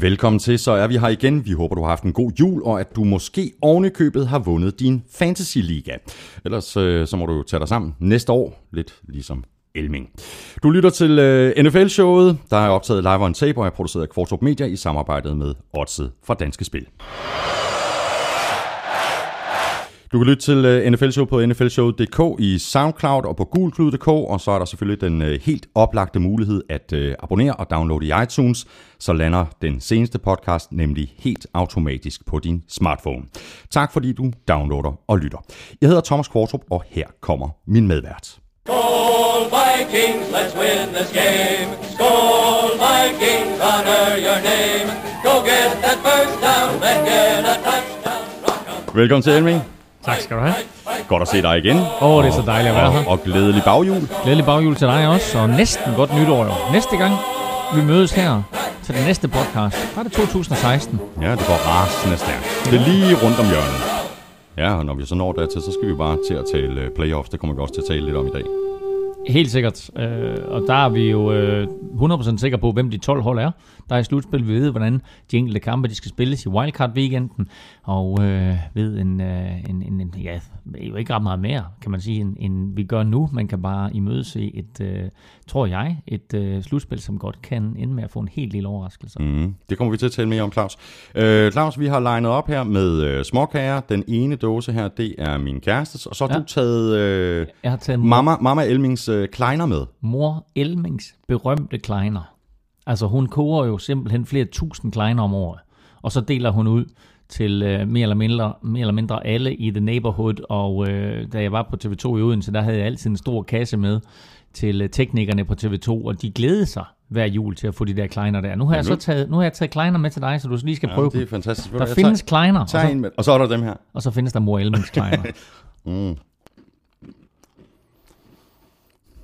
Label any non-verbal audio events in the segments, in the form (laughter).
Velkommen til, så er vi her igen. Vi håber, du har haft en god jul, og at du måske ovenikøbet har vundet din Fantasy Liga. Ellers øh, så må du jo tage dig sammen næste år, lidt ligesom Elming. Du lytter til øh, NFL-showet, der er optaget live on tape og er produceret af Kvartrup Media i samarbejde med Odset fra Danske Spil. Du kan lytte til øh, NFL Show på nflshow.dk i SoundCloud og på gulklud.dk, og så er der selvfølgelig den øh, helt oplagte mulighed at øh, abonnere og downloade i iTunes, så lander den seneste podcast nemlig helt automatisk på din smartphone. Tak fordi du downloader og lytter. Jeg hedder Thomas Kvartrup, og her kommer min medvært. Skål Vikings, let's win this game. Skål Vikings, honor your name. Go get that first down, then get a touchdown. Velkommen til Elming. Tak skal du have. Godt at se dig igen. Åh, oh, det er så dejligt at være her. Og, og glædelig baghjul. Glædelig baghjul til dig også, og næsten godt nytår jo. Næste gang vi mødes her til den næste podcast, der er det 2016. Ja, det går rasende stærkt. Det er lige rundt om hjørnet. Ja, og når vi så når dertil, så skal vi bare til at tale øh, playoffs. Det kommer vi også til at tale lidt om i dag. Helt sikkert. Øh, og der er vi jo øh, 100% sikre på, hvem de 12 hold er. Der er i slutspil, vi ved, hvordan de enkelte kampe de skal spilles i wildcard-weekenden. Og øh, ved en, øh, en, en, en, ja, jo ikke ret meget mere, kan man sige, end, end vi gør nu. Man kan bare imødese et, øh, tror jeg, et øh, slutspil, som godt kan ende med at få en helt lille overraskelse. Mm, det kommer vi til at tale mere om, Claus. Øh, Claus, vi har legnet op her med øh, småkager. Den ene dåse her, det er min kærestes. Og så har Ja. du taget, øh, Jeg har taget Mama, Mama Elmings øh, kleiner med. mor Elmings berømte kleiner. Altså hun koger jo simpelthen flere tusind kleiner om året, og så deler hun ud til øh, mere, eller mindre, mere eller mindre alle i The Neighborhood, og øh, da jeg var på TV2 i Odense, der havde jeg altid en stor kasse med til øh, teknikerne på TV2, og de glædede sig hver jul til at få de der kleiner der. Nu har, jeg så taget, nu har jeg taget kleiner med til dig, så du lige skal prøve det er fantastisk. Der findes kleiner, og Tag så, med. Og så er der dem her. og så findes der mor Elmings (laughs) kleiner.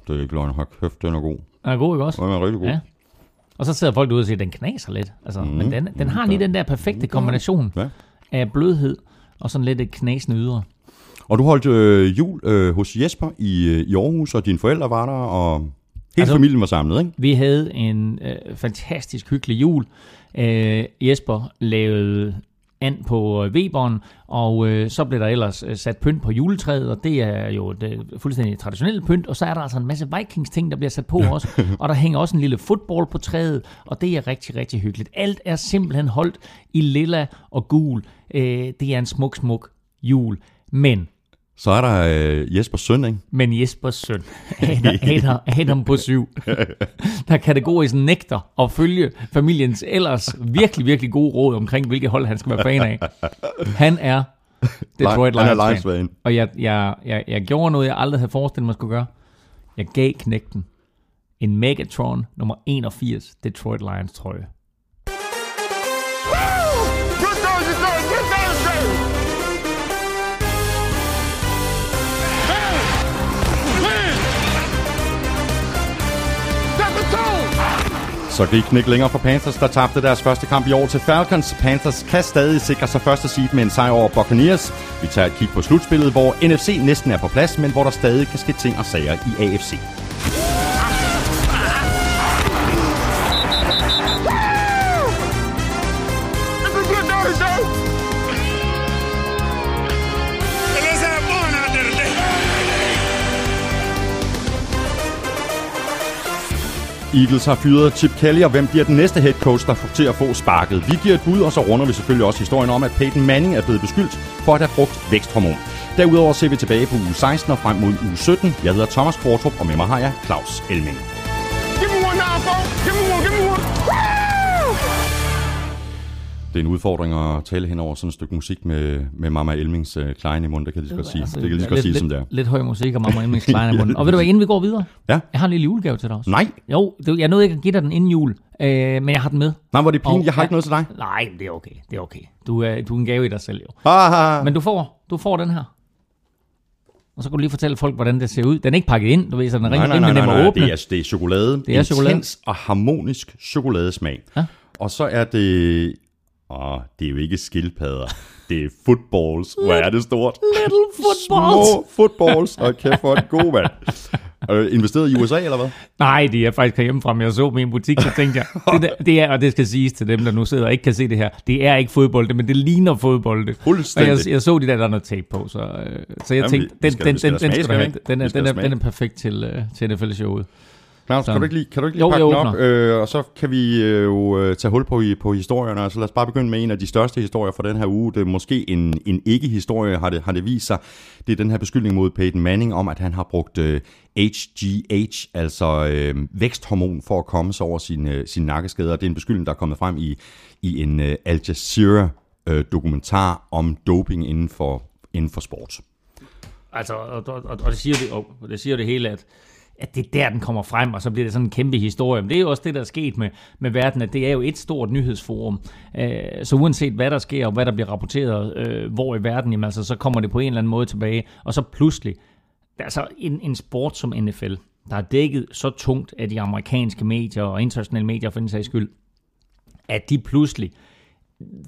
Det er ikke løgn. Hold kæft, den er god. Den er god, ikke også? Den er rigtig god. Ja. Og så sidder folk derude og siger, at den knaser lidt. Altså, mm. Men den, den har lige den der perfekte kombination Ja. af blødhed og sådan lidt et knasende ydre. Og du holdt øh, jul øh, hos Jesper i, øh, i Aarhus, og dine forældre var der, og hele Altså- familien var samlet, ikke? Vi havde en øh, fantastisk hyggelig jul. Øh, Jesper lavede and på øh, Weberen, og øh, så blev der ellers øh, sat pynt på juletræet, og det er jo det fuldstændig traditionelle pynt, og så er der altså en masse Vikings-ting, der bliver sat på også, (laughs) og der hænger også en lille fodbold på træet, og det er rigtig, rigtig hyggeligt. Alt er simpelthen holdt i lilla og gul. Øh, det er en smuk, smuk jul. Men Så er der øh, Jespers søn, ikke? Men Jespers søn, Adam, Adam, Adam på syv, der kategorisk nægter at følge familiens ellers virkelig, virkelig gode råd omkring, hvilket hold han skal være fan af. Han er Detroit Lions Lions fan. Og jeg, jeg, jeg, jeg gjorde noget, jeg aldrig havde forestillet mig, skulle gøre. Jeg gav knægten en Megatron nummer 81 Detroit Lions trøje. Så gik den ikke længere for Panthers, der tabte deres første kamp i år til Falcons. Panthers kan stadig sikre sig første seed med en sejr over Buccaneers. Vi tager et kig på slutspillet, hvor NFC næsten er på plads, men hvor der stadig kan ske ting og sager i AFC. Eagles har fyret Chip Kelly, og hvem bliver den næste head coach, der får til at få sparket? Vi giver et bud, og så runder vi selvfølgelig også historien om, at Peyton Manning er blevet beskyldt for at have brugt væksthormon. Derudover ser vi tilbage på uge 16 og frem mod uge 17. Jeg hedder Thomas Kortrup, og med mig har jeg Claus Elming. Det er en udfordring at tale hen over sådan et stykke musik med, med Mama Elmings øh, klein i munden, det kan jeg lige godt sige. det kan lige godt lidt, sige, lidt, som det er. Lidt høj musik og mamma Emmings (laughs) kleine i munden. Og ved du hvad, inden vi går videre? Ja. Jeg har en lille julegave til dig også. Nej, Jo, det, jeg nåede ikke at give dig den inden jul, øh, men jeg har den med. nej, hvor er det pinligt, jeg har ja. ikke noget til dig. Nej, det er okay. Det er okay. Du er, du er en gave i dig selv jo. Ah, Men du får, du får den her. Og så kan du lige fortælle folk, hvordan det ser ud. Den er ikke pakket ind, du ved, så den er rigtig rimelig nem at åbne. det er, det er chokolade. Det er chokolade. Intens og harmonisk chokoladesmag. Ja. Og så er det... Åh, det er jo ikke skildpadder. Det er footballs. Hvor er det stort. Little footballs. Små footballs. Og kæft for en god mand. Øh, investeret i USA, eller hvad? Nej, det er faktisk hjemmefra, men jeg så en butik, så tænkte jeg, det, der, det er, og det skal siges til dem, der nu sidder og ikke kan se det her, det er ikke fodbold, men det ligner fodbold. Og Fuldstændig. jeg, jeg så de der, der er noget tape på, så, øh, så jeg Jamen, tænkte, den, skal- den, den, den, du ikke? Den er, den, er, smage. den er perfekt til, øh, til NFL-showet. Claus, kan du ikke lige, kan du ikke lige Jo, pakke den op, øh, og så kan vi øh, jo øh, tage hul på, i- på historierne, og så lad os bare begynde med en af de største historier fra den her uge. Det er måske en, en ikke-historie, har det, har det vist sig. Det er den her beskyldning mod Peyton Manning om, at han har brugt øh, HGH, altså øh, væksthormon, for at komme sig over sin, øh, sin nakkeskader. Det er en beskyldning, der er kommet frem i, i en øh, Al Jazeera øh, dokumentar om doping inden for, inden for sport. Altså, og, og, og, og det, siger det, og det siger det hele, at, at det er der, den kommer frem, og så bliver det sådan en kæmpe historie. Men det er jo også det, der er sket med, med verden, at det er jo et stort nyhedsforum. Øh, så uanset hvad der sker, og hvad der bliver rapporteret, øh, hvor i verden, jamen, altså, så kommer det på en eller anden måde tilbage. Og så pludselig, altså en, en sport som NFL, der er dækket så tungt af de amerikanske medier og internationale medier for den sags skyld, at de pludselig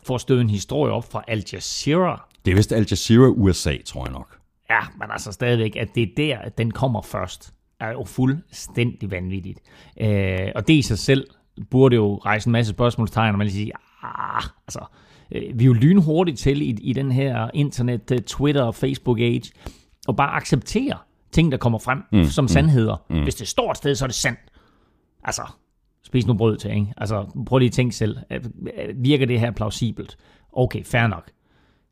får stødt en historie op fra Al Jazeera, Det er vist Al Jazeera USA, tror jeg nok. Ja, men altså stadigvæk, at det er der, at den kommer først, er jo fuldstændig vanvittigt. Øh, og det i sig selv burde jo rejse en masse spørgsmålstegn, og man lige sige, ah, altså, øh, vi er jo lynhurtigt til i, i den her internet, øh, Twitter og Facebook age, og bare acceptere ting, der kommer frem mm, som sandheder. Mm. Hvis det står et sted, så er det sandt. Altså, spis nu brød til, ikke? Altså, prøv lige at tænke selv. Øh, Virker det her plausibelt? Okay, fair nok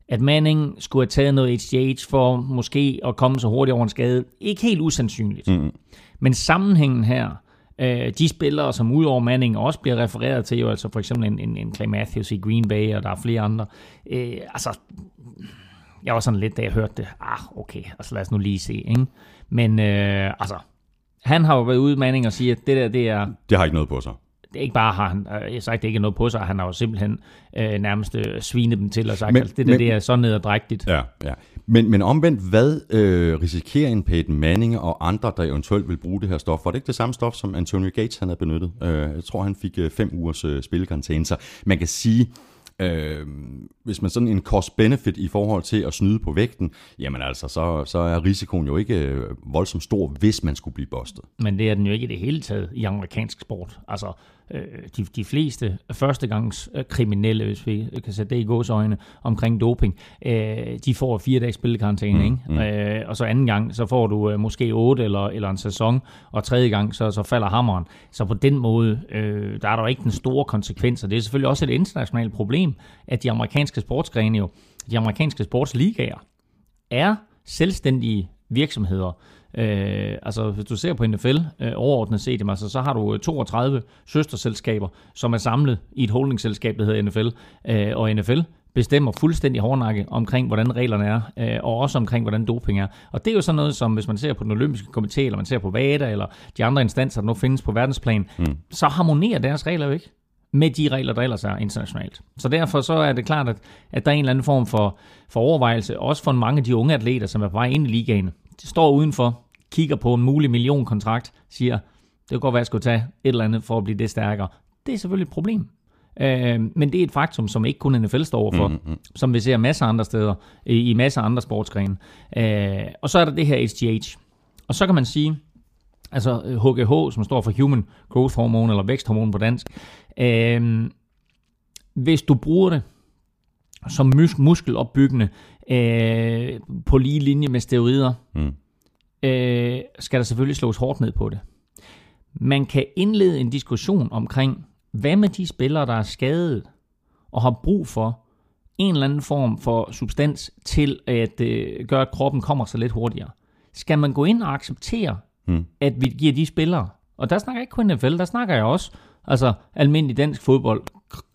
at Manning skulle have taget noget HGH for måske at komme så hurtigt over en skade. Ikke helt usandsynligt. Mm. Men sammenhængen her, øh, de spillere, som udover Manning også bliver refereret til, jo altså for eksempel en, en, en Clay Matthews i Green Bay, og der er flere andre. Øh, altså, jeg var sådan lidt, da jeg hørte det, ah, okay, altså lad os nu lige se, ikke? Men øh, altså, han har jo været ude, Manning, og sige, at det der, det er, Det har ikke noget på sig. Det er ikke bare har han øh, sagt, det ikke noget på sig, han har jo simpelthen øh, nærmest øh, svinet dem til og sagt, Men- at det der men- det er så nederdrægtigt. Ja, ja. Men, men omvendt, hvad øh, risikerer en Peyton Manning og andre, der eventuelt vil bruge det her stof? Var det ikke det samme stof, som Antonio Gates han havde benyttet? Øh, jeg tror, han fik øh, fem ugers øh, spillekarantæne. Så man kan sige, øh, hvis man sådan en cost-benefit i forhold til at snyde på vægten, jamen altså, så, så er risikoen jo ikke øh, voldsomt stor, hvis man skulle blive bustet. Men det er den jo ikke i det hele taget i amerikansk sport. Altså, de, de fleste førstegangs øh, kriminelle, hvis vi kan sætte det i gåsøjne, omkring doping, øh, de får fire dages spillekarantæne, ikke? Mm. Øh, og så anden gang, så får du øh, måske otte eller, eller en sæson, og tredje gang, så, så falder hammeren. Så på den måde, øh, der er der jo ikke den store konsekvenser. Det er selvfølgelig også et internationalt problem, at de amerikanske sportsgrene jo, de amerikanske sportsligaer, er selvstændige virksomheder. Øh, altså hvis du ser på NFL øh, overordnet set, jamen, altså, så har du øh, 32 søsterselskaber, som er samlet i et holdingselskab, der hedder NFL. Øh, og NFL bestemmer fuldstændig hårdnakke omkring, hvordan reglerne er, øh, og også omkring, hvordan doping er. Og det er jo sådan noget, som hvis man ser på den olympiske komité, eller man ser på VADA, eller de andre instanser, der nu findes på verdensplan, mm. så harmonerer deres regler jo ikke med de regler, der ellers er internationalt. Så derfor så er det klart, at, at der er en eller anden form for, for overvejelse, også for mange af de unge atleter, som er på vej ind i ligaen. De står udenfor, kigger på en mulig millionkontrakt, siger, det kan godt være, at jeg skulle tage et eller andet for at blive det stærkere. Det er selvfølgelig et problem. Øh, men det er et faktum, som ikke kun NFL står overfor, mm-hmm. som vi ser masser af andre steder, i, i masser af andre sportsgrene. Øh, og så er der det her HGH. Og så kan man sige, altså HGH, som står for Human Growth Hormone, eller væksthormon på dansk, øh, hvis du bruger det som mus- muskelopbyggende øh, på lige linje med steroider, Mm. Øh, skal der selvfølgelig slås hårdt ned på det. Man kan indlede en diskussion omkring, hvad med de spillere, der er skadet og har brug for en eller anden form for substans til at øh, gøre, at kroppen kommer så lidt hurtigere. Skal man gå ind og acceptere, Mm. at vi giver de spillere, og der snakker jeg ikke kun NFL, der snakker jeg også, altså almindelig dansk fodbold,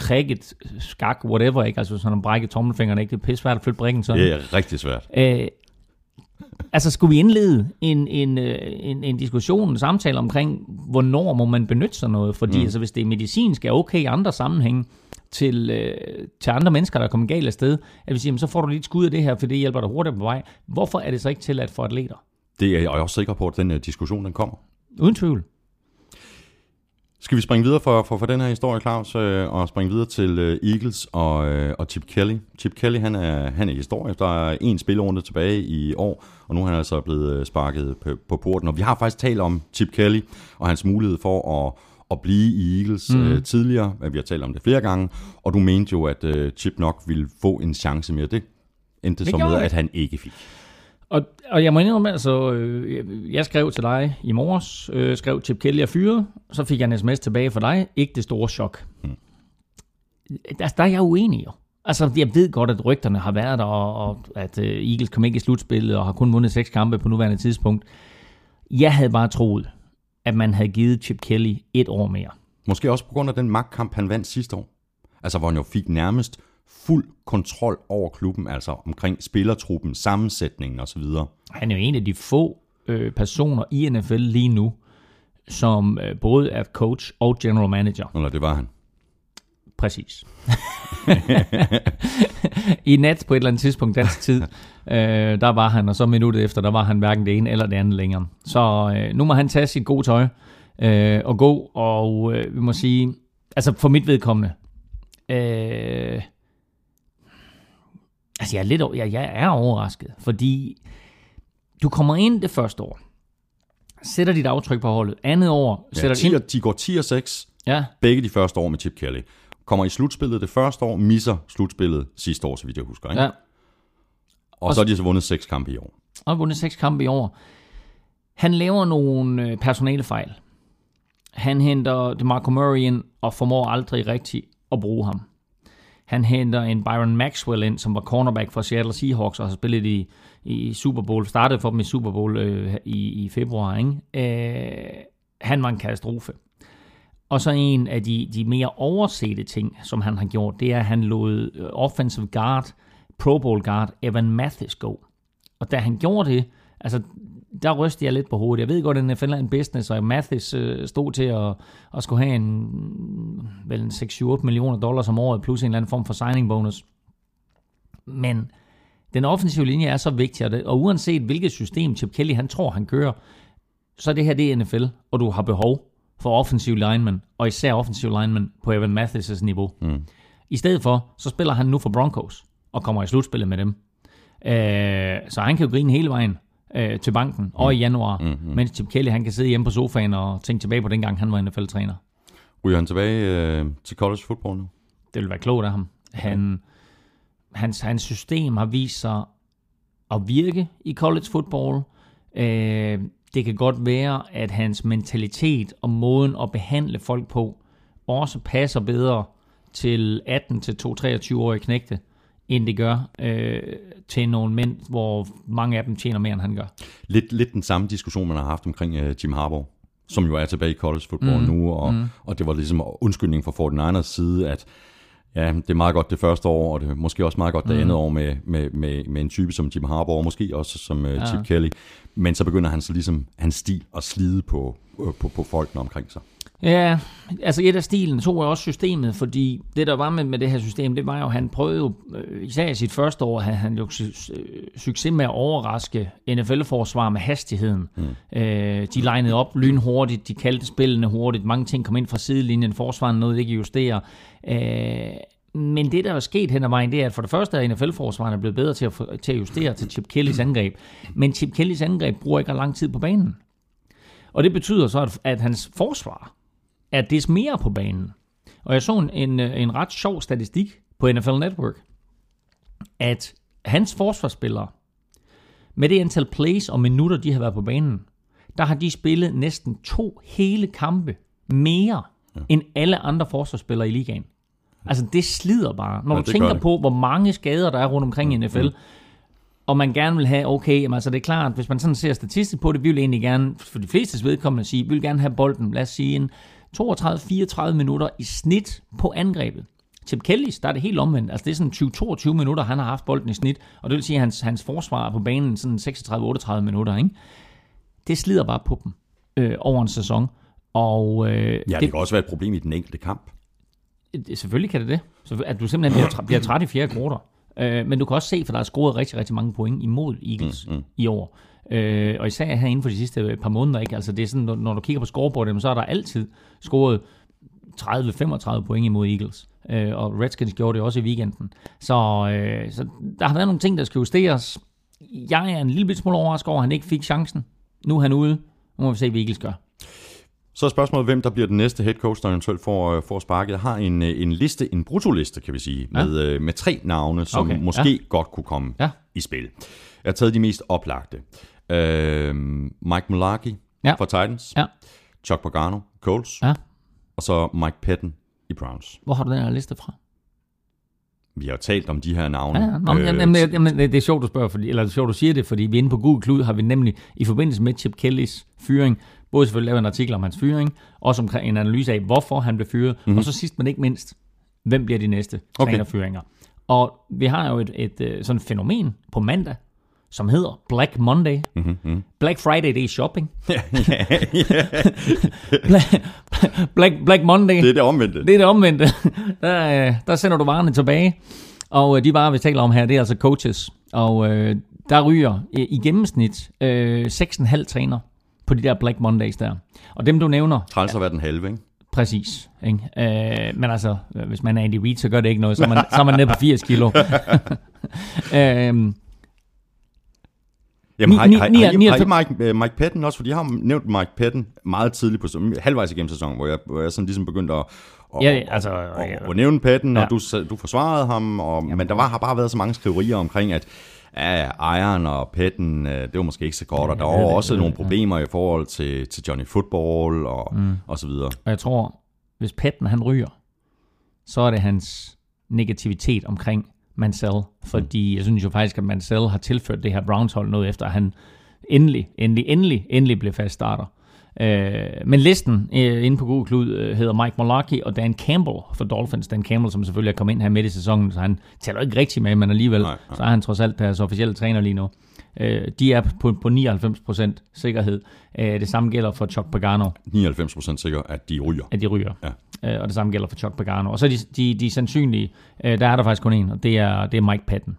cricket, skak, whatever, ikke? Altså sådan en brække tommelfingeren, ikke? Det er pisse svært at flytte brækken sådan. Det er rigtig svært. Øh, altså, skulle vi indlede en, en, øh, en, en diskussion, en samtale omkring, hvornår må man benytte sig noget? Fordi mm. altså, hvis det er medicinsk, er okay i andre sammenhænge til, øh, til andre mennesker, der er kommet galt af sted, at vi siger, jamen, så får du lige et skud af det her, for det hjælper dig hurtigt på vej. Hvorfor er det så ikke tilladt for atleter? Det er jeg også sikker på, at den uh, diskussion den kommer. Uden tvivl. Skal vi springe videre for, for, for den her historie, Claus, øh, og springe videre til øh, Eagles og, øh, og Chip Kelly? Chip Kelly, han er, han er historie. Der er en spillerunde tilbage i år, og nu er han altså blevet øh, sparket på, på porten. Og vi har faktisk talt om Chip Kelly og hans mulighed for at, at blive i Eagles mm. øh, tidligere. Vi har talt om det flere gange, og du mente jo, at øh, Chip nok ville få en chance mere. Det endte Det så med, at han ikke fik. Og, og jeg må indrømme, altså, øh, jeg skrev til dig i morges, øh, skrev Chip Kelly er fyret, så fik jeg en sms tilbage fra dig. Ikke det store chok. Mm. Der, der er jeg uenig jo. Altså, jeg ved godt, at rygterne har været der, og, og at øh, Eagles kom ikke i slutspillet, og har kun vundet seks kampe på nuværende tidspunkt. Jeg havde bare troet, at man havde givet Chip Kelly et år mere. Måske også på grund af den magtkamp, han vandt sidste år. Altså, hvor han jo fik nærmest fuld kontrol over klubben, altså omkring spillertruppen, sammensætningen osv. Han er jo en af de få øh, personer i NFL lige nu, som øh, både er coach og general manager. Eller det var han. Præcis. (laughs) I nat på et eller andet tidspunkt dansk tid, (laughs) øh, der var han, og så minuttet efter, der var han hverken det ene eller det andet længere. Så øh, nu må han tage sit gode tøj øh, og gå, og øh, vi må sige, altså for mit vedkommende, øh, altså jeg er lidt, jeg, jeg er overrasket, fordi du kommer ind det første år, sætter dit aftryk på holdet, andet år, Ja, sætter 10, ind, og- de går 10 og 6, ja, begge de første år med Chip Kelly. Kommer i slutspillet det første år, misser slutspillet sidste år, så vidt jeg husker. Ikke? ja, Og så har de så vundet seks kampe i år. og har vundet seks kampe i år. Han laver nogle øh, personalefejl. Han henter DeMarco Murray ind og formår aldrig rigtigt at bruge ham. Han henter en Byron Maxwell ind, som var cornerback for Seattle Seahawks og har spillet i, i Super Bowl. Startede for dem i Super Bowl øh, i, i februar. Ikke? Øh, han var en katastrofe. Og så en af de, de mere oversete ting, som han har gjort, det er, at han lod øh, offensive guard, Pro Bowl guard, Evan Mathis gå. Og da han gjorde det, altså, der rystede jeg lidt på hovedet. Jeg ved godt, at NFL er en business, og Mathis øh, stod til at, at skulle have en, vel en 6-7-8 millioner dollars om året, plus en eller anden form for signing bonus. Men den offensive linje er så vigtig, og, det, og uanset hvilket system Chip Kelly han tror, han kører, så er det her det er NFL, og du har behov for offensive linemen, og især offensive linemen på Evan Mathis' niveau. Mm. I stedet for, så spiller han nu for Broncos, og kommer i slutspillet med dem. Øh, så han kan jo grine hele vejen øh, til banken, mm. og i januar, mm-hmm. mens Chip Kelly han kan sidde hjemme på sofaen og tænke tilbage på dengang, han var NFL-træner. Ryger han tilbage øh, til college football nu? Det vil være klogt af ham. Han, hans, hans system har vist sig at virke i college football. Øh, det kan godt være, at hans mentalitet og måden at behandle folk på også passer bedre til 18-23-årige knægte, end det gør øh, til nogle mænd, hvor mange af dem tjener mere, end han gør. Lidt, lidt den samme diskussion, man har haft omkring øh, Jim Harbaugh, som jo er tilbage i college football mm. nu, og, mm. og det var ligesom undskyldning fra 49ers side, at ja, det er meget godt det første år, og det er måske også meget godt det andet år med, med, med, med en type som Jim Harbaugh, og måske også som øh, Chip Kelly. Men så begynder han så ligesom, hans stil at slide på, øh, på, på folkene omkring sig. Ja, altså et af stilen, to er også systemet, fordi det der var med, med det her system, det var jo, han prøvede jo, øh, især i sit første år, havde han jo su- øh, succes med at overraske NFL-forsvar med hastigheden. Mm. Øh, de legnede op lynhurtigt, de kaldte spillene hurtigt, mange ting kom ind fra sidelinjen, forsvaren nåede ikke justere. Øh, men det, der er sket hen ad vejen, det er, at for det første er NFL-forsvarerne blevet bedre til at, til at justere til Chip Kellys angreb. Men Chip Kellys angreb bruger ikke lang tid på banen. Og det betyder så, at, at hans forsvar er des mere på banen. Og jeg så en, en, en ret sjov statistik på NFL Network, at hans forsvarsspillere, med det antal plays og minutter, de har været på banen, der har de spillet næsten to hele kampe mere ja. end alle andre forsvarsspillere i ligaen. Altså det slider bare. Når Ja, du tænker på, hvor mange skader der er rundt omkring i NFL, og man gerne vil have, okay, jamen, altså det er klart, hvis man sådan ser statistisk på det, vi vil egentlig gerne, for de flestes vedkommende sige, vi vil gerne have bolden, lad os sige en 32-34 minutter i snit på angrebet. Chip Kellys, der er det helt omvendt. Altså det er sådan 20-22 minutter, han har haft bolden i snit, og det vil sige, at hans, hans forsvar er på banen sådan 36-38 minutter. Ikke? Det slider bare på dem øh, over en sæson. Og øh, Ja, det, det kan også være et problem i den enkelte kamp. det, selvfølgelig kan det det. Så at du simpelthen bliver, træ, bliver træt i fjerde kvartal. Øh, men du kan også se, for der er scoret rigtig, rigtig mange point imod Eagles mm, mm. i år. Øh, og især her inden for de sidste par måneder, ikke? Altså det er sådan, når, når du kigger på scoreboardet, så er der altid scoret 30-35 point imod Eagles. Øh, og Redskins gjorde det også i weekenden. Så, øh, så der har været nogle ting, der skal justeres. Jeg er en lille smule overrasket over, at han ikke fik chancen. Nu er han ude. Nu må vi se, hvad Eagles gør. Så er spørgsmålet, hvem der bliver den næste head coach, der eventuelt får, øh, får sparket. Jeg har en, øh, en liste, en brutoliste, kan vi sige, Ja. med, øh, med tre navne, som okay, måske ja. godt kunne komme Ja. i spil. Jeg har taget de mest oplagte. Øh, Mike Mularkey Ja. fra Titans. Ja. Chuck Pagano, Colts. Ja. Og så Mike Patton i Browns. Hvor har du den her liste fra? Vi har talt om de her navne. Ja, ja. Nå, men, øh, jamen, jamen, jamen, det er sjovt, du spørger, fordi, eller det er sjovt, du siger det, fordi vi inde på Google Klud har vi nemlig i forbindelse med Chip Kellys fyring, både selvfølgelig lavet en artikel om hans fyring, også omkring en analyse af, hvorfor han blev fyret, mm-hmm. og så sidst men ikke mindst, hvem bliver de næste Okay. trænerfyringer. Og vi har jo et, et, et sådan fænomen på mandag, som hedder Black Monday. Mm-hmm. Black Friday, det er shopping. (laughs) Black, Black, Black Monday, Det er det omvendte. det er det omvendte. Der, øh, der sender du varerne tilbage. Og øh, de varer, vi taler om her, det er altså coaches. Og øh, der ryger øh, i gennemsnit øh, 6,5 træner på de der Black Mondays der. Og dem, du nævner, Træls at være den halve, ikke? præcis. Ikke? Øh, men altså, hvis man er Andy Reid, så gør det ikke noget. Så er man, så er man nede på 80 kilo. (laughs) (laughs) øh, Jamen, har, har, har, I Mike, øh, Mike Patton også? For de har nævnt Mike Patton meget tidligt på halvvejs igennem sæsonen, hvor jeg, hvor jeg sådan ligesom begyndte at, at, Ja, altså, at, ja. at, at nævne Patton, Ja. og du, du forsvarede ham, og, men der var, har bare været så mange skriverier omkring, at ja, Ejeren og Patton, øh, det var måske ikke så godt, og der var også nogle problemer i forhold til, til Johnny Football og, mm. og så videre. Og jeg tror, hvis Patton han ryger, så er det hans negativitet omkring Mansell. Fordi jeg synes jo faktisk, at Mansell har tilført det her Browns hold noget efter, at han endelig, endelig, endelig, endelig blev fast starter. Øh, men listen øh, inde på Google Klud øh, hedder Mike Mularkey og Dan Campbell for Dolphins. Dan Campbell, som selvfølgelig er kommet ind her midt i sæsonen, så han tæller ikke rigtig med, men alligevel, Nej, nej. så er han trods alt deres officielle træner lige nu. Øh, de er på, på 99% sikkerhed. Øh, det samme gælder for Chuck Pagano 99% sikker, at de ryger. at de ryger. Ja. Øh, og det samme gælder for Chuck Pagano. Og så de, de, de sandsynlige, øh, der er der faktisk kun en, og det er, det er Mike Patton.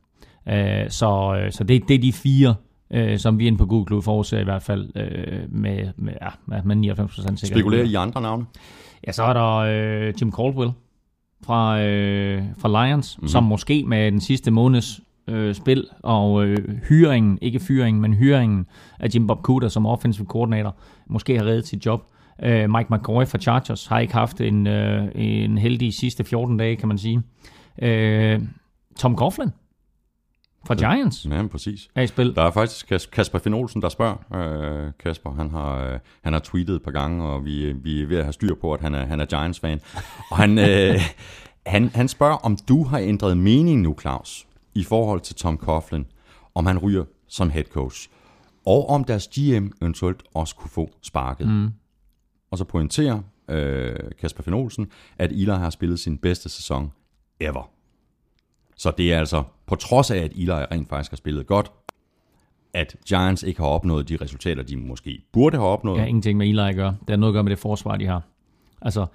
Øh, så øh, så det, det er de fire, øh, som vi inde på Google Cloud forudser i hvert fald øh, med, med, ja, med 99% sikkerhed. Spekulerer I andre navne? Ja, så er der øh, Jim Caldwell fra, øh, fra Lions, mm-hmm. som måske med den sidste måneds øh, spil og øh, hyringen, ikke fyringen, men hyringen af Jim Bob Cooter som offensive coordinator, måske har reddet sit job. Øh, Mike McCoy fra Chargers har ikke haft en, øh, en heldig sidste 14 dage, kan man sige. Øh, Tom Coughlin fra Giants Ja, præcis. er i spil. Der er faktisk Kas- Kasper Finn Olsen, der spørger. Øh, Kasper, han har, øh, han har tweetet et par gange, og vi, vi er ved at have styr på, at han er, han er Giants-fan. Og han, øh, (laughs) han, han spørger, om du har ændret mening nu, Claus, i forhold til Tom Coughlin, om han ryger som head coach, og om deres GM eventuelt også kunne få sparket. Mm. Og så pointerer øh, Kasper Finn Olsen, at Eli har spillet sin bedste sæson ever. Så det er altså, på trods af, at Eli rent faktisk har spillet godt, at Giants ikke har opnået de resultater, de måske burde have opnået. Det har ingenting med Eli at gøre. Det har noget at gøre med det forsvar, de har. Altså,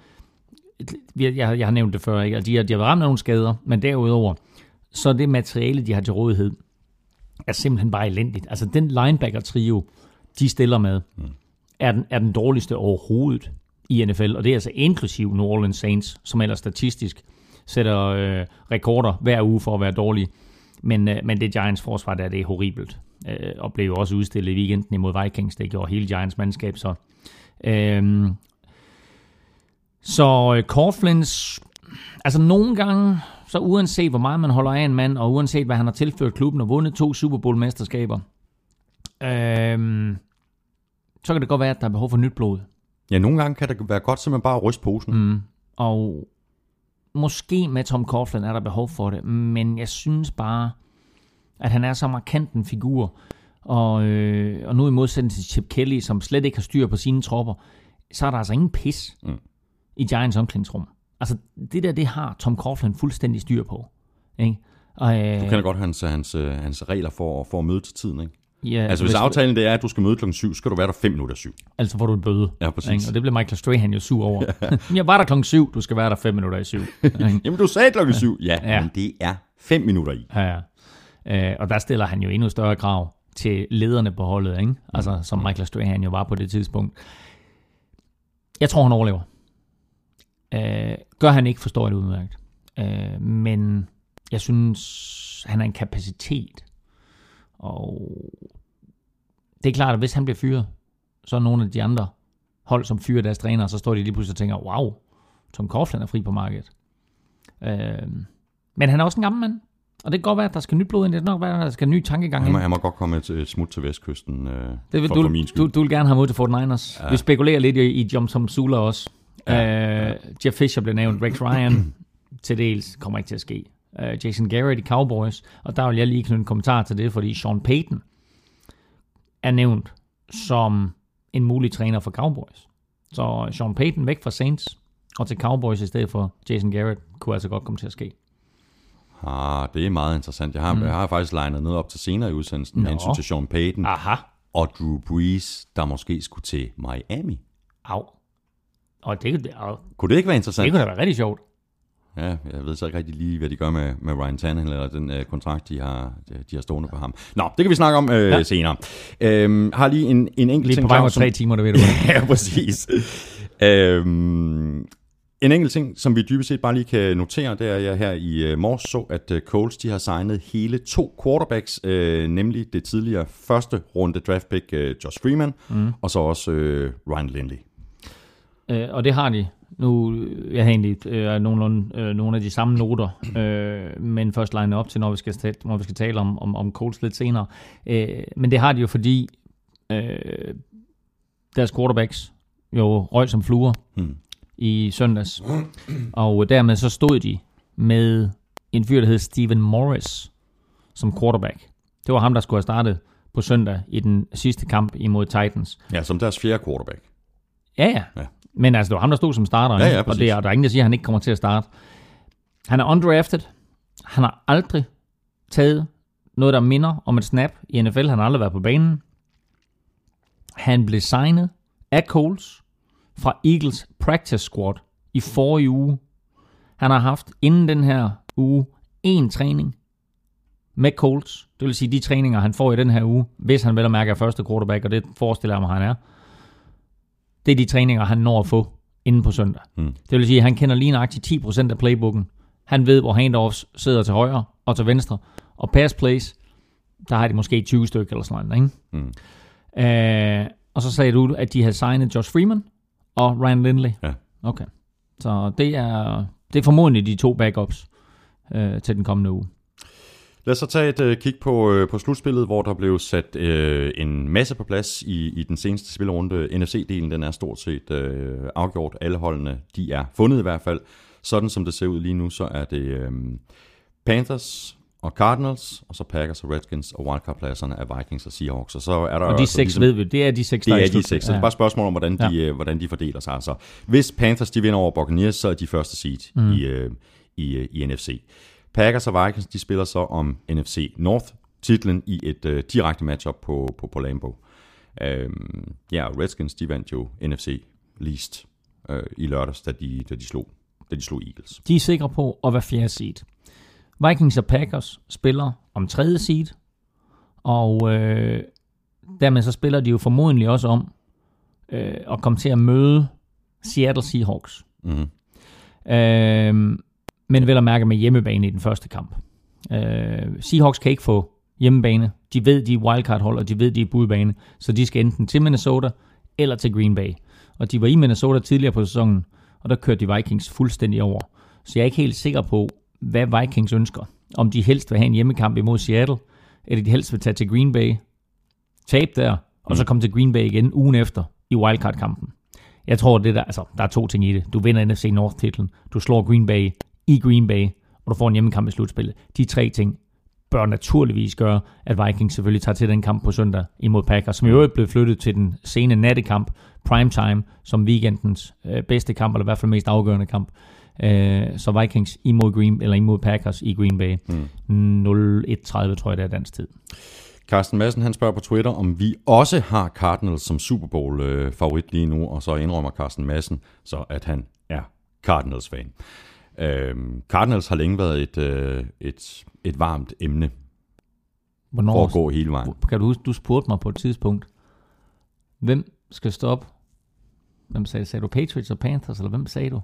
jeg, jeg, jeg har nævnt det før, ikke? Altså, de, har, de har været ramt af nogle skader, men derudover, så det materiale, de har til rådighed, er simpelthen bare elendigt. Altså, den linebacker-trio, de stiller med, mm er, den, er den dårligste overhovedet i NFL, og det er altså inklusiv New Orleans Saints, som ellers statistisk sætter øh, rekorder hver uge for at være dårlige. Men, øh, men det Giants forsvar der, det er horribelt. Øh, og blev jo også udstillet i weekenden imod Vikings. Det gjorde hele Giants mandskab, så... Øh, så øh, Coughlins... Altså nogle gange, så uanset hvor meget man holder af en mand, og uanset hvad han har tilført klubben og vundet to Super Bowl-mesterskaber, øh, så kan det godt være, at der er behov for nyt blod. Ja, nogle gange kan det være godt simpelthen bare at ryste posen. Mm. Og måske med Tom Coughlin er der behov for det, men jeg synes bare, at han er så markant en figur, og, øh, og nu i modsætning til Chip Kelly, som slet ikke har styr på sine tropper, så er der altså ingen pis mm. i Giants omklædningsrum. Altså, det der, det har Tom Coughlin fuldstændig styr på. Ikke? Og, øh, Du kender godt hans, hans, øh, hans regler for, for at møde til tiden, ikke? Ja, Altså, hvis aftalen det er, at du skal møde klokken 7, så skal du være der 5 minutter syv. altså får du en bøde. Ja, præcis. Ikke? Og det blev Michael Strahan jo sur over. (laughs) jeg var der klokken syv, du skal være der fem minutter i syv. Ikke? (laughs) Jamen, du sagde klokken 7. Ja, Ja. ja, men det er 5 minutter i. Ja, ja. Øh, og der stiller han jo endnu større krav til lederne på holdet, ikke? Altså, som Michael Strahan jo var på det tidspunkt. Jeg tror, han overlever. Øh, gør han ikke, forstår jeg det udmærket. Øh, men jeg synes, han har en kapacitet. Og det er klart, at hvis han bliver fyret, så er nogle af de andre hold, som fyrer deres træner, så står de lige pludselig og tænker, wow, Tom Coughlin er fri på markedet. Øh, men han er også en gammel mand. Og det kan godt være, at der skal nyt blod ind. Det kan nok være, at der skal ny tankegang Han ind. må, han må godt komme et, et smut til vestkysten øh, Det vil, for, du, for min skyld. du, du vil gerne have mod til Fort Niners. Ja. Vi spekulerer lidt i, i John Tom Sula også. Ja. Uh, Jeff Fisher blev nævnt. Rex Ryan (clears throat) til dels kommer ikke til at ske. Uh, Jason Garrett i Cowboys. Og der vil jeg lige knytte en kommentar til det, fordi Sean Payton er nævnt som en mulig træner for Cowboys. Så Sean Payton væk fra Saints og til Cowboys i stedet for Jason Garrett kunne altså godt komme til at ske. Ah, det er meget interessant. Jeg har, mm. jeg har faktisk legnet noget op til senere i udsendelsen med hensyn til Sean Payton Aha. og Drew Brees, der måske skulle til Miami. Au. Og det, det, og Kunne det ikke være det interessant? kunne da være rigtig sjovt. Ja, jeg ved så ikke rigtig lige, hvad de gør med, med Ryan Tannehill, eller den øh, kontrakt, de har, de har stående på ham. Nå, det kan vi snakke om øh, ja. senere. Øhm, har lige en, en enkelt Lige ting, på vej som- tre timer, det ved du. (laughs) ja, præcis. øhm, en enkelt ting, som vi dybest set bare lige kan notere, det er, at jeg her i uh, morges så, at uh, Colts de har signet hele to quarterbacks, uh, nemlig det tidligere første runde draft pick uh, Josh Freeman, mm. og så også uh, Ryan Lindley. Øh, og det har de. Nu, jeg har egentlig øh, nogenlunde, øh, nogle af de samme noter, øh, men først line op til, når vi skal, tale, når vi skal tale om, om, om Colts lidt senere. Øh, men det har de jo, fordi øh, deres quarterbacks jo røg som fluer Hmm. i søndags. Og dermed så stod de med en fyr, der hed Steven Morris som quarterback. Det var ham, der skulle have startet på søndag i den sidste kamp imod Titans. Ja, som deres fjerde quarterback. Ja, ja. Ja. Men altså, det var ham, der stod som starter. Ja, ja, og det er, der er ingen, der siger, at han ikke kommer til at starte. Han er undrafted. Han har aldrig taget noget, der minder om et snap i NFL. Han har aldrig været på banen. Han blev signet af Coles fra Eagles practice squad i forrige uge. Han har haft inden den her uge en træning med Colts. Det vil sige de træninger, han får i den her uge, hvis han vel og mærke er første quarterback, og det forestiller jeg mig, han er. Det er de træninger, han når at få inden på søndag. Mm. Det vil sige, at han kender lige nøjagtigt 10% af playbooken. Han ved, hvor handoffs sidder til højre og til venstre. Og pass plays, der har de måske 20 stykker eller sådan noget. Ikke? Mm. Øh, og så sagde du, at de havde signet Josh Freeman og Ryan Lindley. Ja. Okay. Så det er, det er formodentlig de to backups øh, til den kommende uge. Lad os så tage et uh, kig på, uh, på slutspillet, hvor der blev sat uh, en masse på plads i, i den seneste spillerunde. NFC-delen den er stort set uh, afgjort. Alle holdene de er fundet i hvert fald. Sådan som det ser ud lige nu, så er det um, Panthers og Cardinals, og så Packers og Redskins, og wildcard-pladserne er Vikings og Seahawks. Og så er der Og de altså seks ligesom- ved vi, det er de seks, der det i er de seks. Så det er bare et spørgsmål om, hvordan de, ja. hvordan de fordeler sig. Altså, hvis Panthers de vinder over Buccaneers, så er de første seed mm. i, øh, i, øh, i NFC. Packers og Vikings de spiller så om NFC North-titlen i et øh, direkte matchup på, på, på Lambeau. Øhm, ja, Redskins de vandt jo NFC Least øh, i lørdags, da de, da de, slog, da de slog Eagles. De er sikre på at være fjerde seed. Vikings og Packers spiller om tredje seed, og øh, dermed så spiller de jo formodentlig også om øh, at komme til at møde Seattle Seahawks. Mm-hmm. Øh, men vel at mærke med hjemmebane i den første kamp. Øh, Seahawks kan ikke få hjemmebane. De ved, de er wildcard-hold, og de ved, de er budbane. Så de skal enten til Minnesota eller til Green Bay. Og de var i Minnesota tidligere på sæsonen, og der kørte de Vikings fuldstændig over. Så jeg er ikke helt sikker på, hvad Vikings ønsker. Om de helst vil have en hjemmekamp imod Seattle, eller de helst vil tage til Green Bay, tabe der, og så komme til Green Bay igen ugen efter i wildcard-kampen. Jeg tror, det der, altså, der er to ting i det. Du vinder NFC North-titlen, du slår Green Bay i Green Bay, og du får en hjemmekamp i slutspillet. De tre ting bør naturligvis gøre, at Vikings selvfølgelig tager til den kamp på søndag imod Packers, som i øvrigt blev flyttet til den sene nattekamp, primetime, som weekendens øh, bedste kamp, eller i hvert fald mest afgørende kamp. Øh, så Vikings imod, Green, eller imod Packers i Green Bay. Mm. 0-1-30, tror jeg, det er dansk tid. Carsten Madsen han spørger på Twitter, om vi også har Cardinals som Super Bowl øh, lige nu, og så indrømmer Carsten Madsen så, at han er Cardinals-fan. Øhm, Cardinals har længe været et, øh, et, et varmt emne Hvornår, for at gå hele vejen. Kan du huske, du spurgte mig på et tidspunkt, hvem skal stoppe? Hvem sagde, sagde du Patriots og Panthers, eller hvem sagde du?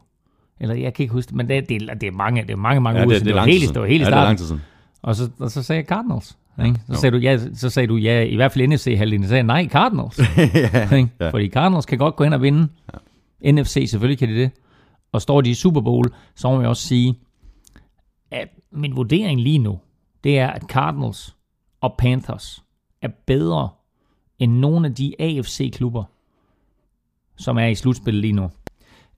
Eller jeg kan ikke huske det, men det, det, det er mange, det er mange, mange Ja, uger det, siden. det, er var helt, det var helt ja, det er starten. siden. Og så, og så sagde jeg Cardinals. Ikke? Så, Jo. sagde du, ja, så sagde du ja, i hvert fald NFC halvdelen. Så sagde jeg nej, Cardinals. (laughs) Ikke? ja. Fordi Cardinals kan godt gå ind og vinde. Ja. NFC, selvfølgelig kan de det. Og står de i Super Bowl, så må jeg også sige, at min vurdering lige nu, det er, at Cardinals og Panthers er bedre end nogle af de AFC-klubber, som er i slutspillet lige nu.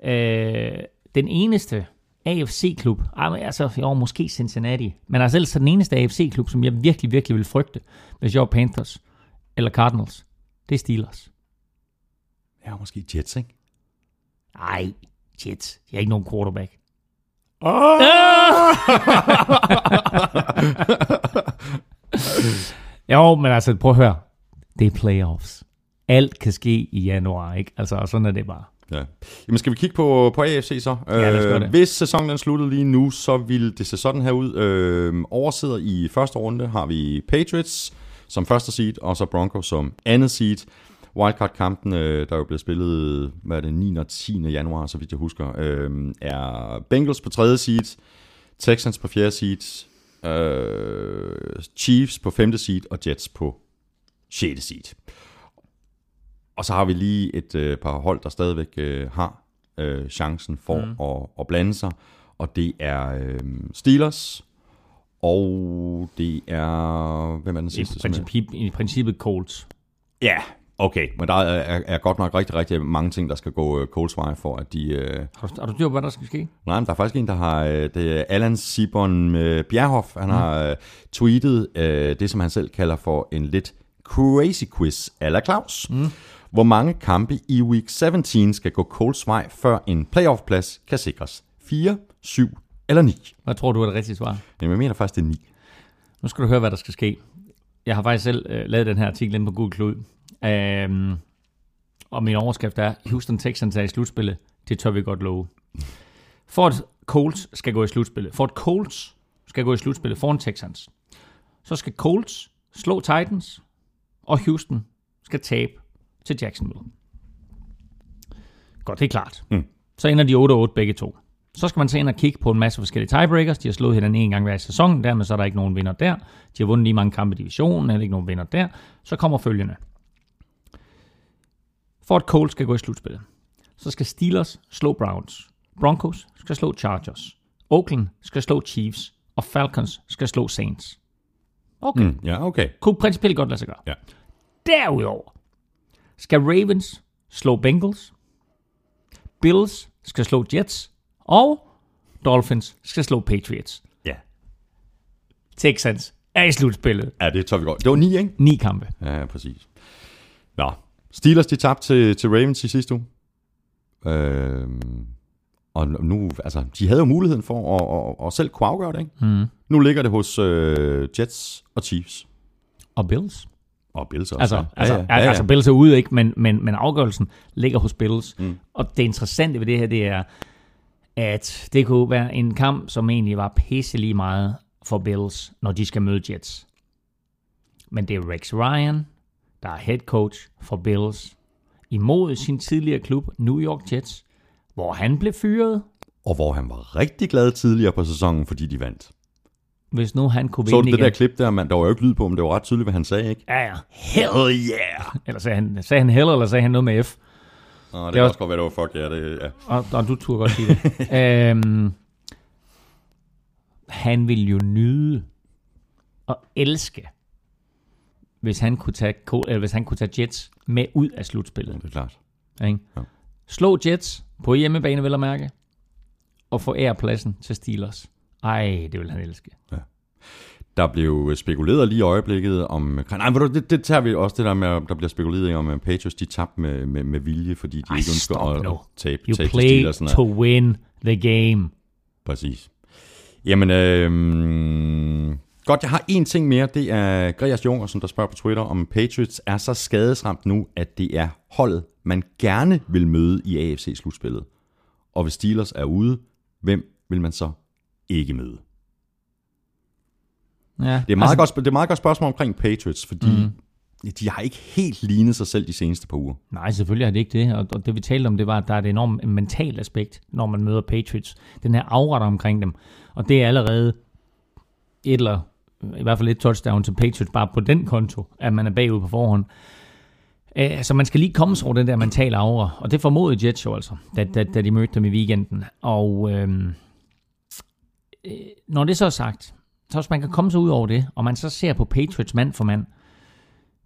Øh, den eneste AFC-klub, altså, jo, måske Cincinnati, men altså ellers er den eneste AFC-klub, som jeg virkelig, virkelig vil frygte, hvis jeg var Panthers eller Cardinals, det er Steelers. Ja, måske Jets, ikke? Ej, Jets. Jeg er ikke nogen quarterback. (laughs) jo, men altså, prøv at høre. Det er playoffs. Alt kan ske i januar, ikke? Altså, sådan er det bare. Ja. Jamen skal vi kigge på, på AFC så? Ja, det. Hvis sæsonen den sluttede lige nu, så vil det se sådan her ud. Øh, oversidder i første runde har vi Patriots som første seed, og så Broncos som andet seed. Wildcard-kampen, øh, der er jo blevet spillet, hvad er det, 9. og 10. januar, så vidt jeg husker, øh, er Bengals på tredje seed, Texans på fjerde seed, øh, Chiefs på femte seed, og Jets på sjette seed. Og så har vi lige et øh, par hold, der stadigvæk øh, har øh, chancen for mm. at, at blande sig. Og det er øh, Steelers, og det er... Hvem er den I, sidste? er- princip, I princippet Colts. Ja, okay. Men der er, er godt nok rigtig, rigtig mange ting, der skal gå øh, Colts vej for, at de... Øh... Har du, har du styr på, hvad der skal ske? Nej, men der er faktisk en, der har... Øh, det er Allan Sibon øh, Bjerhoff. Han har øh, tweetet øh, det, som han selv kalder for en lidt crazy quiz a la Claus. Mm. Hvor mange kampe i week 17 skal gå Colts vej, før en playoff-plads kan sikres? 4, 7 eller 9? Hvad tror du er det rigtige svar? Jamen, jeg mener faktisk, det er 9. Nu skal du høre, hvad der skal ske. Jeg har faktisk selv øh, lavet den her artikel inde på Google Klud. Øhm, og min overskrift er, Houston Texans er i slutspillet. Det tør vi godt love. For at Colts skal gå i slutspillet. For at Colts skal gå i slutspillet foran Texans. Så skal Colts slå Titans, og Houston skal tabe til Jacksonville. Godt, det er klart. Mm. Så ender de 8-8 begge to. Så skal man så ind og kigge på en masse forskellige tiebreakers. De har slået hinanden en gang hver sæson, dermed så er der ikke nogen vinder der. De har vundet lige mange kampe i divisionen, heller ikke nogen vinder der. Så kommer følgende. For at Colts skal gå i slutspillet, så skal Steelers slå Browns. Broncos skal slå Chargers. Oakland skal slå Chiefs. Og Falcons skal slå Saints. Okay. Mm. Ja, okay. Kunne principielt godt lade sig gøre. Ja. Derudover skal Ravens slå Bengals. Bills skal slå Jets. Og Dolphins skal slå Patriots. Ja. Texans er i slutspillet. Ja, det tager vi godt. Det var 9, ikke? Ni kampe. Ja, præcis. Nå, Steelers de tabte til, til Ravens i sidste uge. Øhm, og nu, altså, de havde jo muligheden for at, at, at selv kunne afgøre det, ikke? Mm. Nu ligger det hos øh, Jets og Chiefs. Og Bills. Og Bills også. Altså, ja. altså, ja, ja, ja, ja. altså Bills er ude, ikke? Men, men, men afgørelsen ligger hos Bills. Mm. Og det interessante ved det her, det er, at det kunne være en kamp, som egentlig var pisse lige meget for Bills, når de skal møde Jets. Men det er Rex Ryan, der er head coach for Bills, imod sin tidligere klub, New York Jets, hvor han blev fyret, Og hvor han var rigtig glad tidligere på sæsonen, fordi de vandt. hvis nu han kunne Så vinde du det igen. der klip der, man, der var jo ikke lyd på, men det var ret tydeligt, hvad han sagde, ikke? Ja, ja. Hell yeah! Eller sagde han, sagde han hell, eller sagde han noget med F? Nå, det, Det kan var- også godt være, det var fuck, ja. Det, ja. Og, og du turde godt sige det. (laughs) øhm, han ville jo nyde og elske, hvis han kunne tage, eller hvis han kunne tage Jets med ud af slutspillet. det er klart. Ikke? Ja. Slå Jets på hjemmebane, vel at mærke, og få ærepladsen til Steelers. Ej, det vil han elske. Der blev spekuleret lige i øjeblikket om... Nej, det, det tager vi også det der med, der bliver spekuleret om uh, Patriots de tabte med, med, med vilje, fordi de Ej, ikke ønsker at, nu. at tabe, You tabe play Steelers. To win the game. Præcis. Jamen, øh, godt, jeg har en ting mere. Det er Greas Jungersen, der spørger på Twitter, om Patriots er så skadesramt nu, at det er holdet, man gerne vil møde i AFC-slutspillet. Og hvis Steelers er ude, hvem vil man så ikke møde? Ja. Det er et meget, altså, godt, det er et meget godt spørgsmål omkring Patriots, fordi mm. de har ikke helt lignet sig selv de seneste par uger. Nej, selvfølgelig har det ikke det. Og det vi talte om, det var, at der er et enormt mentalt aspekt, når man møder Patriots. Den her aura der omkring dem. Og det er allerede et eller i hvert fald et touchdown til Patriots bare på den konto, at man er bagud på forhånd. Så man skal lige komme sig over den der mentale aura, og det formodede Jets jo altså, da, da, da de mødte dem i weekenden. Og øhm, øh, når det så er sagt, så hvis man kan komme sig ud over det, og man så ser på Patriots mand for mand,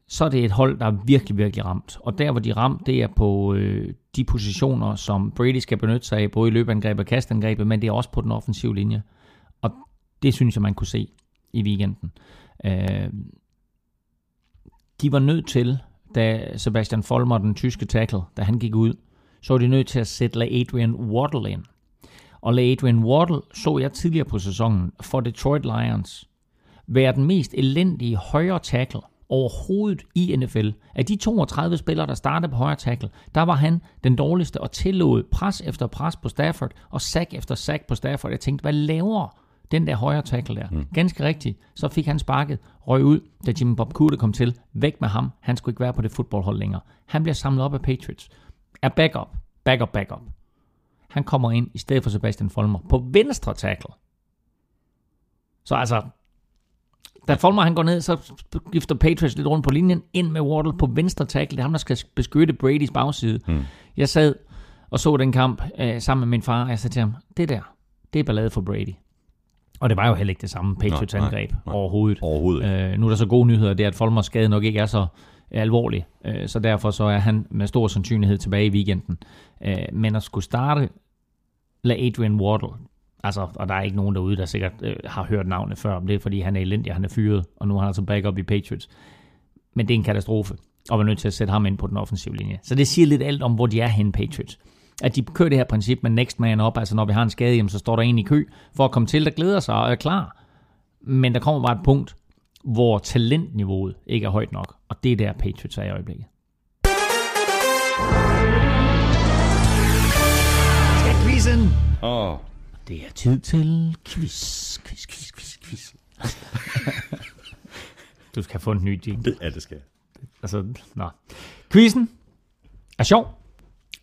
så er det et hold, der er virkelig, virkelig ramt. Og der, hvor de er ramt, det er på øh, de positioner, som Brady skal benytte sig af, både i løbeangreb og kastangrebet, men det er også på den offensive linje. Og det synes jeg, man kunne se i weekenden. Øh, de var nødt til, da Sebastian Vollmer, den tyske tackle, da han gik ud, så var de nødt til at sætte Adrian Waddle ind. Og Adrian Waddle så jeg tidligere på sæsonen for Detroit Lions være den mest elendige højre tackle overhovedet i NFL. Af de 32 spillere, der startede på højre tackle, der var han den dårligste og tillod pres efter pres på Stafford og sack efter sack på Stafford. Jeg tænkte, hvad laver den der højre tackle der? Mm. Ganske rigtigt. Så fik han sparket, røg ud, da Jimmy Bob Cooter kom til. Væk med ham. Han skulle ikke være på det fodboldhold længere. Han bliver samlet op af Patriots. Er backup. Backup, backup. Han kommer ind i stedet for Sebastian Folmer på venstre tackle. Så altså, da Folmer han går ned, så skifter Patriots lidt rundt på linjen, ind med Waddle på venstre tackle. Det er ham, der skal beskytte Bradys bagside. Mm. Jeg sad og så den kamp øh, sammen med min far, og jeg sagde til ham, det der, det er ballade for Brady. Og det var jo heller ikke det samme Patriots Nej, nej, angreb nej. overhovedet. Overhovedet. Øh, nu er der så gode nyheder, det er, at Folmers skade nok ikke er så alvorlig, øh, så derfor så er han med stor sandsynlighed tilbage i weekenden. Øh, men at skulle starte, lad Adrian Waddle, altså, og der er ikke nogen derude, der sikkert øh, har hørt navnet før, om det er, fordi han er elendig, han er fyret, og nu er han altså backup i Patriots. Men det er en katastrofe, og var nødt til at sætte ham ind på den offensive linje. Så det siger lidt alt om, hvor de er henne, Patriots. At de kører det her princip med next man up, altså når vi har en skade, jamen, så står der en i kø for at komme til, der glæder sig og er klar. Men der kommer bare et punkt, hvor talentniveauet ikke er højt nok, og det er der Patriots er i øjeblikket. Quizzen? Åh, Det er tid til quiz, quiz, quiz, quiz, quiz. du skal få en ny jingle. det, ja, det skal jeg. Altså, nå. Quizzen er sjov.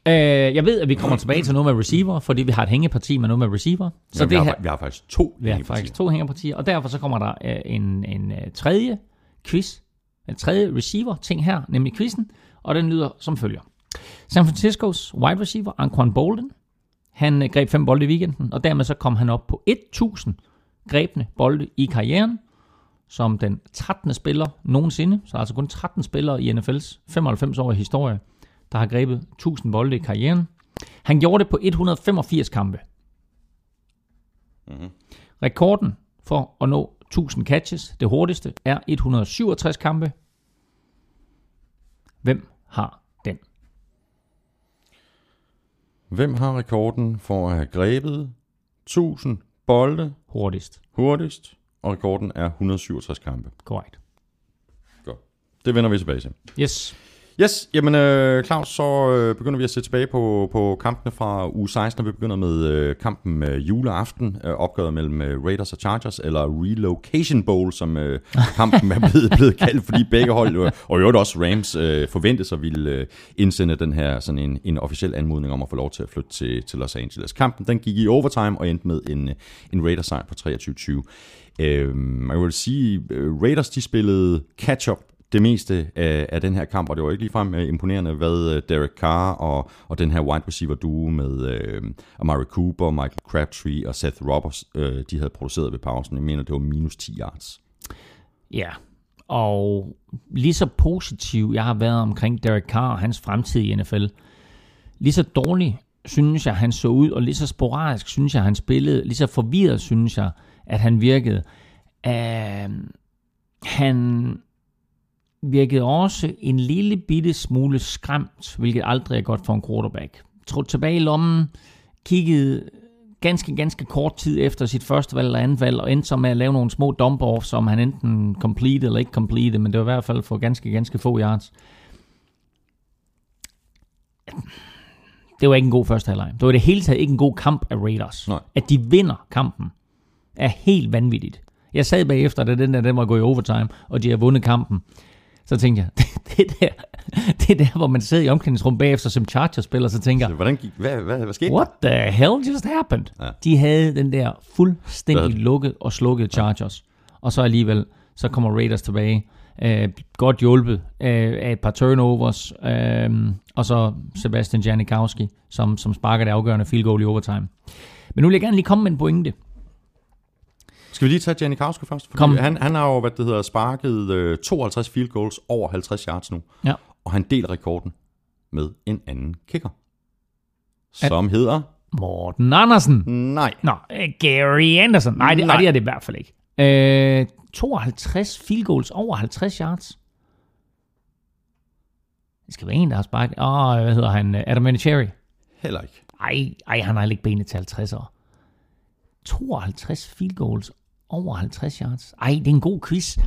Øh, jeg ved, at vi kommer tilbage til noget med receiver, fordi vi har et hængeparti med noget med receiver. Så Jamen, det vi, her, har, vi har faktisk to vi har hængepartier. faktisk to hængepartier, og derfor så kommer der øh, en, en øh, tredje quiz, en tredje receiver ting her, nemlig quizzen, og den lyder som følger. San Franciscos wide receiver, Anquan Bolden, han øh, greb fem bolde i weekenden, og dermed så kom han op på 1000 grebne bolde i karrieren, som den 13. spiller nogensinde, så altså kun 13 spillere i NFL's 95-årige historie, der har grebet 1000 bolde i karrieren. Han gjorde det på 185 kampe. Rekorden for at nå 1000 catches, det hurtigste, er 167 kampe. Hvem har den? Hvem har rekorden for at have grebet 1000 bolde Hurtigst. hurtigst? Og rekorden er 167 kampe. Korrekt. Godt. Det vender vi tilbage til. Yes. Yes, jamen øh, Claus, så øh, begynder vi at se tilbage på, på kampene fra uge 16, og vi begynder med øh, kampen med juleaften, øh, opgøret mellem øh, Raiders og Chargers, eller Relocation Bowl, som øh, (laughs) kampen er blevet, blevet kaldt, fordi begge hold, øh, og i øvrigt også Rams, øh, forventes at ville øh, indsende den her sådan en, en officiel anmodning om at få lov til at flytte til, til Los Angeles. Kampen den gik i overtime og endte med en, øh, en Raiders sejr på 23-20. Øh, man vil sige, øh, Raiders de spillede catch-up det meste af, af den her kamp, og det var ikke ligefrem øh, imponerende, hvad øh, Derek Carr og, og den her wide receiver duo med øh, Amari Cooper, Michael Crabtree og Seth Roberts, øh, de havde produceret ved pausen. Jeg mener, det var minus 10 yards. Ja, og lige så positiv jeg har været omkring Derek Carr og hans fremtid i NFL, lige så dårlig synes jeg, han så ud, og lige så sporadisk synes jeg, han spillede, lige så forvirret synes jeg, at han virkede. Uh, han virkede også en lille bitte smule skræmt, hvilket aldrig er godt for en quarterback. Trådte tilbage i lommen, kiggede ganske, ganske kort tid efter sit første valg eller andet valg, og endte så med at lave nogle små dump-offs, som han enten complete eller ikke complete, men det var i hvert fald for ganske, ganske få yards. Det var ikke en god første halvleg. Det var det hele taget ikke en god kamp af Raiders. Nej. At de vinder kampen er helt vanvittigt. Jeg sad bagefter, da den der den var gået i overtime, og de har vundet kampen. Så tænkte jeg, (laughs) det, det, der, (laughs) det er der, hvor man sidder i omklædningsrum bagefter som Chargers-spiller, så tænker jeg, Hvordan gik, hvad, hvad, hvad skete What the hell just happened? Ja. De havde den der fuldstændig Hvad? lukket og slukket Chargers. Og så alligevel, så kommer Raiders tilbage. Øh, godt hjulpet øh, af et par turnovers. Øh, og så Sebastian Janikowski, som, som sparker det afgørende field goal i overtime. Men nu vil jeg gerne lige komme med en pointe. Skal vi lige tage Jenny Kauske først? Fordi Kom. Han, han har jo, hvad det hedder, sparket øh, 52 field goals over 50 yards nu. Ja. Og han deler rekorden med en anden kicker. Som hedder... Morten Andersen. Nej. Nå, øh, Gary Anderson. Nej, det, nej. Det er det i hvert fald ikke. Øh, 52 field goals over 50 yards. Det skal være en, der har sparket. Åh, oh, hvad hedder han? Adam Vinatieri. Heller ikke. Ej, ej, han har ikke benet til 50 år. 52 field goals over 50 yards. Ej, det er en god quiz.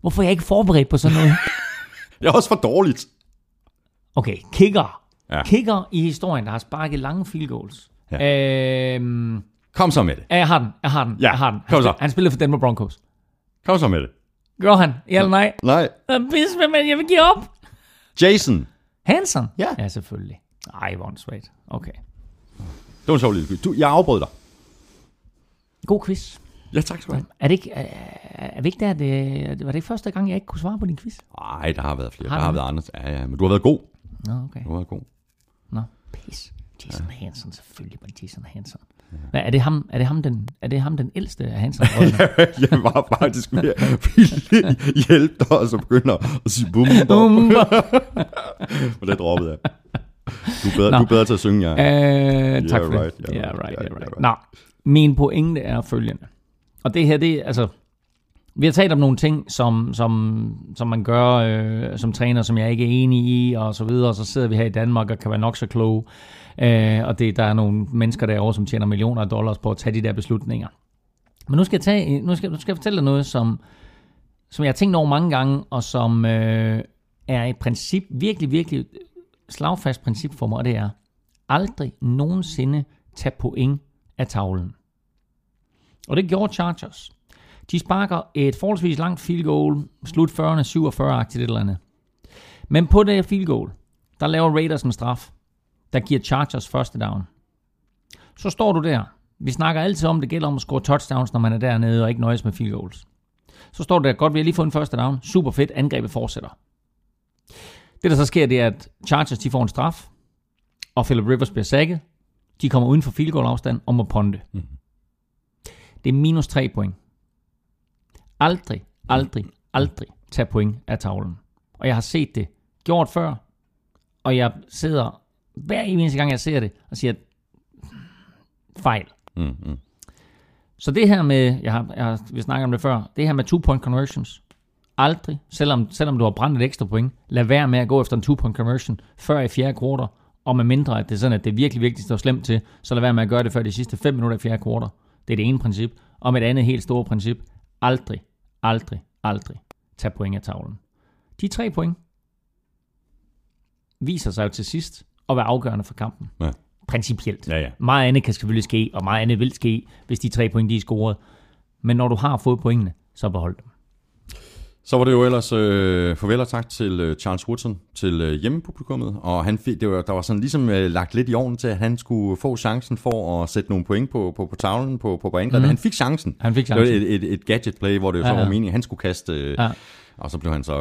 Hvorfor er jeg ikke forberedt på sådan noget? (laughs) Det er også for dårligt. Okay, kicker. Ja. Kicker i historien, der har sparket lange field goals. Ja. Øhm, Kom så med det. jeg har den, jeg har den, Ja, jeg har den. kom Han, så. spil- han spiller for Denver Broncos. Kom så med det. Gør han? Ja eller nej? Nej. Øh, Hvis, men jeg vil give op. Jason. Hansen? Ja. Ja, selvfølgelig. Ej, hvor. Okay. Det var en sjov lille quiz. Du, jeg afbrød dig. God quiz. Ja, tak skal du have. Er det ikke, er, er vi ikke der, det, var det ikke første gang, jeg ikke kunne svare på din quiz? Nej, der har været flere. Har der har været andre. Ja, ja, men du har været god. Nå, okay. Du har været god. Nå, pis. Jason ja. Hansen, selvfølgelig var det Jason Hansen. Hvad, er, det ham, er, det ham den, er det ham den ældste af Hansen? (laughs) jeg var faktisk at ville hjælpe dig, og så begynder at sige bum, bum. Men (laughs) det droppede jeg. Du er bedre, Nå. du er bedre til at synge, jeg. Øh, tak Yeah, for det. right, yeah, yeah, right, right, yeah, right. yeah, Nå, min pointe er følgende. Og det her, det er altså... Vi har talt om nogle ting, som, som, som man gør øh, som træner, som jeg ikke er enig i, og så videre. Og så sidder vi her i Danmark og kan være nok så kloge. Øh, og det, der er nogle mennesker derovre, som tjener millioner af dollars på at tage de der beslutninger. Men nu skal jeg, tage, nu skal, nu skal jeg fortælle dig noget, som, som jeg har tænkt over mange gange, og som øh, er et princip, virkelig, virkelig slagfast princip for mig, og det er, aldrig nogensinde tage point af tavlen. Og det gjorde Chargers. De sparker et forholdsvis langt field goal, slut 40'erne, 47-agtigt et eller andet. Men på det field goal, der laver Raiders en straf, der giver Chargers første down. Så står du der. Vi snakker altid om, det gælder om at score touchdowns, når man er dernede og ikke nøjes med field goals. Så står du der, godt, vi har lige fået en første down. Super fedt, angrebet fortsætter. Det der så sker, det er, at Chargers de får en straf, og Philip Rivers bliver sækket. De kommer uden for field goal afstand og må ponde. Mhm. Det er minus 3 point. Aldrig, aldrig, aldrig tage point af tavlen. Og jeg har set det gjort før, og jeg sidder hver eneste gang, jeg ser det, og siger, fejl. Mm, mm. Så det her med, jeg har, jeg har, vi snakker om det før, det her med two-point conversions, aldrig, selvom, selvom du har brændt et ekstra point, lad være med at gå efter en two-point conversion før i fjerde kvartal, og med mindre, at det er sådan, at det virkelig vigtigt står slemt til, så lad være med at gøre det før de sidste 5 minutter i fjerde kvartal. Det er det ene princip. Og med et andet helt store princip, aldrig, aldrig, aldrig tage point af tavlen. De tre point viser sig jo til sidst at være afgørende for kampen. Ja. Principielt. Ja, ja. Meget andet kan selvfølgelig ske, og meget andet vil ske, hvis de tre point de er scoret. Men når du har fået pointene, så behold dem. Så var det jo ellers øh, farvel og tak til øh, Charles Woodson, til øh, hjemmepublikummet, og han fik, det var, der var sådan ligesom øh, lagt lidt i ovnen til, at han skulle få chancen for at sætte nogle point på, på, på tavlen på, på, angrebet. Mm. Han fik chancen. Han fik Det var chancen. et, et, et gadget play, hvor det jo så Ja, var ja. meningen, han skulle kaste, øh, Ja. og så blev han så...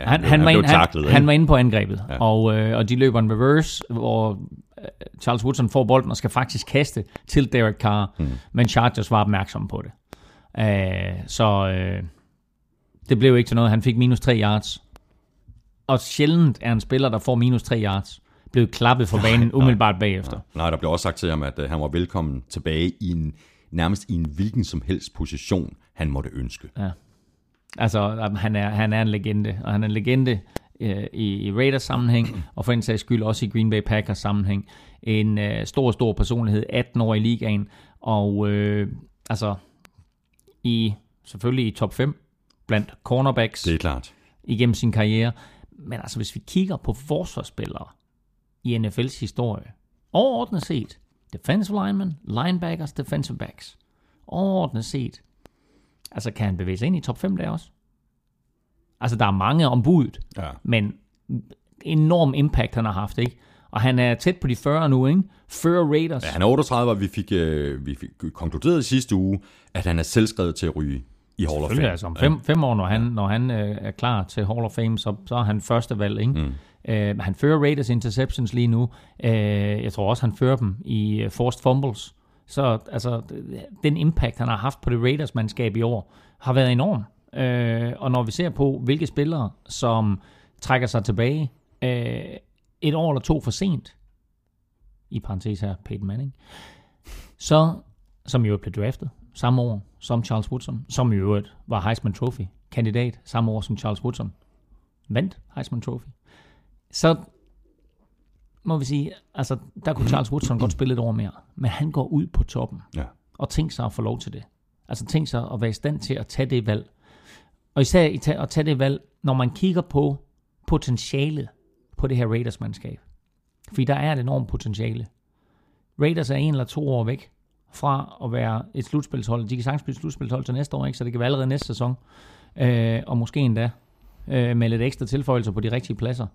Ja, Han, blev, han, var inde, han, taklet, han var inde på angrebet, Ja. ja. og, øh, og de løber en reverse, hvor øh, Charles Woodson får bolden og skal faktisk kaste til Derek Carr, mm. men Chargers var opmærksom på det. Uh, så øh, det blev ikke til noget. Han fik minus 3 yards. Og sjældent er en spiller, der får minus 3 yards, blevet klappet for banen umiddelbart bagefter. Nej, der blev også sagt til ham, at øh, han var velkommen tilbage i en, nærmest i en hvilken som helst position, han måtte ønske. Altså, han er, han er en legende, og han er en legende øh, i, i Raiders sammenhæng, (clears throat) og for en sags skyld også i Green Bay Packers sammenhæng. En øh, stor, stor personlighed, 18 år i ligaen, og øh, altså, i, selvfølgelig i top 5 blandt cornerbacks Det er klart. igennem sin karriere. Men altså, hvis vi kigger på forsvarsspillere i NFL's historie, overordnet set, defensive linemen, linebackers, defensive backs, overordnet set, Altså, kan han bevæge sig ind i top 5 der også? Altså, der er mange ombud, Ja. men enorm impact, han har haft, ikke? Og han er tæt på de 40 nu, ikke? 40 Raiders. Ja, han er 38, og vi fik, øh, vi fik konkluderet i sidste uge, at han er selvskrevet til at ryge i Hall of Fame. Altså om fem, fem år, når han, når han øh, er klar til Hall of Fame, så, så er han første valg, ikke? Mm. Øh, han fører Raiders interceptions lige nu. Øh, jeg tror også, han fører dem i øh, forced fumbles. Så altså, den impact, han har haft på det Raiders-mandskab i år, har været enorm. Øh, og når vi ser på, hvilke spillere, som trækker sig tilbage øh, et år eller to for sent, i parentes her, Peyton Manning, så, som jo blev draftet samme år som Charles Woodson, som i øvrigt var Heisman Trophy kandidat samme år som Charles Woodson, vandt Heisman Trophy, så må vi sige, altså der kunne Charles Woodson godt spille et år mere, men han går ud på toppen, Ja. og tænk sig at få lov til det. Altså tænk sig at være i stand til at tage det valg. Og især at tage det valg, når man kigger på potentialet på det her Raiders-mandskab. Fordi der er et enormt potentiale. Raiders er en eller to år væk fra at være et slutspilshold. De kan sagtens blive et slutspilshold til næste år, ikke? så det kan være allerede næste sæson. Øh, og måske endda øh, med lidt ekstra tilføjelser på de rigtige pladser.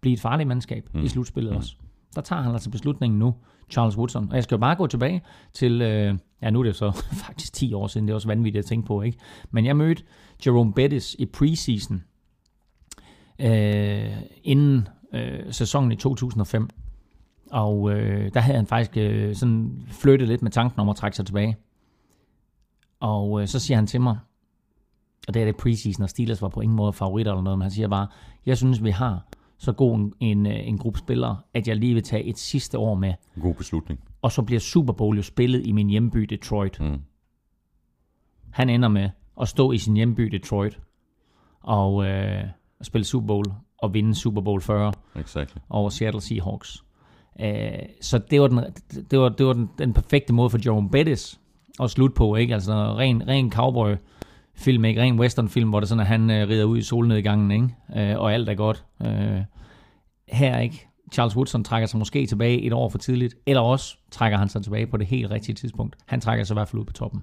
Blive et farligt mandskab mm. i slutspillet mm. også. Der tager han altså beslutningen nu, Charles Woodson. Og jeg skal jo bare gå tilbage til, øh, ja nu er det så (laughs) faktisk 10 år siden, det er også vanvittigt at tænke på, ikke? Men jeg mødte Jerome Bettis i preseason, øh, inden øh, sæsonen i 2005. Og øh, der havde han faktisk øh, sådan flyttet lidt med tanken om at trække sig tilbage. Og øh, så siger han til mig, og det er det preseason, og Steelers var på ingen måde favoritter eller noget, men han siger bare, jeg synes, vi har så god en, en, øh, en gruppe spillere, at jeg lige vil tage et sidste år med. God beslutning. Og så bliver Super Bowl jo spillet i min hjemby Detroit. Mm. Han ender med at stå i sin hjemby Detroit og øh, spille Super Bowl og vinde Super Bowl 40 Exactly. over Seattle Seahawks. Øh, så det var, den, det var, det var den, den perfekte måde for Jerome Bettis at slutte på, ikke? Altså ren, ren cowboy film, ikke? Ren western film, hvor det sådan, at han øh, rider ud i solnedgangen, ikke? Øh, og alt er godt. Øh, her, ikke? Charles Woodson trækker sig måske tilbage et år for tidligt, eller også trækker han sig tilbage på det helt rigtige tidspunkt. Han trækker sig i hvert fald ud på toppen.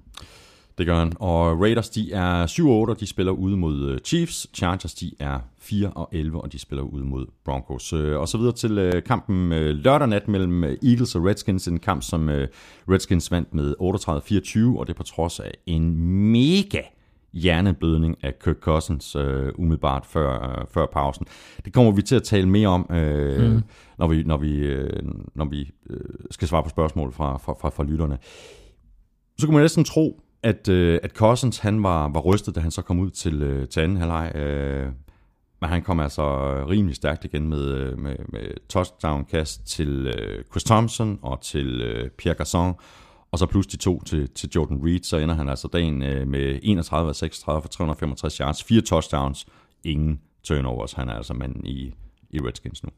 Det gør han. Og Raiders, de er 7 og 8, og de spiller ude mod øh, Chiefs. Chargers, de er 4 og 11, og de spiller ude mod Broncos. Øh, Og så videre til øh, kampen lørdag nat mellem Eagles og Redskins. En kamp, som Redskins vandt med 38-24, og det på trods af en mega hjerneblødning af Kirk Cousins øh, umiddelbart før, øh, før pausen. Det kommer vi til at tale mere om, øh, mm. når vi, når vi, øh, når vi øh, skal svare på spørgsmål fra, fra, fra, fra lytterne. Så kunne man næsten tro, at, øh, at Cousins han var, var rystet, da han så kom ud til, øh, til anden halvleg. Øh, men han kom altså rimelig stærkt igen med, øh, med, med touchdown-kast til øh, Chris Thompson og til øh, Pierre Garçon, og så plus de to til, til Jordan Reed, så ender han altså dagen øh, med 31 af 36 for 365 yards, fire touchdowns, ingen turnovers. Han er altså manden i, i Redskins nu.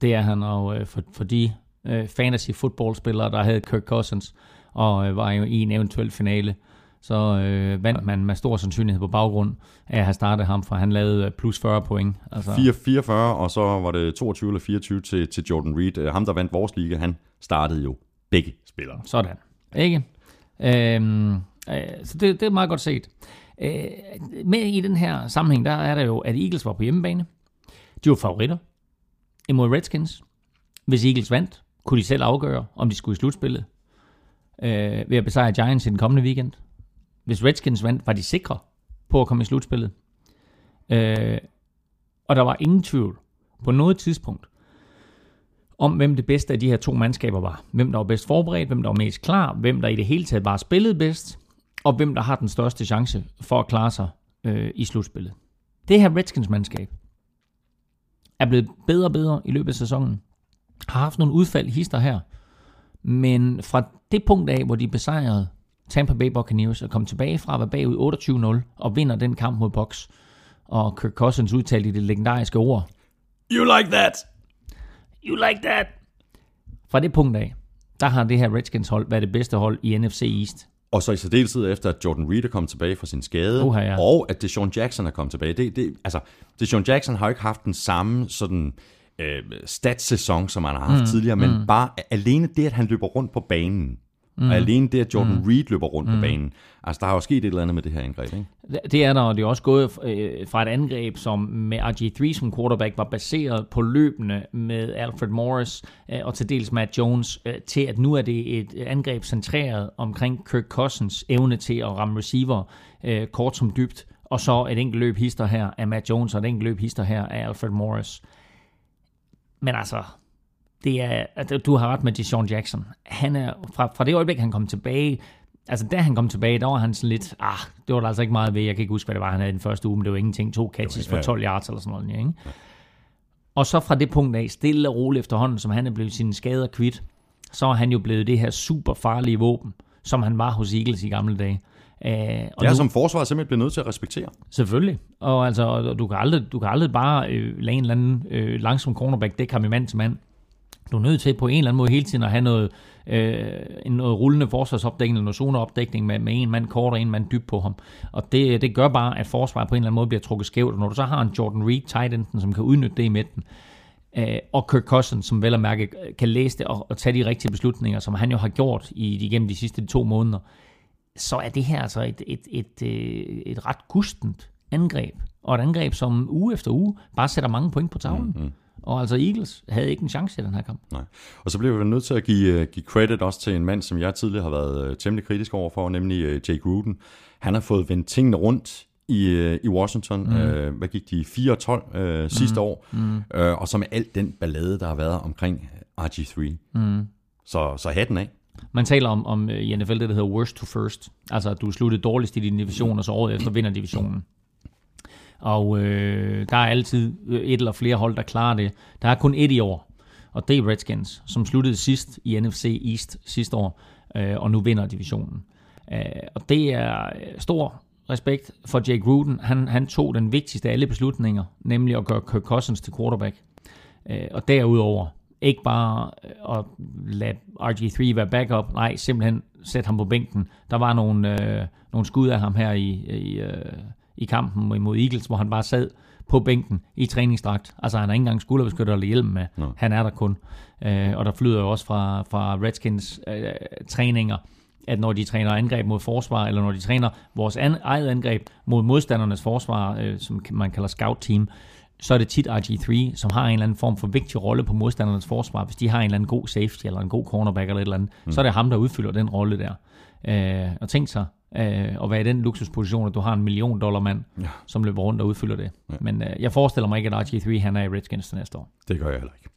Det er han, og øh, for, for de øh, fantasy footballspillere, der havde Kirk Cousins, og øh, var jo i en eventuel finale, så øh, vandt man med stor sandsynlighed på baggrund af at have startet ham, for han lavede øh, plus 40 point. Altså, 4, 44, og så var det 22 eller 24 til, til Jordan Reed. Øh, Ham, der vandt vores liga, han startede jo begge spillere. Sådan. Ikke? Øhm, øh, så det, det er meget godt set. Øh, med i den her sammenhæng, der er der jo, at Eagles var på hjemmebane. De var favoritter imod Redskins. Hvis Eagles vandt, kunne de selv afgøre, om de skulle i slutspillet øh, ved at besejre Giants i den kommende weekend. Hvis Redskins vandt, var de sikre på at komme i slutspillet. Øh, og der var ingen tvivl på noget tidspunkt om, hvem det bedste af de her to mandskaber var. Hvem der var bedst forberedt, hvem der var mest klar, hvem der i det hele taget bare spillede bedst, og hvem der har den største chance for at klare sig øh, i slutspillet. Det her Redskins-mandskab er blevet bedre og bedre i løbet af sæsonen. Har haft nogle udfald hister her, men fra det punkt af, hvor de besejrede Tampa Bay Buccaneers og kom tilbage fra at være bagud 28-0 og vinder den kamp mod Bucks, og Kirk Cousins udtalte i det legendariske ord, You like that! You like that? Fra det punkt af, der har det her Redskins hold været det bedste hold i NFC East. Og så i særdeleshed efter, at Jordan Reed er kommet tilbage fra sin skade, Uha, ja. og at Deshaun Jackson er kommet tilbage. Det, det, altså, Deshaun Jackson har jo ikke haft den samme sådan, øh, statssæson, som han har haft mm, tidligere, men mm. bare alene det, at han løber rundt på banen, Mm. Og alene det, at Jordan mm. Reed løber rundt mm. på banen. Altså, der har jo sket et eller andet med det her angreb, ikke? Det er der, og det er også gået øh, fra et angreb, som med RG3 som quarterback var baseret på løbende med Alfred Morris øh, og til dels Matt Jones, øh, til at nu er det et angreb centreret omkring Kirk Cousins evne til at ramme receiver kort som dybt, og så et enkelt løb hister her af Matt Jones, og et enkelt løb hister her af Alfred Morris. Men altså, det er, at du har ret med Deshaun Jackson. Han er, fra, fra det øjeblik, han kom tilbage, altså da han kom tilbage, der var han sådan lidt, ah, det var der altså ikke meget ved, jeg kan ikke huske, hvad det var, han havde den første uge, men det var ingenting, to catches for 12 yards eller sådan noget, ikke? Og så fra det punkt af, stille og roligt efterhånden, som han er blevet sine skader kvidt, så er han jo blevet det her super farlige våben, som han var hos Eagles i gamle dage. Uh, og det er nu, som forsvar simpelthen bliver nødt til at respektere. Selvfølgelig. Og altså, du kan aldrig, du kan aldrig bare øh, lade en eller anden øh, langsom cornerback dække ham i mand til mand. Du er nødt til på en eller anden måde hele tiden at have noget, øh, noget rullende forsvarsopdækning, eller noget zoneopdækning med, med en mand kort og en mand dyb på ham. Og det, det gør bare, at forsvaret på en eller anden måde bliver trukket skævt. Og når du så har en Jordan Reed tight enden, som kan udnytte det i midten, øh, og Kirk Cousins, som vel at mærke kan læse det og, og tage de rigtige beslutninger, som han jo har gjort i, igennem de sidste to måneder, så er det her altså et, et, et, et, et ret gustent angreb. Og et angreb, som uge efter uge bare sætter mange point på tavlen. Mm-hmm. Og altså Eagles havde ikke en chance i den her kamp. Nej. Og så bliver vi nødt til at give, uh, give credit også til en mand, som jeg tidligere har været uh, temmelig kritisk over for, nemlig uh, Jake Gruden. Han har fået vendt tingene rundt i, i Washington. Mm. Uh, hvad gik de? 4-12 uh, sidste mm. år. Mm. Uh, og så med alt den ballade, der har været omkring RG3. Mm. Så, så hatten af. Man taler om, om i NFL det, der hedder worst to first. Altså, at du sluttede dårligst i din division, og så året efter vinder divisionen. Og øh, der er altid øh, et eller flere hold, der klarer det. Der er kun et i år, og det er Redskins, som sluttede sidst i NFC East sidste år, øh, og nu vinder divisionen. Øh, og det er øh, stor respekt for Jake Gruden. Han, han tog den vigtigste af alle beslutninger, nemlig at gøre Kirk Cousins til quarterback. Øh, og derudover, ikke bare øh, at lade RG3 være backup, nej, simpelthen sætte ham på bænken. Der var nogle, øh, nogle skud af ham her i, i øh, i kampen mod Eagles, hvor han bare sad på bænken i træningsdragt. Altså han har ikke engang skulderbeskytter eller hjelm med. No. Han er der kun. Øh, og der flyder jo også fra, fra Redskins øh, træninger, at når de træner angreb mod forsvar, eller når de træner vores an, eget angreb mod modstandernes forsvar, øh, som man kalder scout team, så er det tit RG3, som har en eller anden form for vigtig rolle på modstandernes forsvar. Hvis de har en eller anden god safety, eller en god cornerback, eller et eller andet, mm. så er det ham, der udfylder den rolle der. Øh, og tænk sig, øh, at være i den luksusposition, at du har en million dollar mand, ja. som løber rundt og udfylder det. Ja. Men øh, jeg forestiller mig ikke, at RG3 han er i Redskins til næste år. Det gør jeg heller ikke.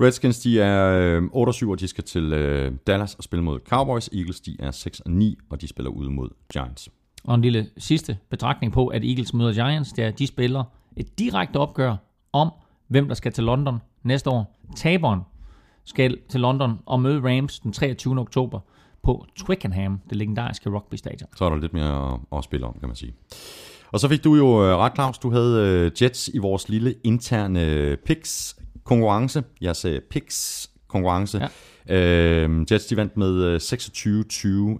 Redskins, de er øh, 8 7, og de skal til øh, Dallas og spille mod Cowboys. Eagles, de er 6 og 9, og de spiller ude mod Giants. Og en lille sidste betragtning på, at Eagles møder Giants, det er, at de spiller et direkte opgør om, hvem der skal til London næste år. Taberen skal til London og møde Rams den 23. oktober på Twickenham, det legendariske rugby-stadion. Så er der lidt mere at, spille om, kan man sige. Og så fik du jo øh, ret, Claus. Du havde øh, Jets i vores lille interne picks konkurrence. Jeg sagde picks konkurrence. Ja. Øh, Jets de vandt med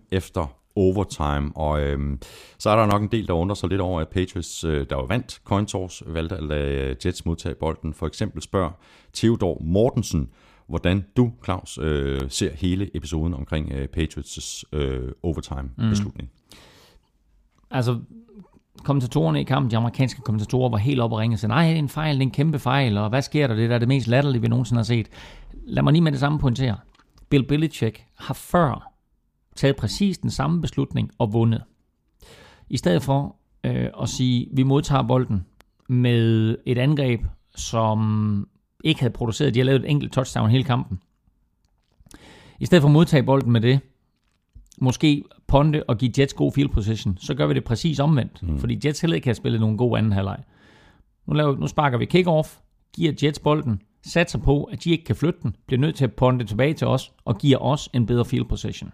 26-20 efter overtime, og øh, så er der nok en del, der undrer sig lidt over, at Patriots, øh, der var vandt coin toss, valgte at lade Jets modtage bolden. For eksempel spørger Theodor Mortensen, hvordan du, Claus, øh, ser hele episoden omkring øh, Patriots' øh, overtime-beslutning. Mm. Altså, kommentatorerne i kampen, de amerikanske kommentatorer, var helt oppe og ringe og sagde, nej, det er en fejl, det er en kæmpe fejl, og hvad sker der? Det er det mest latterlige, vi nogensinde har set. Lad mig lige med det samme pointere. Bill Belichick har før taget præcis den samme beslutning og vundet. I stedet for øh, at sige, vi modtager bolden med et angreb, som ikke havde produceret. De har lavet et enkelt touchdown hele kampen. I stedet for at modtage bolden med det, måske ponte og give Jets god field position, så gør vi det præcis omvendt. Mm. Fordi Jets heller ikke har spillet nogen god anden halvleg. Nu, laver, nu sparker vi kickoff, giver Jets bolden, satser på, at de ikke kan flytte den, bliver nødt til at ponte tilbage til os, og giver os en bedre field position.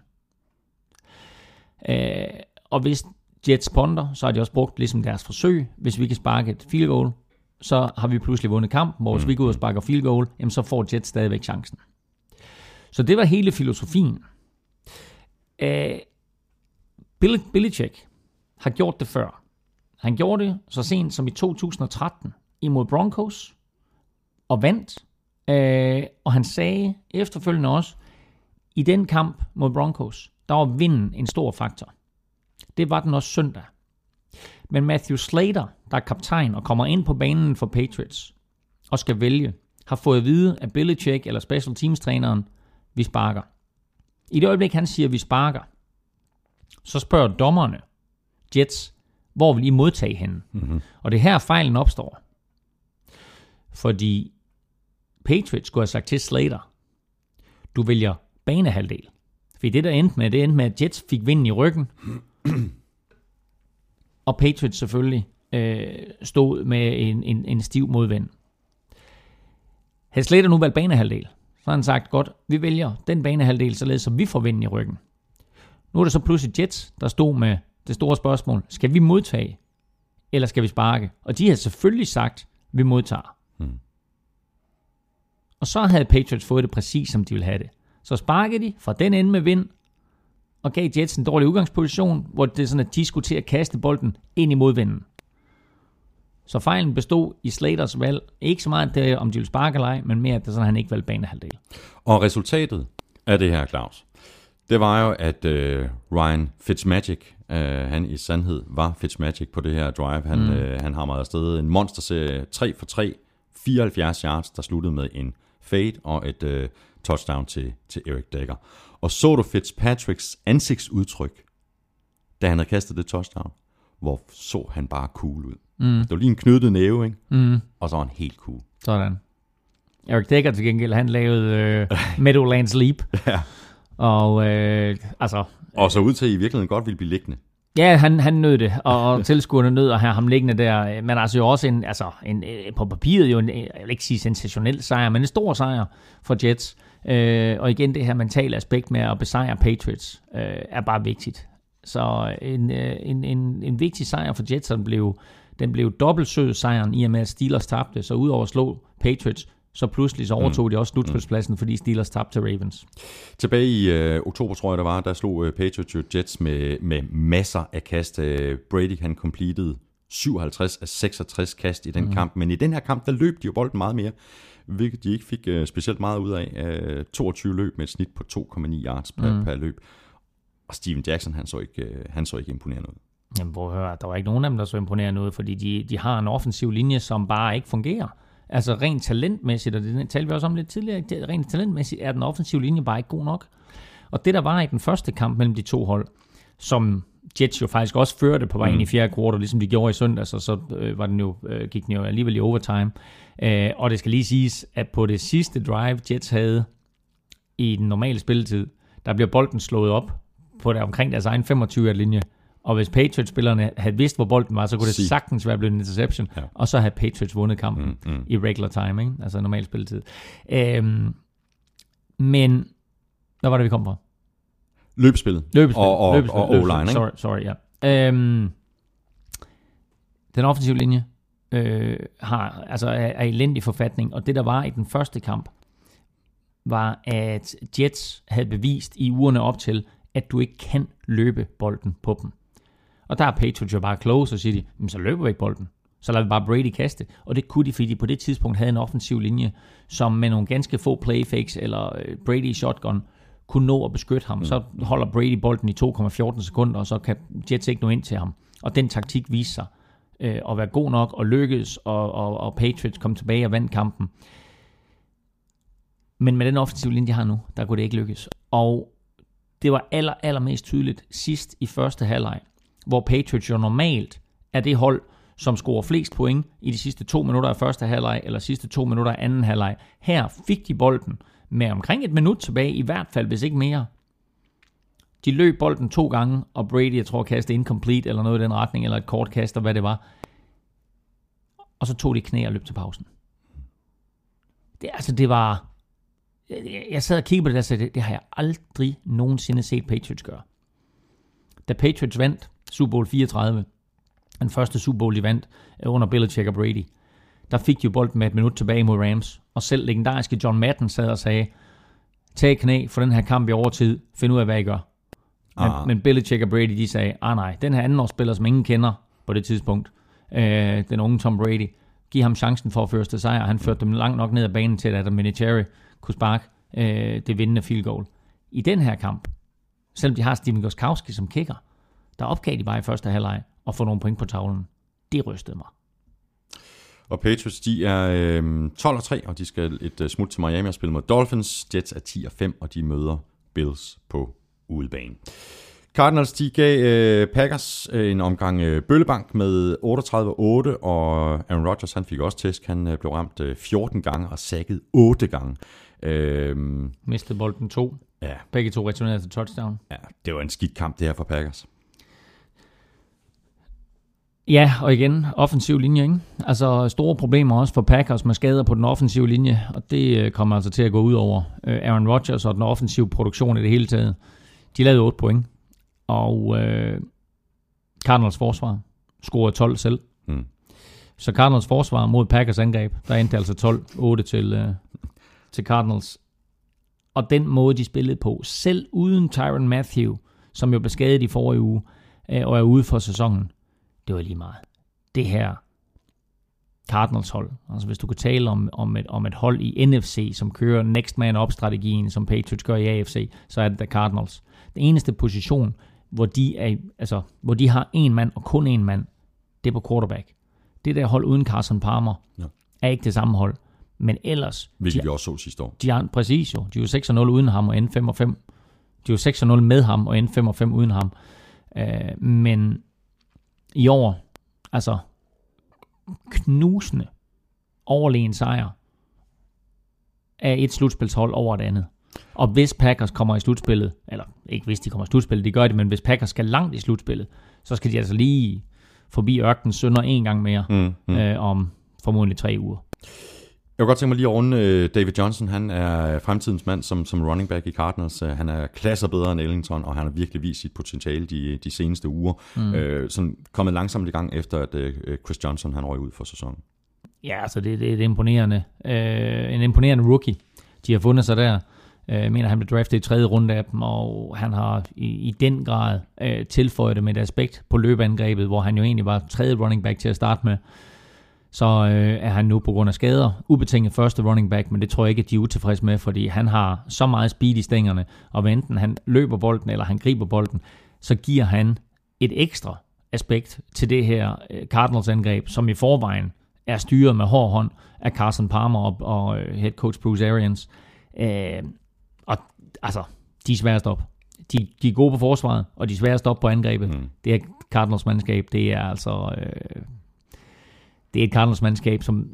Øh, og hvis Jets ponder, så har de også brugt ligesom deres forsøg. Hvis vi kan sparke et field goal, så har vi pludselig vundet kampen, hvor hvis vi går ud og sparker field goal, jamen så får Jets stadigvæk chancen. Så det var hele filosofien. Uh, Bill, Belichick har gjort det før. Han gjorde det så sent som i 2013 imod Broncos og vandt. Uh, og han sagde efterfølgende også, i den kamp mod Broncos, der var vinden en stor faktor. Det var den også søndag. Men Matthew Slater, der er kaptajn og kommer ind på banen for Patriots og skal vælge, har fået at vide af Belichick eller special teams træneren, vi sparker. I det øjeblik, han siger, vi sparker, så spørger dommerne, Jets, hvor vil I modtage hende? Mm-hmm. Og det er her fejlen opstår. Fordi Patriots skulle have sagt til Slater, du vælger banehalvdel. For det, der endte med, det endte med, at Jets fik vinden i ryggen. Og Patriots selvfølgelig øh, stod med en, en, en stiv modvind. Havde Slater nu valgt banehalvdel, så har han sagt, godt, vi vælger den banehalvdel, således som vi får vinden i ryggen. Nu er det så pludselig Jets, der stod med det store spørgsmål, skal vi modtage, eller skal vi sparke? Og de har selvfølgelig sagt, vi modtager. Hmm. Og så havde Patriots fået det præcis, som de ville have det. Så sparkede de fra den ende med vind, og gav Jets en dårlig udgangsposition, hvor det er sådan, at de skulle til at kaste bolden ind i modvinden. Så fejlen bestod i Slaters valg. Ikke så meget det, om de ville sparke eller ej, men mere, at det sådan, at han ikke valgte banehalvdel. Og resultatet af det her, Claus, det var jo, at uh, Ryan Fitzmagic, uh, han i sandhed var Fitzmagic på det her drive. Han, mm. uh, han hamrede afsted en monsterserie 3 for 3, 74 yards, der sluttede med en fade og et uh, touchdown til, til Eric Decker. Og så du Fitzpatricks ansigtsudtryk, da han havde kastet det touchdown? Hvor så han bare cool ud. Mm. Det var lige en knyttet næve, ikke? Mm. Og så var han helt cool. Sådan. Eric Decker til gengæld, han lavede øh, (laughs) Meadowlands Leap. ja. Og øh, altså... Og så ud til, at I virkelig godt ville blive liggende. Ja, han, han nød det, og (laughs) tilskuerne nød at have ham liggende der. Men altså jo også en, altså en, øh, på papiret jo en, jeg vil ikke sige sensationel sejr, men en stor sejr for Jets. Øh, og igen, det her mentale aspekt med at besejre Patriots øh, er bare vigtigt. Så en, øh, en, en, en vigtig sejr for Jets, den blev, den blev dobbelt sød sejren i og med, at Steelers tabte. Så udover at slå Patriots, så pludselig så overtog mm. de også slutspilspladsen, fordi Steelers tabte til Ravens. Tilbage i øh, oktober, tror jeg det var, der slog øh, Patriots jo Jets med, med masser af kast. Øh, Brady han completed 57 af 66 kast i den mm. kamp, men i den her kamp, der løb de jo bolden meget mere, hvilket de ikke fik øh, specielt meget ud af. Øh, 22 løb med et snit på 2,9 yards per, mm. per løb. Og Steven Jackson, han så ikke, øh, han så ikke imponerende ud. Jamen, hvor høre, der var ikke nogen af dem, der så imponerende ud, fordi de, de har en offensiv linje, som bare ikke fungerer. Altså rent talentmæssigt, og det talte vi også om lidt tidligere, rent talentmæssigt er den offensive linje bare ikke god nok. Og det der var i den første kamp mellem de to hold, som Jets jo faktisk også førte på vej ind i mm. fjerde kvartal, ligesom de gjorde i søndags, og så øh, var den jo, øh, gik den jo alligevel i overtime. Øh, og det skal lige siges, at på det sidste drive, Jets havde i den normale spilletid, der bliver bolden slået op på der, omkring deres egen 25-linje, og hvis Patriots-spillerne havde vidst, hvor bolden var, så kunne det Sig. sagtens være blevet en interception, ja. og så havde Patriots vundet kampen mm, mm. i regular time, ikke? altså normal spilletid. Øhm, men, hvad var det, vi kom fra? Løbespillet. Løbespil. Og, og, løbespil. og ikke? Sorry, sorry, ja. Øhm, den offensive linje øh, har, altså er, er elendig forfatning, og det der var i den første kamp, var, at Jets havde bevist i ugerne op til, at du ikke kan løbe bolden på dem. Og der er Patriots jo bare kloge, så siger de, så løber vi ikke bolden. Så lader vi bare Brady kaste. Og det kunne de, fordi de på det tidspunkt havde en offensiv linje, som med nogle ganske få playfakes eller øh, Brady shotgun kunne nå at beskytte ham. Mm. Så holder Brady bolden i 2,14 sekunder, og så kan Jets ikke nå ind til ham. Og den taktik viser sig øh, og være god nok og lykkes, og, og, og Patriots kom tilbage og vandt kampen. Men med den offensive linje, de har nu, der kunne det ikke lykkes. Og det var aller, allermest tydeligt sidst i første halvleg, hvor Patriots jo normalt er det hold, som scorer flest point i de sidste to minutter af første halvleg, eller sidste to minutter af anden halvleg. Her fik de bolden med omkring et minut tilbage, i hvert fald, hvis ikke mere. De løb bolden to gange, og Brady, jeg tror, kastede incomplete, eller noget i den retning, eller et kort kast, og hvad det var. Og så tog de knæ og løb til pausen. Det, altså, det var jeg sad og kiggede på det der, så det, det har jeg aldrig nogensinde set Patriots gøre. Da Patriots vandt Super Bowl 34, den første Super Bowl, de vandt øh, under Belichick og Brady, der fik de jo bolden med et minut tilbage mod Rams, og selv legendariske John Madden sad og sagde, tag knæ for den her kamp i overtid, find ud af, hvad I gør. Men, ah. men Belichick og Brady, de sagde, ah nej, den her anden spiller, som ingen kender på det tidspunkt, øh, den unge Tom Brady, giv ham chancen for at føre til sejr. Han førte dem langt nok ned ad banen til, at Adam Vinatieri kunne sparke øh, det vindende field goal. I den her kamp, selvom de har Steven Gostkowski som kicker, der opgav de bare i første halvleg og få nogle point på tavlen. Det rystede mig. Og Patriots, de er øh, 12 og 3, og de skal et uh, smut til Miami og spille mod Dolphins. Jets er 10 og 5, og de møder Bills på udebane. Cardinals, de gav øh, Packers øh, en omgang øh, bøllebank med 38-8, og Aaron Rodgers, han fik også tæsk. Han øh, blev ramt øh, 14 gange og sækket 8 gange. Øh, Mistede bolden to. ja, Begge to returnerede til touchdown. ja, det var en skidt kamp, det her for Packers. Ja, og igen, offensiv linje, ikke? Altså store problemer også for Packers med skader på den offensive linje, og det øh, kommer altså til at gå ud over øh, Aaron Rodgers og den offensive produktion i det hele taget. De lavede 8 point, og øh, Cardinals forsvar scorede 12 selv. Mm. Så Cardinals forsvar mod Packers angreb, der endte altså 12-8 til, øh, til Cardinals. Og den måde, de spillede på, selv uden Tyron Matthew, som jo blev skadet i forrige uge, øh, og er ude for sæsonen, det var lige meget. Det her Cardinals hold, altså hvis du kan tale om, om, et, om et hold i NFC, som kører next man up strategien, som Patriots gør i AFC, så er det der Cardinals. Den eneste position, hvor de, er, altså, hvor de har en mand og kun en mand, det er på quarterback. Det der hold uden Carson Palmer Ja. er ikke det samme hold. Men ellers, Hvilket de, vi også så sidste år. de er præcis jo. De er jo 6-0 uden ham og endte 5 5. De er jo 6-0 med ham og endte 5 5 uden ham. Uh, men i år, altså knusende, overlegen sejr af et slutspilshold over et andet. Og hvis Packers kommer i slutspillet, eller ikke hvis de kommer i slutspillet, det gør de, men hvis Packers skal langt i slutspillet, så skal de altså lige forbi ørkenen sønder en gang mere Mm, mm. øh, om formodentlig tre uger. Jeg kunne godt tænke mig lige at runde øh, David Johnson. Han er fremtidens mand som, som running back i Cardinals. Øh, Han er klasser bedre end Ellington, og han har virkelig vist sit potentiale de, de seneste uger. Mm. Øh, sådan kommet langsomt i gang efter, at øh, Chris Johnson han røg ud for sæsonen. Ja, altså det, det, det er imponerende. Øh, en imponerende rookie, de har fundet sig der. Jeg mener, han blev draftet i tredje runde af dem, og han har i, i den grad øh, tilføjet det med et aspekt på løbeangrebet, hvor han jo egentlig var tredje running back til at starte med. Så øh, er han nu på grund af skader ubetinget første running back, men det tror jeg ikke, at de er utilfredse med, fordi han har så meget speed i stængerne, og hvad enten han løber bolden, eller han griber bolden, så giver han et ekstra aspekt til det her øh, Cardinals angreb, som i forvejen er styret med hård hånd af Carson Palmer og, og øh, head coach Bruce Arians. Øh, altså, de er svære at stoppe. De, de er gode på forsvaret, og de er svære at stoppe på angrebet. Mm. Det er Cardinals mandskab, det er altså... Øh, det er et Cardinals mandskab, som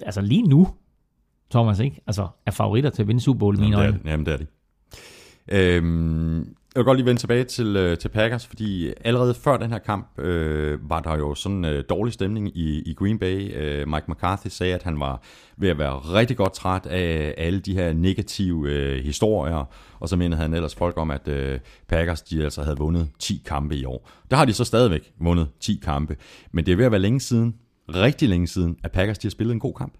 altså lige nu, Thomas, ikke? Altså, er favoritter til at vinde Super Bowl i mine øjne. det. Jamen, det er det. Øhm, jeg vil godt lige vende tilbage til, øh, til Packers, fordi allerede før den her kamp øh, var der jo sådan øh, dårlig stemning i, i Green Bay. Øh, Mike McCarthy sagde, at han var ved at være rigtig godt træt af alle de her negative øh, historier, og så mindede han ellers folk om, at øh, Packers de altså havde vundet 10 kampe i år. Der har de så stadigvæk vundet 10 kampe, men det er ved at være længe siden, rigtig længe siden, at Packers de har spillet en god kamp.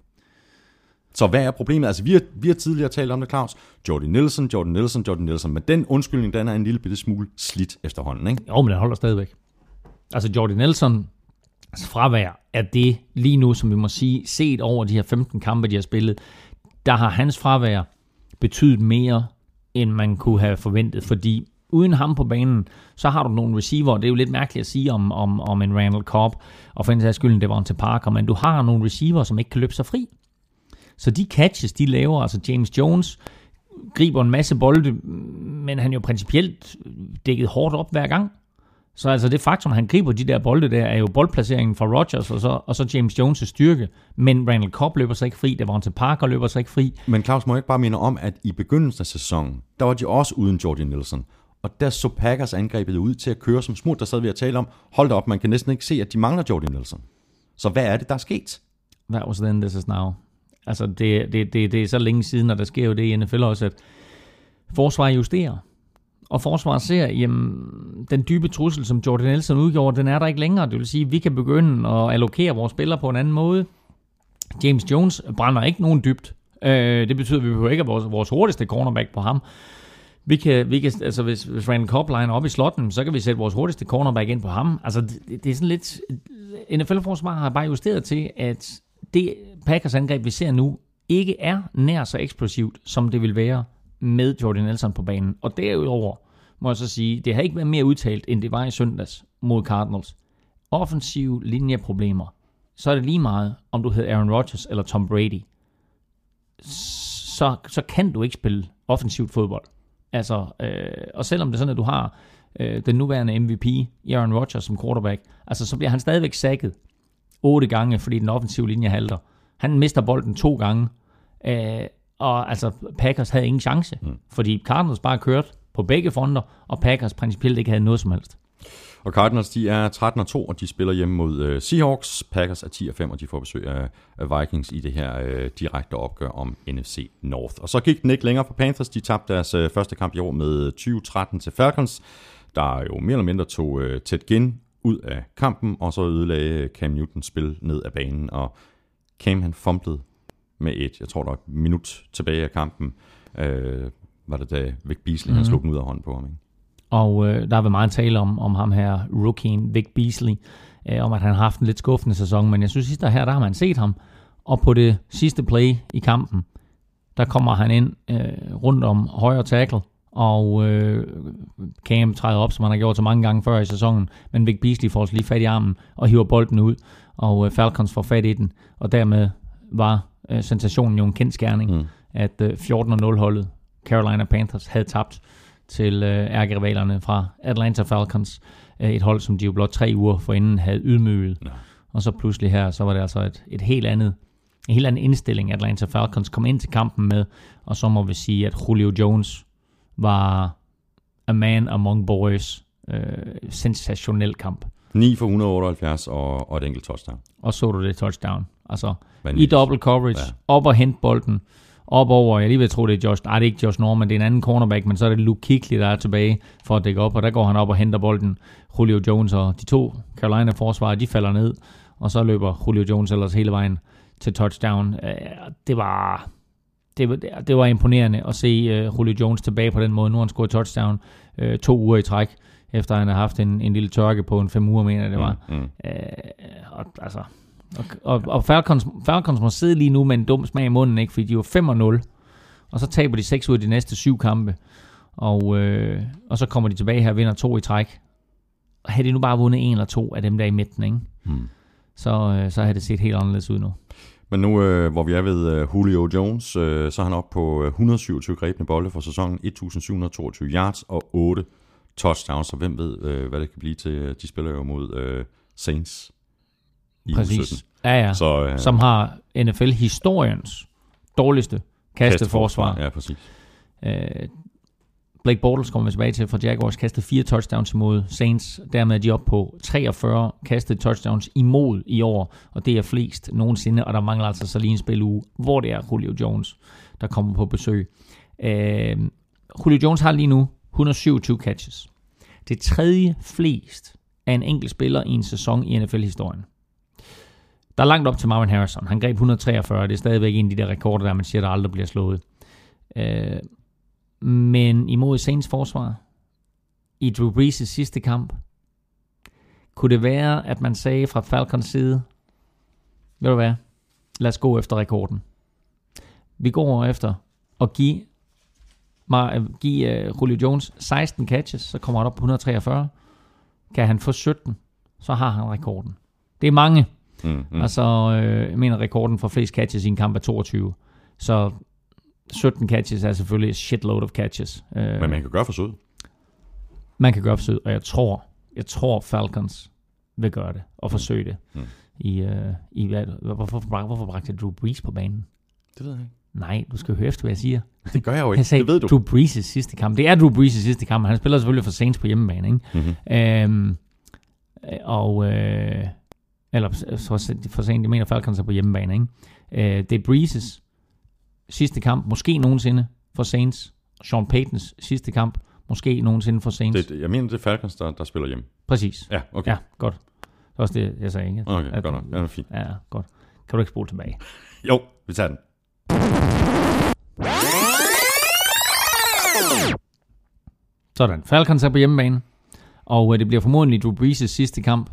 Så hvad er problemet? Altså, vi har, vi har tidligere talt om det, Claus. Jordi Nielsen, Jordan Nielsen, Jordan Nielsen. Men den undskyldning, den er en lille bitte smule slidt efterhånden, ikke? Jo, men den holder stadigvæk. Altså, Jordi Nielsen altså, fravær er det lige nu, som vi må sige, set over de her 15 kampe, de har spillet, der har hans fravær betydet mere, end man kunne have forventet, fordi uden ham på banen, så har du nogle receiver, det er jo lidt mærkeligt at sige om, om, om en Randall Cobb, og for en sags skyld, det var en til Parker, men du har nogle receiver, som ikke kan løbe sig fri. Så de catches, de laver, altså James Jones griber en masse bolde, men han er jo principielt dækket hårdt op hver gang. Så altså det faktum, at han griber de der bolde der, er jo boldplaceringen fra Rodgers og så, og så James Jones' styrke. Men Randall Cobb løber sig ikke fri, Devonta Parker løber sig ikke fri. Men Claus, må jeg ikke bare minde om, at i begyndelsen af sæsonen, der var de også uden Jordy Nielsen. Og der så Packers angrebet ud til at køre som smut. Der sad vi at tale om, hold da op, man kan næsten ikke se, at de mangler Jordy Nielsen. Så hvad er det, der er sket? That was then, this is now. Altså det, det, det, det er så længe siden, og der sker jo det i NFL også, at forsvaret justerer. Og forsvaret ser, jamen, den dybe trussel, som Jordan Nelson udgjorde, den er der ikke længere. Det vil sige, at vi kan begynde at allokere vores spillere på en anden måde. James Jones brænder ikke nogen dybt. Øh, det betyder, at vi behøver ikke vores, vores hurtigste cornerback på ham. Vi kan, vi kan, altså hvis, hvis Randall Cobb liner op i slotten, så kan vi sætte vores hurtigste cornerback ind på ham. Altså det, det er sådan lidt... NFL-forsvar har bare justeret til, at det Packers angreb, vi ser nu, ikke er nær så eksplosivt, som det vil være med Jordan Nelson på banen. Og derudover må jeg så sige, det har ikke været mere udtalt, end det var i søndags mod Cardinals. Offensive linjeproblemer. Så er det lige meget, om du hedder Aaron Rodgers eller Tom Brady. Så, så kan du ikke spille offensivt fodbold. Altså, øh, og selvom det er sådan, at du har øh, den nuværende MVP, Aaron Rodgers som quarterback, altså så bliver han stadigvæk sækket otte gange, fordi den offensive linje halter. Han mister bolden to gange, øh, og altså Packers havde ingen chance, mm. fordi Cardinals bare kørte på begge fronter, og Packers principielt ikke havde noget som helst. Og Cardinals, de er 13 og 2, og de spiller hjemme mod øh, Seahawks. Packers er 10 og 5, og de får besøg af, af Vikings i det her øh, direkte opgør om NFC North. Og så gik den ikke længere for Panthers. De tabte deres øh, første kamp i år med 20-13 til Falcons, der jo mere eller mindre tog øh, Ted Ginn ud af kampen, og så ødelagde Cam Newton spil ned af banen, og Cam han fumblede med et, jeg tror der var et minut tilbage af kampen, øh, var det da Vic Beasley, mm-hmm. han slog den ud af hånden på ham. Ikke? Og øh, der har været meget tale om, om ham her, rookien Vic Beasley, øh, om at han har haft en lidt skuffende sæson, men jeg synes sidste her, der har man set ham, og på det sidste play i kampen, der kommer han ind øh, rundt om højre tackle, og øh, Cam træder op, som han har gjort så mange gange før i sæsonen, men Vic Beasley får lige fat i armen og hiver bolden ud, og øh, Falcons får fat i den, og dermed var øh, sensationen jo en kendt skærning, mm. at øh, 14-0 holdet Carolina Panthers havde tabt til øh, ærgerivalerne fra Atlanta Falcons, øh, et hold, som de jo blot tre uger forinden havde ydmyget. Ja. Og så pludselig her, så var det altså et, et helt andet en helt anden indstilling, Atlanta Falcons kom ind til kampen med, og så må vi sige, at Julio Jones var a man among boys. Øh, sensationel kamp. 9 for 178 og, og et enkelt touchdown. Og så du det touchdown. Altså Vanvittigt. i double coverage, ja. op og hente bolden, op over, jeg lige vil tro, det er Josh, nej, det er ikke Josh Norman, det er en anden cornerback, men så er det Luke Kuechly, der er tilbage for at dække op, og der går han op og henter bolden. Julio Jones og de to Carolina-forsvarer, de falder ned, og så løber Julio Jones ellers hele vejen til touchdown. Øh, Det var, det var, det var imponerende at se uh, Julio Jones tilbage på den måde. Nu har han scoret touchdown uh, to uger i træk, efter han har haft en, en lille tørke på en fem uger, mener det var. Mm, mm. Og, altså, og, og, og Falcons, Falcons må sidde lige nu med en dum smag i munden, ikke? fordi de var 5 0, og så taber de 6 ud af de næste syv kampe, og, øh, og så kommer de tilbage her og vinder to i træk. Og havde de nu bare vundet en eller to af dem der i midten, ikke? Hmm. Så, øh, så havde det set helt anderledes ud nu. Men nu, øh, hvor vi er ved øh, Julio Jones, øh, så er han oppe på øh, 127 grebne bolde for sæsonen, 1722 yards og 8 touchdowns, så hvem ved, øh, hvad det kan blive til. De spiller jo mod øh, Saints i uge 17. Præcis. Ja, ja. Så, øh, Som har NFL-historiens dårligste kasteforsvar. Ja, præcis. Øh, Blake Bortles kommer vi tilbage til fra Jaguars, kastede fire touchdowns imod Saints. Dermed er de oppe på 43 kastede touchdowns imod i år, og det er flest nogensinde, og der mangler altså så lige en spiluge, hvor det er Julio Jones, der kommer på besøg. Øh, Julio Jones har lige nu 127 catches. Det tredje flest af en enkelt spiller i en sæson i NFL-historien. Der er langt op til Marvin Harrison. Han greb 143. Det er stadigvæk en af de der rekorder, der man siger, der aldrig bliver slået. Øh, men imod Saints forsvar, i Drew Brees' sidste kamp, kunne det være, at man sagde fra Falcons side, ved du hvad, lad os gå efter rekorden. Vi går efter at give, Mar- give uh, Julio Jones 16 catches, så kommer han op på 143. Kan han få 17, så har han rekorden. Det er mange. Mm. mm. Altså, øh, jeg mener, rekorden for flest catches i en kamp er 22. Så 17 catches er selvfølgelig et shitload of catches. Øh, Men man kan gøre forsøget. man kan gøre forsøg, og jeg tror, jeg tror Falcons vil gøre det, og forsøge det. Mm. I, øh, i hvad, hvorfor, hvorfor, hvorfor bragte Drew Brees på banen? Det ved jeg ikke. Nej, du skal høre efter, hvad jeg siger. Det gør jeg jo ikke. Jeg sagde det ved du. Drew Brees' sidste kamp. Det er Drew Brees' sidste kamp. Han spiller selvfølgelig for Saints på hjemmebane, ikke? Mm-hmm. Øhm, øh, og øh, eller for, sent, jeg mener Falcons er på hjemmebane, ikke? Øh, det er Breezes sidste kamp, måske nogensinde for Saints. Sean Paytons sidste kamp, måske nogensinde for Saints. Det, jeg mener, det er Falcons, der, der spiller hjem. Præcis. Ja, okay. Ja, godt. Det var også det, jeg sagde, ikke? Okay, At- godt nok. Ja, det er fint. Ja, godt. Kan du ikke spole tilbage? Jo, vi tager den. Sådan. Falcons er på hjemmebane, og øh, det bliver formodentlig Drew Brees' sidste kamp,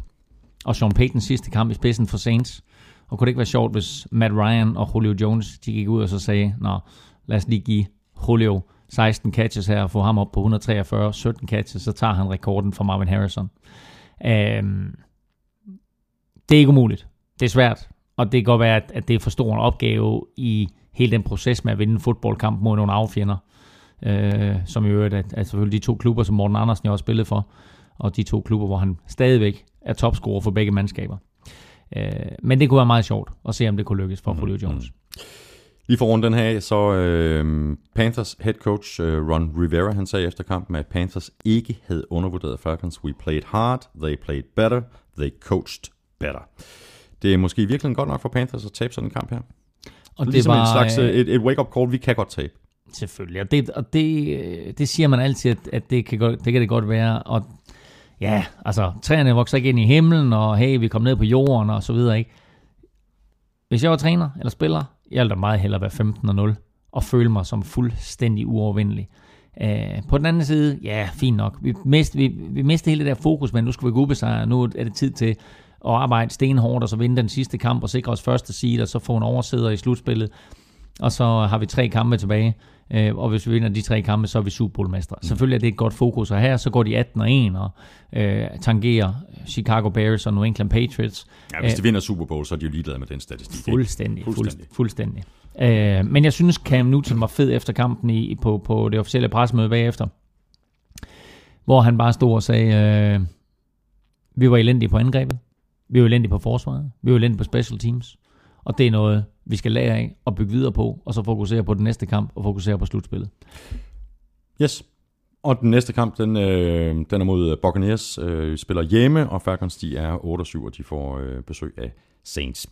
og Sean Paytons sidste kamp i spidsen for Saints. Og kunne det ikke være sjovt, hvis Matt Ryan og Julio Jones, de gik ud og så sagde, nå, lad os lige give Julio 16 catches her og få ham op på 143, 17 catches, så tager han rekorden fra Marvin Harrison. Øhm, det er ikke umuligt. Det er svært, og det kan godt være, at, at det er for stor en opgave i hele den proces med at vinde en fodboldkamp mod nogle affjender, øh, som i øvrigt er, er selvfølgelig de to klubber, som Morten Andersen jo har spillet for, og de to klubber, hvor han stadigvæk er topscorer for begge mandskaber. Øh, men det kunne være meget sjovt at se, om det kunne lykkes for Julio Jones. Lige for rundt den her, så øh, Panthers head coach øh, Ron Rivera, han sagde efter kampen, at Panthers ikke havde undervurderet Falcons. We played hard, they played better, they coached better. Det er måske virkelig godt nok for Panthers at tabe sådan en kamp her. Og ligesom det var, en slags øh, et, et wake-up call, vi kan godt tabe. Selvfølgelig, og det, og det, øh, det siger man altid, at, at det, kan godt, det kan det godt være. Og ja, altså, træerne vokser ikke ind i himlen, og hey, vi kom ned på jorden, og så videre, ikke? Hvis jeg var træner eller spiller, jeg ville da meget hellere være 15 og 0, og føle mig som fuldstændig uovervindelig. Uh, på den anden side, ja, fint nok. Vi mistede, vi, vi mistede hele det der fokus, men nu skal vi gå ubesejre. Nu er det tid til at arbejde stenhårdt, og så vinde den sidste kamp, og sikre os første seed, og så få en oversæder i slutspillet. Og så har vi tre kampe tilbage, øh, og hvis vi vinder de tre kampe, så er vi Super Bowl-mestre. Mm. Selvfølgelig er det et godt fokus, og her så går de 18 og 1 og øh, tangerer Chicago Bears og New England Patriots. Ja, hvis de vinder Super Bowl, så er de jo ligeglade med den statistik. ikke? Fuldstændig, Fuldstændig. fuldstændig. fuldstændig. Øh, men jeg synes, Cam Newton var fed efter kampen i, på, på det officielle pressemøde bagefter, hvor han bare stod og sagde, øh, vi var elendige på angrebet, vi var elendige på forsvaret, vi var elendige på special teams, og det er noget, vi skal lære af og bygge videre på, og så fokusere på den næste kamp og fokusere på slutspillet. Yes. Og den næste kamp, den, øh, den er mod Buccaneers. Øh, spiller hjemme, og Falcons de er 8-7, og de får øh, besøg af Saints.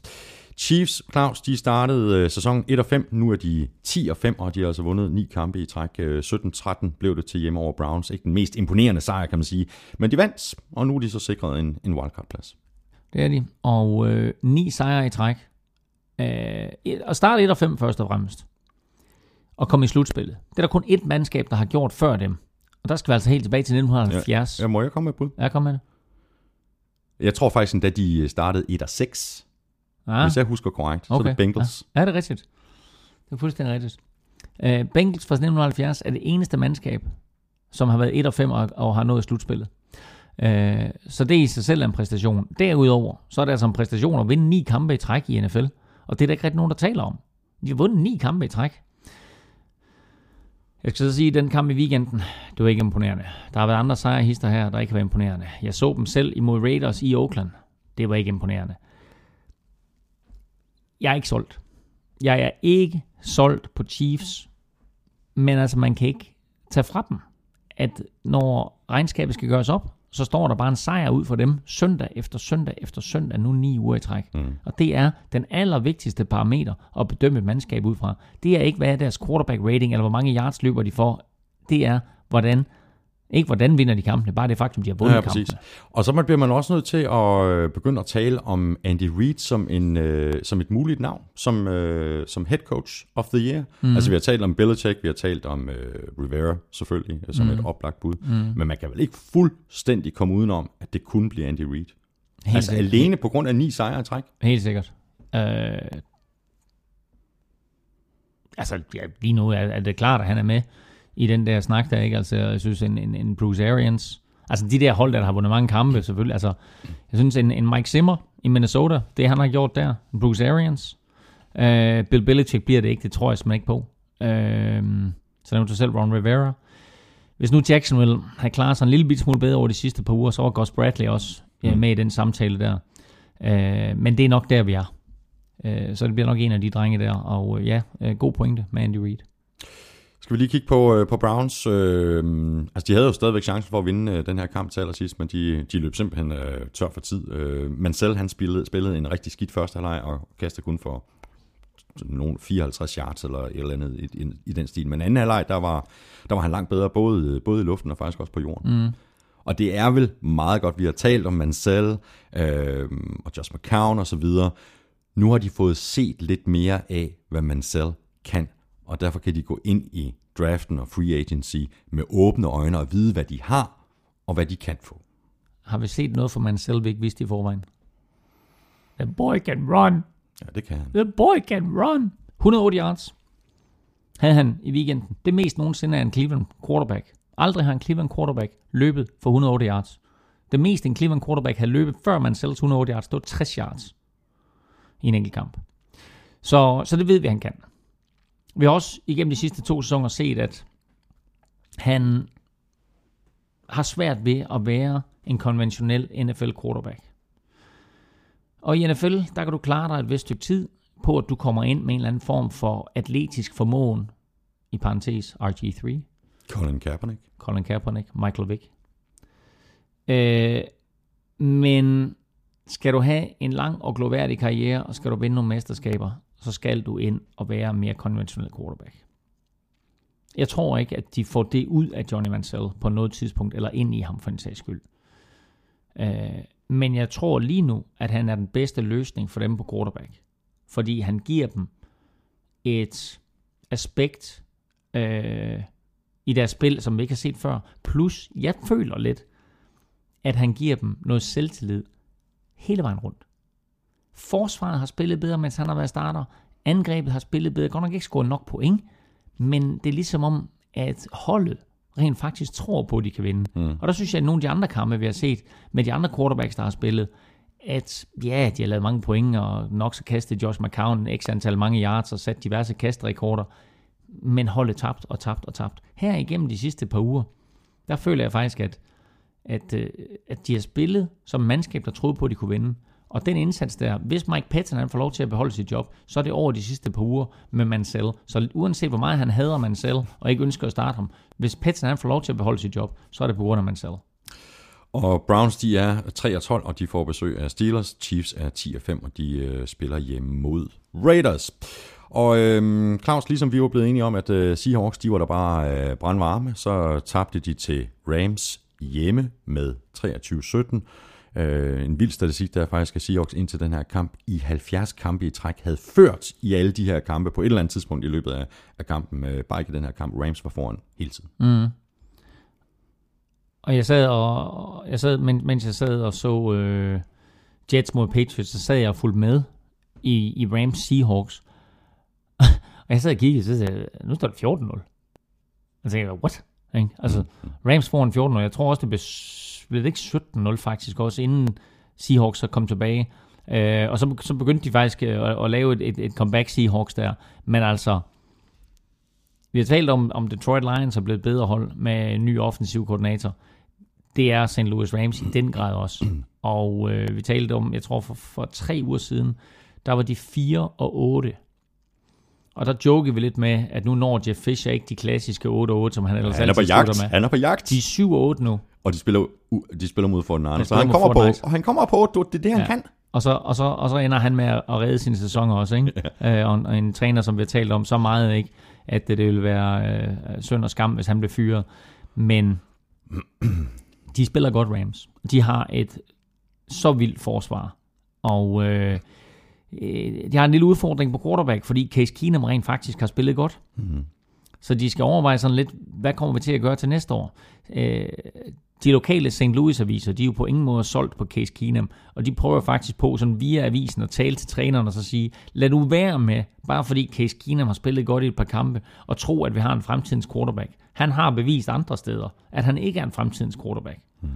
Chiefs, Claus, de startede øh, sæsonen 1 og 5. Nu er de 10 og 5, og de har altså vundet ni kampe i træk. Øh, 17-13 blev det til hjemme over Browns. Ikke den mest imponerende sejr, kan man sige. Men de vandt, og nu er de så sikret en, en wildcard-plads. Det er de. Og øh, ni sejre i træk. Øh, og starte 1 og 5 først og fremmest. Og komme i slutspillet. Det er der kun ét mandskab, der har gjort før dem. Og der skal vi altså helt tilbage til 1970. Ja, må jeg komme med et bud? Ja, kom med det. Jeg tror faktisk, at de startede 1 og 6. Ja, Hvis jeg husker korrekt, så er det Bengals. Ja, det er rigtigt. Det er fuldstændig rigtigt. Uh, Bengals fra 1970 er det eneste mandskab, som har været 1 og 5 og, og har nået slutspillet. Uh, så det i sig selv er en præstation. Derudover, så er det altså en præstation at vinde ni kampe i træk i NFL. Og det er der ikke rigtig nogen, der taler om. De har vundet ni kampe i træk. Jeg skal så sige, at den kamp i weekenden, det var ikke imponerende. Der har været andre sejrhister her, der ikke var imponerende. Jeg så dem selv imod Raiders i Oakland. Det var ikke imponerende. Jeg er ikke solgt. Jeg er ikke solgt på Chiefs. Men altså, man kan ikke tage fra dem, at når regnskabet skal gøres op, så står der bare en sejr ud for dem søndag efter søndag efter søndag, nu ni uger i træk. Mm. Og det er den allervigtigste parameter at bedømme et mandskab ud fra. Det er ikke, hvad er deres quarterback rating, eller hvor mange yards løber de for. Det er, hvordan, ikke hvordan vinder de kampene, bare det faktum, de har vundet Ja, præcis. kampene. Og så bliver man også nødt til at øh, begynde at tale om Andy Reid som, en, øh, som et muligt navn, som, øh, som head coach of the year. Mm. Altså vi har talt om Belichick, vi har talt om øh, Rivera selvfølgelig, øh, som mm. et oplagt bud. Mm. Men man kan vel ikke fuldstændig komme udenom, at det kunne blive Andy Reid. Helt altså sikkert. alene på grund af ni sejre i træk. Helt sikkert. Øh, altså, ja, lige nu er, er det klart, at han er med i den der snak der, ikke? Altså, jeg synes, en, en, en Bruce Arians, altså de der hold, der har vundet mange kampe, selvfølgelig. Altså, jeg synes, en, en Mike Zimmer i Minnesota, det han har gjort der, Bruce Arians, øh, Bill Belichick bliver det ikke, det tror jeg simpelthen ikke på. Øh, så nævnte du selv Ron Rivera. Hvis nu Jacksonville havde klaret sig en lille bit smule bedre over de sidste par uger, så var Gus Bradley også ja, med i den samtale der. Øh, men det er nok der, vi er. Øh, så det bliver nok en af de drenge der. Og øh, ja, øh, god pointe med Andy Reid. Skal vi lige kigge på, øh, på Browns? Øh, altså, de havde jo stadigvæk chancen for at vinde øh, den her kamp til allersidst, men de, de løb simpelthen øh, tør for tid. Øh, Mansell, han spillede, spillede en rigtig skidt første halvleg og kastede kun for nogle 54 yards eller et eller andet i, i, i den stil. Men anden halvleg, der var, der var han langt bedre, både, både i luften og faktisk også på jorden. Mm. Og det er vel meget godt, vi har talt om Mansell øh, og Josh McCown og så videre. Nu har de fået set lidt mere af, hvad Mansell kan, og derfor kan de gå ind i draften og free agency med åbne øjne og vide, hvad de har og hvad de kan få. Har vi set noget for Mansell, vi ikke vidste i forvejen? The boy can run. Ja, det kan han. The boy can run. 108 yards. havde han i weekenden det mest nogensinde af en Cleveland quarterback. Aldrig har en Cleveland quarterback løbet for 108 yards. Det mest en Cleveland quarterback havde løbet før man selv 108 yards, det var 60 yards i en enkelt kamp. Så, så det ved vi, han kan. Vi har også igennem de sidste to sæsoner set, at han har svært ved at være en konventionel NFL quarterback. Og i NFL, der kan du klare dig et vist stykke tid på, at du kommer ind med en eller anden form for atletisk formåen, i parentes RG3, Colin Kaepernick. Colin Kaepernick, Michael Vick. Øh, men skal du have en lang og gloværdig karriere, og skal du vinde nogle mesterskaber, så skal du ind og være mere konventionel quarterback. Jeg tror ikke, at de får det ud af Johnny Mansell på noget tidspunkt, eller ind i ham for en sags skyld. Øh, men jeg tror lige nu, at han er den bedste løsning for dem på quarterback. Fordi han giver dem et aspekt øh, i deres spil, som vi ikke har set før. Plus, jeg føler lidt, at han giver dem noget selvtillid hele vejen rundt. Forsvaret har spillet bedre, mens han har været starter. Angrebet har spillet bedre. Godt nok ikke scoret nok point, men det er ligesom om, at holdet rent faktisk tror på, at de kan vinde. Mm. Og der synes jeg, at nogle af de andre kampe, vi har set med de andre quarterbacks, der har spillet, at ja, de har lavet mange point, og nok så kastede Josh McCown x antal mange yards og sat diverse kastrekorder, men holdet tabt og tabt og tabt. Her igennem de sidste par uger, der føler jeg faktisk, at, at, øh, at de har spillet som mandskab, der troede på, at de kunne vinde. Og den indsats der, hvis Mike Patton han får lov til at beholde sit job, så er det over de sidste par uger med Mansell. Så uanset hvor meget han hader Mansell og ikke ønsker at starte ham, hvis Patton han får lov til at beholde sit job, så er det på grund af Mansell. Og Browns, de er 3 og 12, og de får besøg af Steelers. Chiefs er 10 og 5, og de øh, spiller hjemme mod Raiders. Og øhm, Claus, ligesom vi var blevet enige om, at øh, Seahawks, de var der bare øh, brandvarme, så tabte de til Rams hjemme med 23-17. Øh, en vild statistik, der er faktisk, at Seahawks indtil den her kamp i 70 kampe i træk havde ført i alle de her kampe på et eller andet tidspunkt i løbet af, af kampen. Øh, bare ikke i den her kamp. Rams var foran hele tiden. Mm. Og jeg sad og, jeg sad, men, mens jeg sad og så øh, Jets mod Patriots, så sad jeg og fulgte med i, i Rams Seahawks. (laughs) og jeg sad og kiggede, så sagde nu står det 14-0. Og så tænkte jeg, what? Ikke? Altså, Rams får en 14-0. Jeg tror også, det blev, blev det ikke 17-0 faktisk også, inden Seahawks så kom tilbage. Øh, og så, så begyndte de faktisk øh, at, at lave et, et, et comeback Seahawks der. Men altså, vi har talt om, om Detroit Lions er blevet bedre hold med en ny offensiv koordinator. Det er St. Louis Rams i den grad også. (clears throat) Og øh, vi talte om, jeg tror for, for tre uger siden, der var de 4 og 8. Og der jokede vi lidt med, at nu når Jeff Fisher ikke de klassiske 8 og 8, som han ellers Han er på altid jagt. slutter med. Han er på jagt. De er 7 og 8 nu. Og de spiller, de spiller mod Fortnite. Så han kommer, på, Fortnite. og han kommer på, du, det er det, han Ja. kan. Og så, og, så, og så ender han med at redde sine sæsoner også, ikke? Ja. Øh, og, en, og en træner, som vi har talt om så meget, ikke? At det, det ville være øh, synd og skam, hvis han blev fyret. Men (clears throat) de spiller godt Rams. De har et så vildt forsvar. Og øh, øh, de har en lille udfordring på quarterback, fordi Case Keenum rent faktisk har spillet godt. Mm. Så de skal overveje sådan lidt, hvad kommer vi til at gøre til næste år? Øh, de lokale St. Louis-aviser, de er jo på ingen måde solgt på Case Keenum, og de prøver faktisk på sådan via avisen at tale til træneren og så sige, lad nu være med, bare fordi Case Keenum har spillet godt i et par kampe, og tro, at vi har en fremtidens quarterback. Han har bevist andre steder, at han ikke er en fremtidens quarterback. Mm.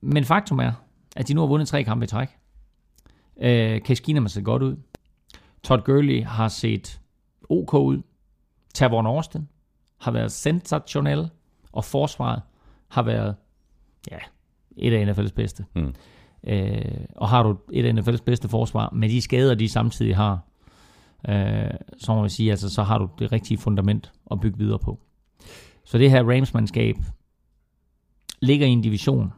Men faktum er, at de nu har vundet tre kampe i træk. Øh, Case Keenum har set godt ud. Todd Gurley har set ok ud. Tavon Austin har været sensationel, og forsvaret har været ja, et af NFL's bedste. Mm. Øh, og har du et af NFL's bedste forsvar, med de skader, de samtidig har, øh, så må man sige, altså, så har du det rigtige fundament at bygge videre på. Så det her Rams-mandskab ligger i en division,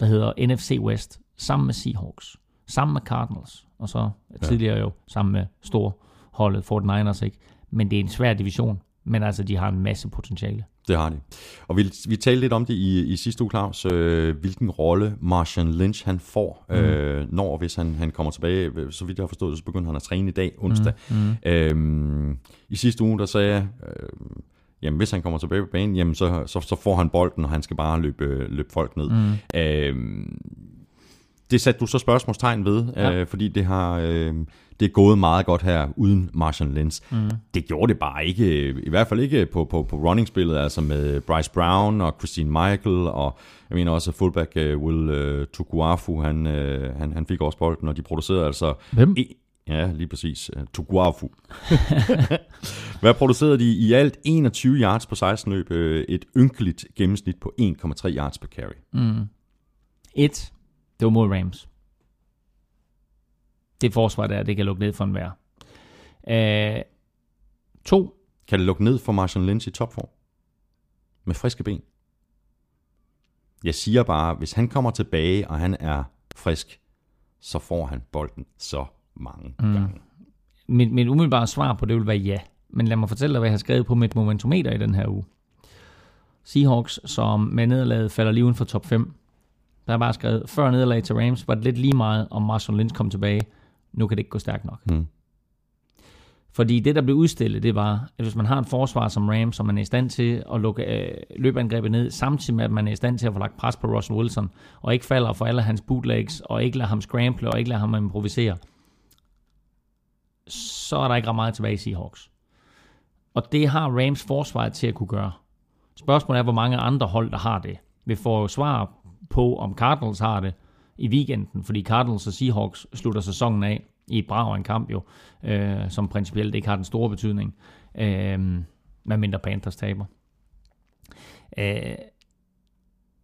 der hedder NFC West, sammen med Seahawks, sammen med Cardinals, og så ja. tidligere jo sammen med storholdet 49ers, ikke? Men det er en svær division, men altså de har en masse potentiale. Det har de. Og vi, vi talte lidt om det i, i sidste uge, Claus, øh, hvilken rolle Marshawn Lynch han får, mm. øh, når hvis han, han kommer tilbage. Så vidt jeg har forstået, så begynder han at træne i dag, onsdag. Mm. Øhm, I sidste uge, der sagde jeg, øh, jamen hvis han kommer tilbage på banen, jamen så, så, så får han bolden, og han skal bare løbe, løbe folk ned. Mm. Øhm, det satte du så spørgsmålstegn ved, Ja. øh, fordi det har øh, det er gået meget godt her uden Marshall Lynch. Mm. Det gjorde det bare ikke, i hvert fald ikke på, på, på running-spillet, altså med Bryce Brown og Christine Michael, og jeg mener også, fullback øh, Will øh, Tukuafu, han, øh, han, han fik også bolden, og de producerede altså... Hvem? E- ja, lige præcis. Uh, Tukuafu. (laughs) Hvad producerede de i alt 21 yards på 16 løb, øh, et ynkeligt gennemsnit på 1,3 yards per carry. Et, det var mod Rams. Det forsvar der, det kan lukke ned for en vær. Øh, to, Kan det lukke ned for Marshall Lynch i topform? Med friske ben? Jeg siger bare, hvis han kommer tilbage, og han er frisk, så får han bolden så mange mm. gange. mit, mit umiddelbare svar på det vil være ja. Men lad mig fortælle dig, hvad jeg har skrevet på mit momentometer i den her uge. Seahawks, som med nederlaget falder lige uden for top 5. Der er bare skrevet, før nederlaget til Rams var det lidt lige meget, om Marshall Lynch kom tilbage. Nu kan det ikke gå stærkt nok. Mm. Fordi det, der blev udstillet, det var, at hvis man har et forsvar som Rams, som man er i stand til at lukke øh, løbeangrebet ned, samtidig med, at man er i stand til at få lagt pres på Russell Wilson, og ikke falder for alle hans bootlegs, og ikke lader ham scramble, og ikke lader ham improvisere, så er der ikke ret meget tilbage i Seahawks. Og det har Rams forsvar til at kunne gøre. Spørgsmålet er, hvor mange andre hold, der har det. Vi får jo svar på, om Cardinals har det i weekenden, fordi Cardinals og Seahawks slutter sæsonen af i et brag en kamp jo, øh, som principielt ikke har den store betydning, øh, medmindre Panthers taber. Øh,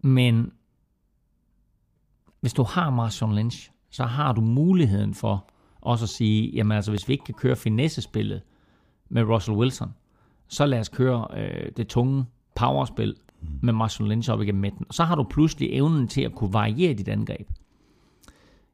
men hvis du har Marshawn Lynch, så har du muligheden for også at sige, jamen altså, hvis vi ikke kan køre finessespillet med Russell Wilson, så lad os køre øh, det tunge powerspil med Marshawn Lynch op igennem midten. Så har du pludselig evnen til at kunne variere dit angreb.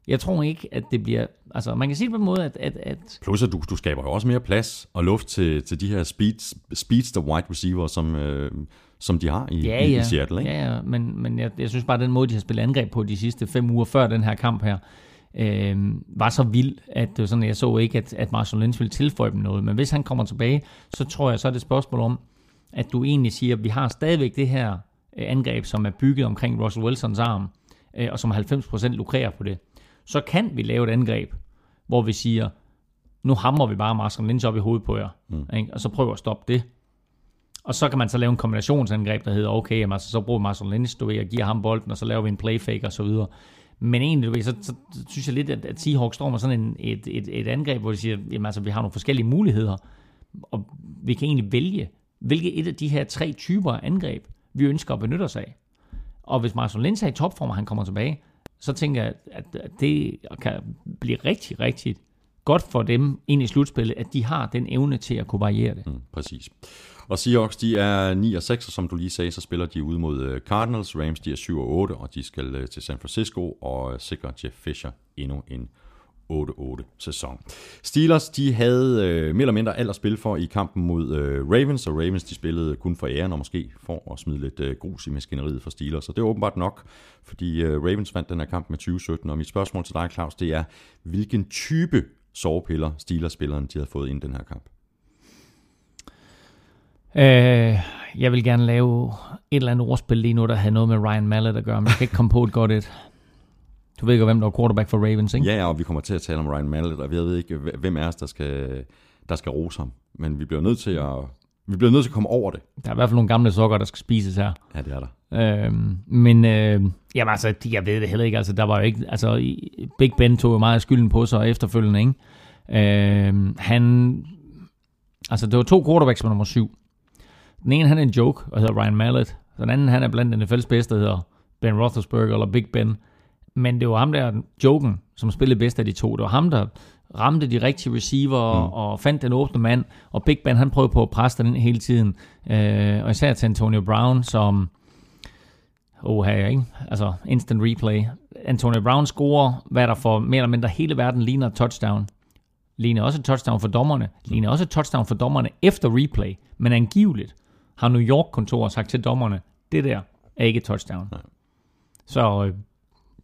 Jeg tror ikke, at det bliver... Altså, man kan sige det på en måde, at... at, at Plus at du, du skaber jo også mere plads og luft til, til de her speeds, speedster wide receiver, som, øh, som de har i, ja, ja, i Seattle. Ikke? ja, ja, men, men jeg, jeg synes bare, at den måde, de har spillet angreb på de sidste fem uger før den her kamp her, øh, var så vild, at det sådan, jeg så ikke, at, at Marshall Lynch ville tilføje dem noget. Men hvis han kommer tilbage, så tror jeg, så er det et spørgsmål om, at du egentlig siger, at vi har stadigvæk det her øh, angreb, som er bygget omkring Russell Wilsons arm, øh, og som 90% lukrerer på det. Så kan vi lave et angreb, hvor vi siger, nu hammer vi bare Marshall Lynch op i hovedet på jer, mm. ikke? og så prøver at stoppe det. Og så kan man så lave en kombinationsangreb, der hedder, okay, jamen, altså, så bruger Marshall Lynch, du ved, og giver ham bolden, og så laver vi en playfake og så videre. Men egentlig, du ved, så, så, så synes jeg lidt, at, at Seahawks står med sådan en, et, et, et angreb, hvor de siger, jamen altså, vi har nogle forskellige muligheder, og vi kan egentlig vælge, hvilket et af de her tre typer af angreb, vi ønsker at benytte os af. Og hvis Marcel Lenz er i topform, og han kommer tilbage, så tænker jeg, at, det kan blive rigtig, rigtig godt for dem ind i slutspillet, at de har den evne til at kunne variere det. Mm, præcis. Og Seahawks, de er 9 og 6, og som du lige sagde, så spiller de ud mod øh, Cardinals. Rams, de er 7 og 8, og de skal øh, til San Francisco og øh, sikre Jeff Fisher endnu en 8-8 sæson. Steelers, de havde øh, mere eller mindre alt at spille for i kampen mod øh, Ravens, og Ravens, de spillede kun for æren og måske for at smide lidt øh, grus i maskineriet for Steelers, og det er åbenbart nok, fordi øh, Ravens vandt den her kamp med 2017, og mit spørgsmål til dig, Claus, det er, hvilken type sovepiller Steelers-spilleren de havde fået ind i den her kamp? Øh, jeg vil gerne lave et eller andet ordspil lige nu, der havde noget med Ryan Mallet at gøre, men jeg kan ikke komme på et godt et. Du ved ikke, hvem der var quarterback for Ravens, ikke? Ja, og vi kommer til at tale om Ryan Mallett, og jeg ved ikke, hvem af os, der skal, der skal rose ham. Men vi bliver nødt til at, vi bliver nødt til at komme over det. Der er i hvert fald nogle gamle sokker, der skal spises her. Ja, det er der. Øhm, men øh, jamen altså, jeg ved det heller ikke. Altså, der var jo ikke, altså, Big Ben tog jo meget af skylden på sig efterfølgende, ikke? Øhm, han, altså, det var to quarterbacks med nummer syv. Den ene, han er en joke, og hedder Ryan Mallett. Den anden, han er blandt NFL's bedste, der hedder Ben Roethlisberger, eller Big Ben. Men det var ham der, joken, som spillede bedst af de to. Det var ham, der ramte de rigtige receiver mm. og fandt den åbne mand. Og Big Ben, han prøvede på at presse den hele tiden. Øh, og især til Antonio Brown, som... Åh, her ikke? Altså, instant replay. Antonio Brown scorer, hvad der for mere eller mindre hele verden ligner touchdown. Ligner også touchdown for dommerne. Ligner også touchdown for dommerne efter replay. Men angiveligt har New York-kontor sagt til dommerne, det der er ikke et touchdown. Nej. Så øh,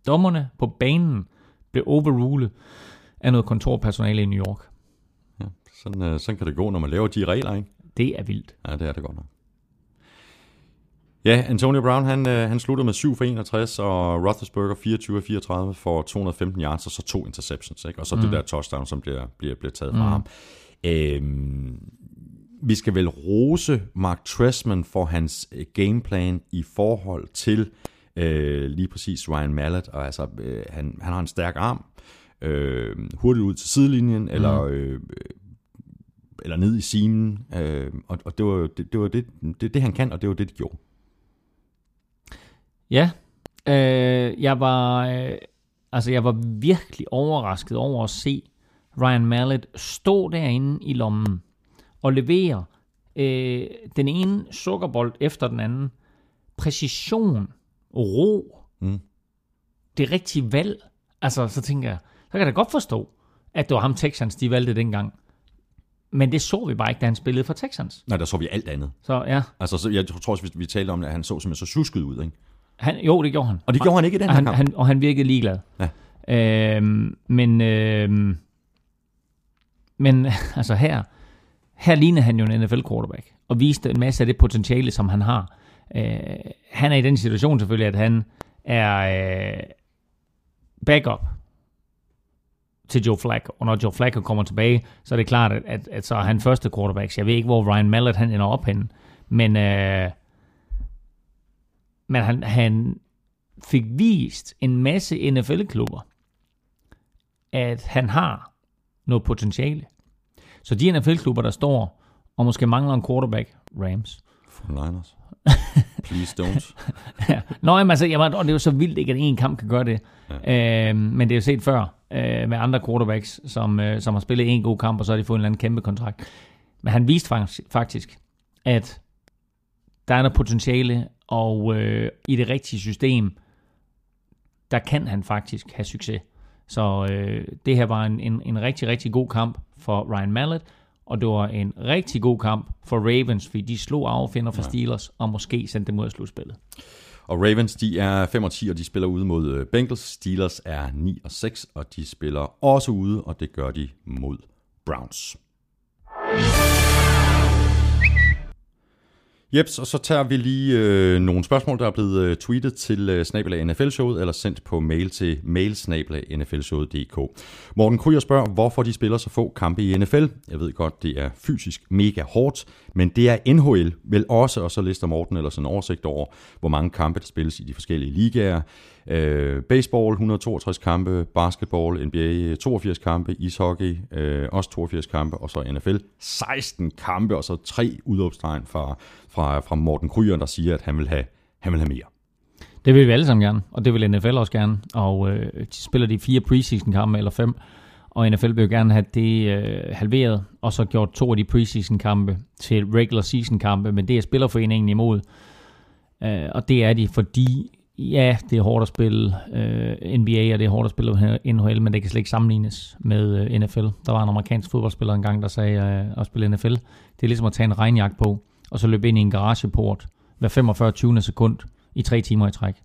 dommerne på banen blev overrulet af noget kontorpersonale i New York. Ja, sådan, øh, sådan kan det gå, når man laver de regler, ikke? Det er vildt. Ja, det er det godt nok. Ja, Antonio Brown, han, øh, han sluttede med 7 for 61, og Roethlisberger 24 for 34 for 215 yards, og så to interceptions, ikke? og så mm. det der touchdown, som bliver, bliver, bliver taget fra mm. ham. Øhm, vi skal vel rose Mark Trestman for hans øh, gameplan i forhold til øh, lige præcis Ryan Mallett, og altså, øh, han, han har en stærk arm, øh, hurtigt ud til sidelinjen, mm. eller, øh, eller ned i simen, øh, og, og det var, det, det, var det, det, det, han kan, og det var det, de gjorde. Ja, øh, jeg var øh, altså jeg var virkelig overrasket over at se Ryan Mallett stå derinde i lommen og levere øh, den ene sukkerbold efter den anden. Præcision, ro, mm. det rigtige valg. Altså, så tænker jeg, så kan jeg da godt forstå, at det var ham Texans, de valgte dengang. Men det så vi bare ikke, da han spillede for Texans. Nej, der så vi alt andet. Så ja. Altså, så, jeg tror også, vi, vi talte om, at han så simpelthen så susket ud, ikke? Han, jo, det gjorde han. Og det gjorde han ikke i den her han, kamp. Han, og han virkede ligeglad. Ja. Øhm, men, øhm, men (laughs) altså her, her lignede han jo en NFL-quarterback, og viste en masse af det potentiale, som han har. Øh, han er i den situation selvfølgelig, at han er øh, backup til Joe Flacco. Og når Joe Flacco kommer tilbage, så er det klart, at, at, at så er han første quarterback. Så jeg ved ikke, hvor Ryan Mallett han ender op henne. Men, øh, men han, han fik vist en masse NFL-klubber, at han har noget potentiale. Så de NFL-klubber, der står og måske mangler en quarterback, Rams. For Niners. (laughs) Please don't. ja. Nå, jamen, altså, jamen, og det er jo så vildt ikke, at en kamp kan gøre det. Ja. Øh, men det er jo set før øh, med andre quarterbacks, som, øh, som har spillet en god kamp, og så har de fået en eller anden kæmpe kontrakt. Men han viste faktisk, at der er noget potentiale, og øh, i det rigtige system, der kan han faktisk have succes. Så øh, det her var en, en, en rigtig, rigtig god kamp for Ryan Mallett, og det var en rigtig god kamp for Ravens, fordi de slog affinder for Steelers, og måske sendte dem ud af slutspillet. Og Ravens, de er 5 og 10, og de spiller ude mod øh, Bengals. Steelers er 9 og 6, og de spiller også ude, og det gør de mod Browns. Jeps, og så tager vi lige øh, nogle spørgsmål, der er blevet øh, tweetet til øh, snabelag NFL-showet, eller sendt på mail til mailsnabelag.nflshowet.dk. Morten Kryer spørger, hvorfor de spiller så få kampe i NFL. Jeg ved godt, det er fysisk mega hårdt, men det er NHL vel også, og så lister Morten eller sådan en oversigt over, hvor mange kampe, der spilles i de forskellige ligaer. Øh, baseball 162 kampe, basketball, NBA 82 kampe, ishockey øh, også 82 kampe, og så NFL 16 kampe, og så tre udopstegn fra, fra, fra Morten Kryer, der siger, at han vil have, han vil have mere. Det vil vi alle sammen gerne, og det vil NFL også gerne. Og øh, de spiller de fire preseason kampe, eller fem, og NFL vil jo gerne have det øh, halveret, og så gjort to af de preseason kampe til regular season kampe, men det er Spillerforeningen imod. Øh, og det er de, fordi ja, det er hårdt at spille øh, NBA, og det er hårdt at spille NHL, men det kan slet ikke sammenlignes med øh, NFL. Der var en amerikansk fodboldspiller engang, der sagde øh, at spille NFL, det er ligesom at tage en regnjagt på, og så løbe ind i en garageport hver 45 20. sekund i tre timer i træk.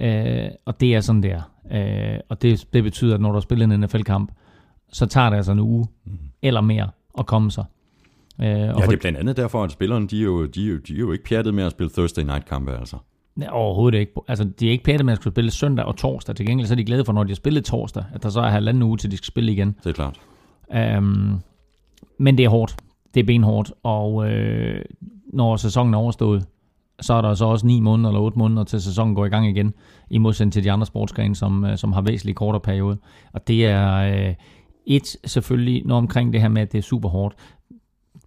Øh, og det er sådan der. Øh, og det, det betyder, at når du har spillet en NFL-kamp, så tager det altså en uge mm. eller mere at komme sig. Øh, og ja, det er blandt andet derfor, at spillerne de er, jo, de, er jo, de er jo ikke pjattet med at spille Thursday Night-kampe, altså. Nej, overhovedet ikke. Altså, de er ikke pæne med at skulle spille søndag og torsdag. Til gengæld så er de glade for, når de har spillet torsdag, at der så er halvanden uge, til de skal spille igen. Det er klart. Um, men det er hårdt. Det er benhårdt. Og øh, når sæsonen er overstået, så er der så også 9 måneder eller 8 måneder til sæsonen går i gang igen, i modsætning til de andre sportsgrene, som, øh, som har væsentligt kortere periode. Og det er øh, et selvfølgelig, når omkring det her med, at det er super hårdt.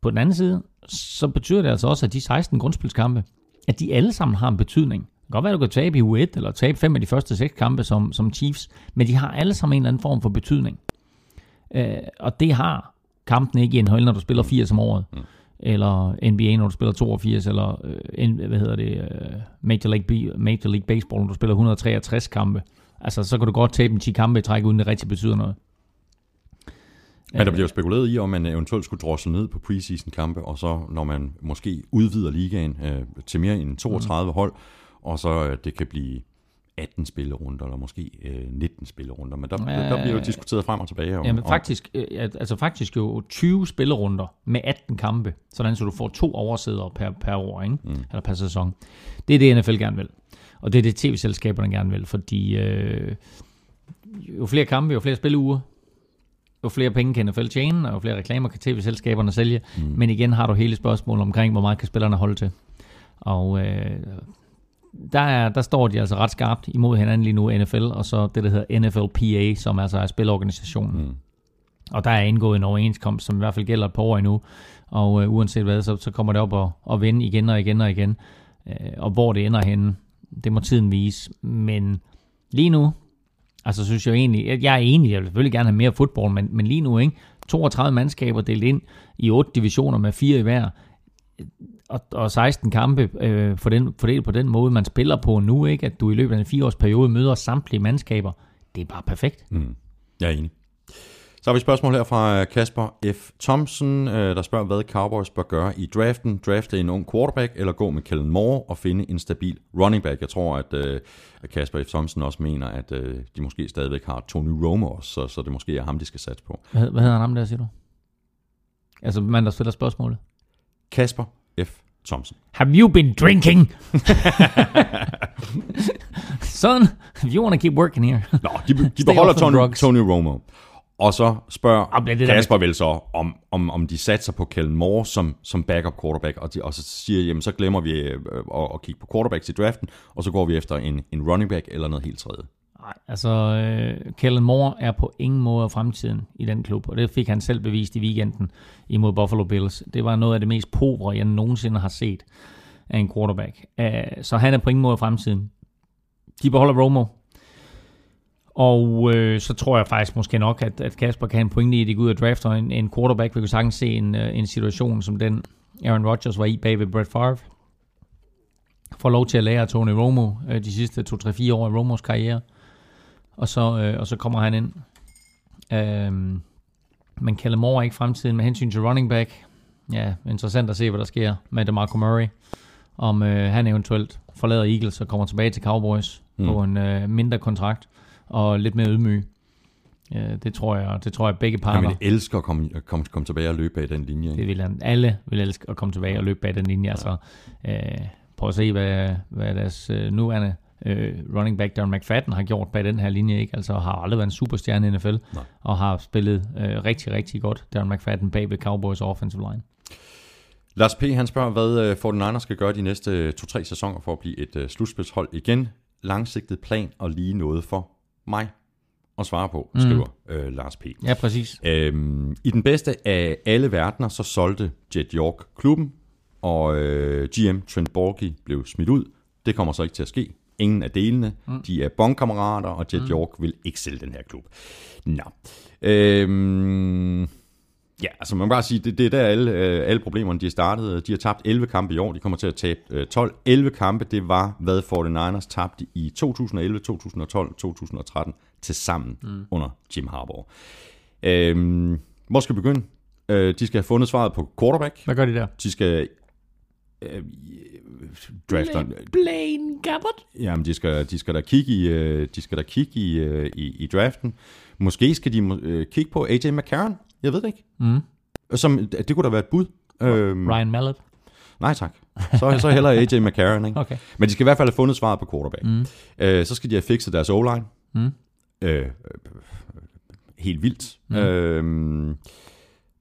På den anden side, så betyder det altså også, at de 16 grundspilskampe, at de alle sammen har en betydning. Det kan godt være, at du kan tabe i U1, eller tabe fem af de første seks kampe som, som Chiefs, men de har alle sammen en eller anden form for betydning. Øh, og det har kampen ikke i NHL, når du spiller 80 om året. Mm. Eller NBA, når du spiller 82, eller øh, hvad hedder det, øh, Major, League, Major League Baseball, når du spiller 163 kampe. Altså, så kan du godt tabe en 10 kampe i træk, uden det rigtig betyder noget. Men der bliver jo spekuleret i, om man eventuelt skulle drossle ned på preseason-kampe, og så når man måske udvider ligaen øh, til mere end 32 mm. hold, og så øh, det kan blive 18 spillerunder, eller måske øh, 19 spillerunder. Men der, ja, der bliver jo diskuteret frem og tilbage. Om, Jamen om- faktisk, øh, at- altså faktisk jo 20 spillerunder med 18 kampe, sådan så du får to oversædere per, per år, ikke? Mm. eller per sæson. Det er det, NFL gerne vil. Og det er det, tv-selskaberne gerne vil, fordi øh, jo flere kampe, jo flere spilleuger, jo flere penge kan NFL tjene, og jo flere reklamer kan tv-selskaberne sælge. Mm. Men igen har du hele spørgsmålet omkring, hvor meget kan spillerne holde til. Og øh, der, er, der står de altså ret skarpt imod hinanden lige nu, NFL, og så det, der hedder NFLPA, som altså er spilorganisationen. Mm. Og der er indgået en overenskomst, som i hvert fald gælder et par år endnu. Og øh, uanset hvad, så, så kommer det op og, og vende igen og igen og igen. Øh, og hvor det ender henne, det må tiden vise. Men lige nu, altså synes jeg egentlig, jeg- jeg er enig, jeg vil selvfølgelig gerne have mere fodbold, men, men lige nu, ikke? 32 mandskaber delt ind i otte divisioner med fire i hver, og, og 16 kampe øh, for den, fordelt på den måde, man spiller på nu, ikke? at du i løbet af en fireårsperiode møder samtlige mandskaber. Det er bare perfekt. Mm. Jeg er enig. Så har vi et spørgsmål her fra Kasper F. Thompson, øh, der spørger, hvad Cowboys bør gøre i draften. Drafte en ung quarterback, eller gå med Kellen Moore og finde en stabil running back. Jeg tror, at, øh, at Kasper F. Thompson også mener, at øh, de måske stadigvæk har Tony Romo også, så, så det måske er ham, de skal satse på. Hvad, hvad hedder han ham der, siger du? Altså mand, der stiller spørgsmålet. Kasper F. Thompson. Have you been drinking? Son, if you want to keep working here. Nå, de, de beholder Tony. Tony Romo. Og så spørger Ah, men det Kasper vel så, om, om, om de satser på Kellen Moore som, som backup quarterback, og, de, og så siger, jamen så glemmer vi øh, at, at kigge på quarterbacks i draften, og så går vi efter en, en running back eller noget helt tredje. Nej, altså øh, Kellen Moore er på ingen måde fremtiden i den klub, og det fik han selv bevist i weekenden imod Buffalo Bills. Det var noget af det mest povre, jeg nogensinde har set af en quarterback. Uh, så han er på ingen måde fremtiden. De beholder Romo. Og øh, så tror jeg faktisk måske nok, at, at Kasper kan have en pointe i, at de går ud og drafter en, en quarterback. Vi kan sagtens se en, øh, en situation, som den Aaron Rodgers var i bag ved Brett Favre. Får lov til at lære Tony Romo øh, de sidste 2-3-4 år af Romos karriere og så, øh, og så kommer han ind. Øhm, men Kellen Moore ikke fremtiden med hensyn til running back. Ja, interessant at se, hvad der sker med DeMarco Murray. Om øh, han eventuelt forlader Eagles og kommer tilbage til Cowboys mm. på en øh, mindre kontrakt og lidt mere ydmyg. Ja, det tror jeg, det tror jeg begge parter. Han vil elske at komme, komme, komme tilbage og løbe bag den linje. Ikke? Det vil han. Alle vil elske at komme tilbage og løbe bag den linje. Ja. Altså, øh, prøv at se, hvad, hvad deres øh, nuværende øh, running back Darren McFadden har gjort bag den her linje. Ikke? Altså har aldrig været en superstjerne i NFL, Nej. og har spillet øh, rigtig, rigtig godt, Darren McFadden bag ved Cowboys offensive line. Lars P. han spørger, hvad øh, 49ers skal gøre de næste 2-3 sæsoner for at blive et øh, slutspilshold igen. Langsigtet plan og lige noget for mig at svare på, skriver øh, Lars P. Ja, præcis. Øhm, I den bedste af alle verdener, så solgte Jet York klubben, og øh, GM Trent Borgie blev smidt ud. Det kommer så ikke til at ske. Ingen af delene. Mm. De er bondkammerater, og Jet mm. York vil ikke sælge den her klub. Nå. Øhm, ja, altså man kan bare sige, det, det er der alle, øh, alle problemerne de er startet. De har tabt 11 kampe i år, de kommer til at tabe øh, 12. 11 kampe, det var, hvad 49ers tabte i 2011, 2012, 2013 til sammen mm. under Jim Harbaugh. Øhm, hvor skal vi begynde? Øh, de skal have fundet svaret på quarterback. Hvad gør de der? De skal øh, drafte Blaine Gabbert. Jamen, de skal, de skal da kigge i, øh, de skal da kigge i, øh, i, i draften. Måske skal de øh, kigge på AJ McCarron. Jeg ved det ikke. Mm. Som, det kunne da være et bud. Øhm, Ryan Mallett. nej tak. Så, så heller AJ McCarron. Ikke? Okay. Men de skal i hvert fald have fundet svaret på quarterback. Mm. Øh, så skal de have fikset deres O-line. Mm. Øh, helt vildt. Mm. Øh,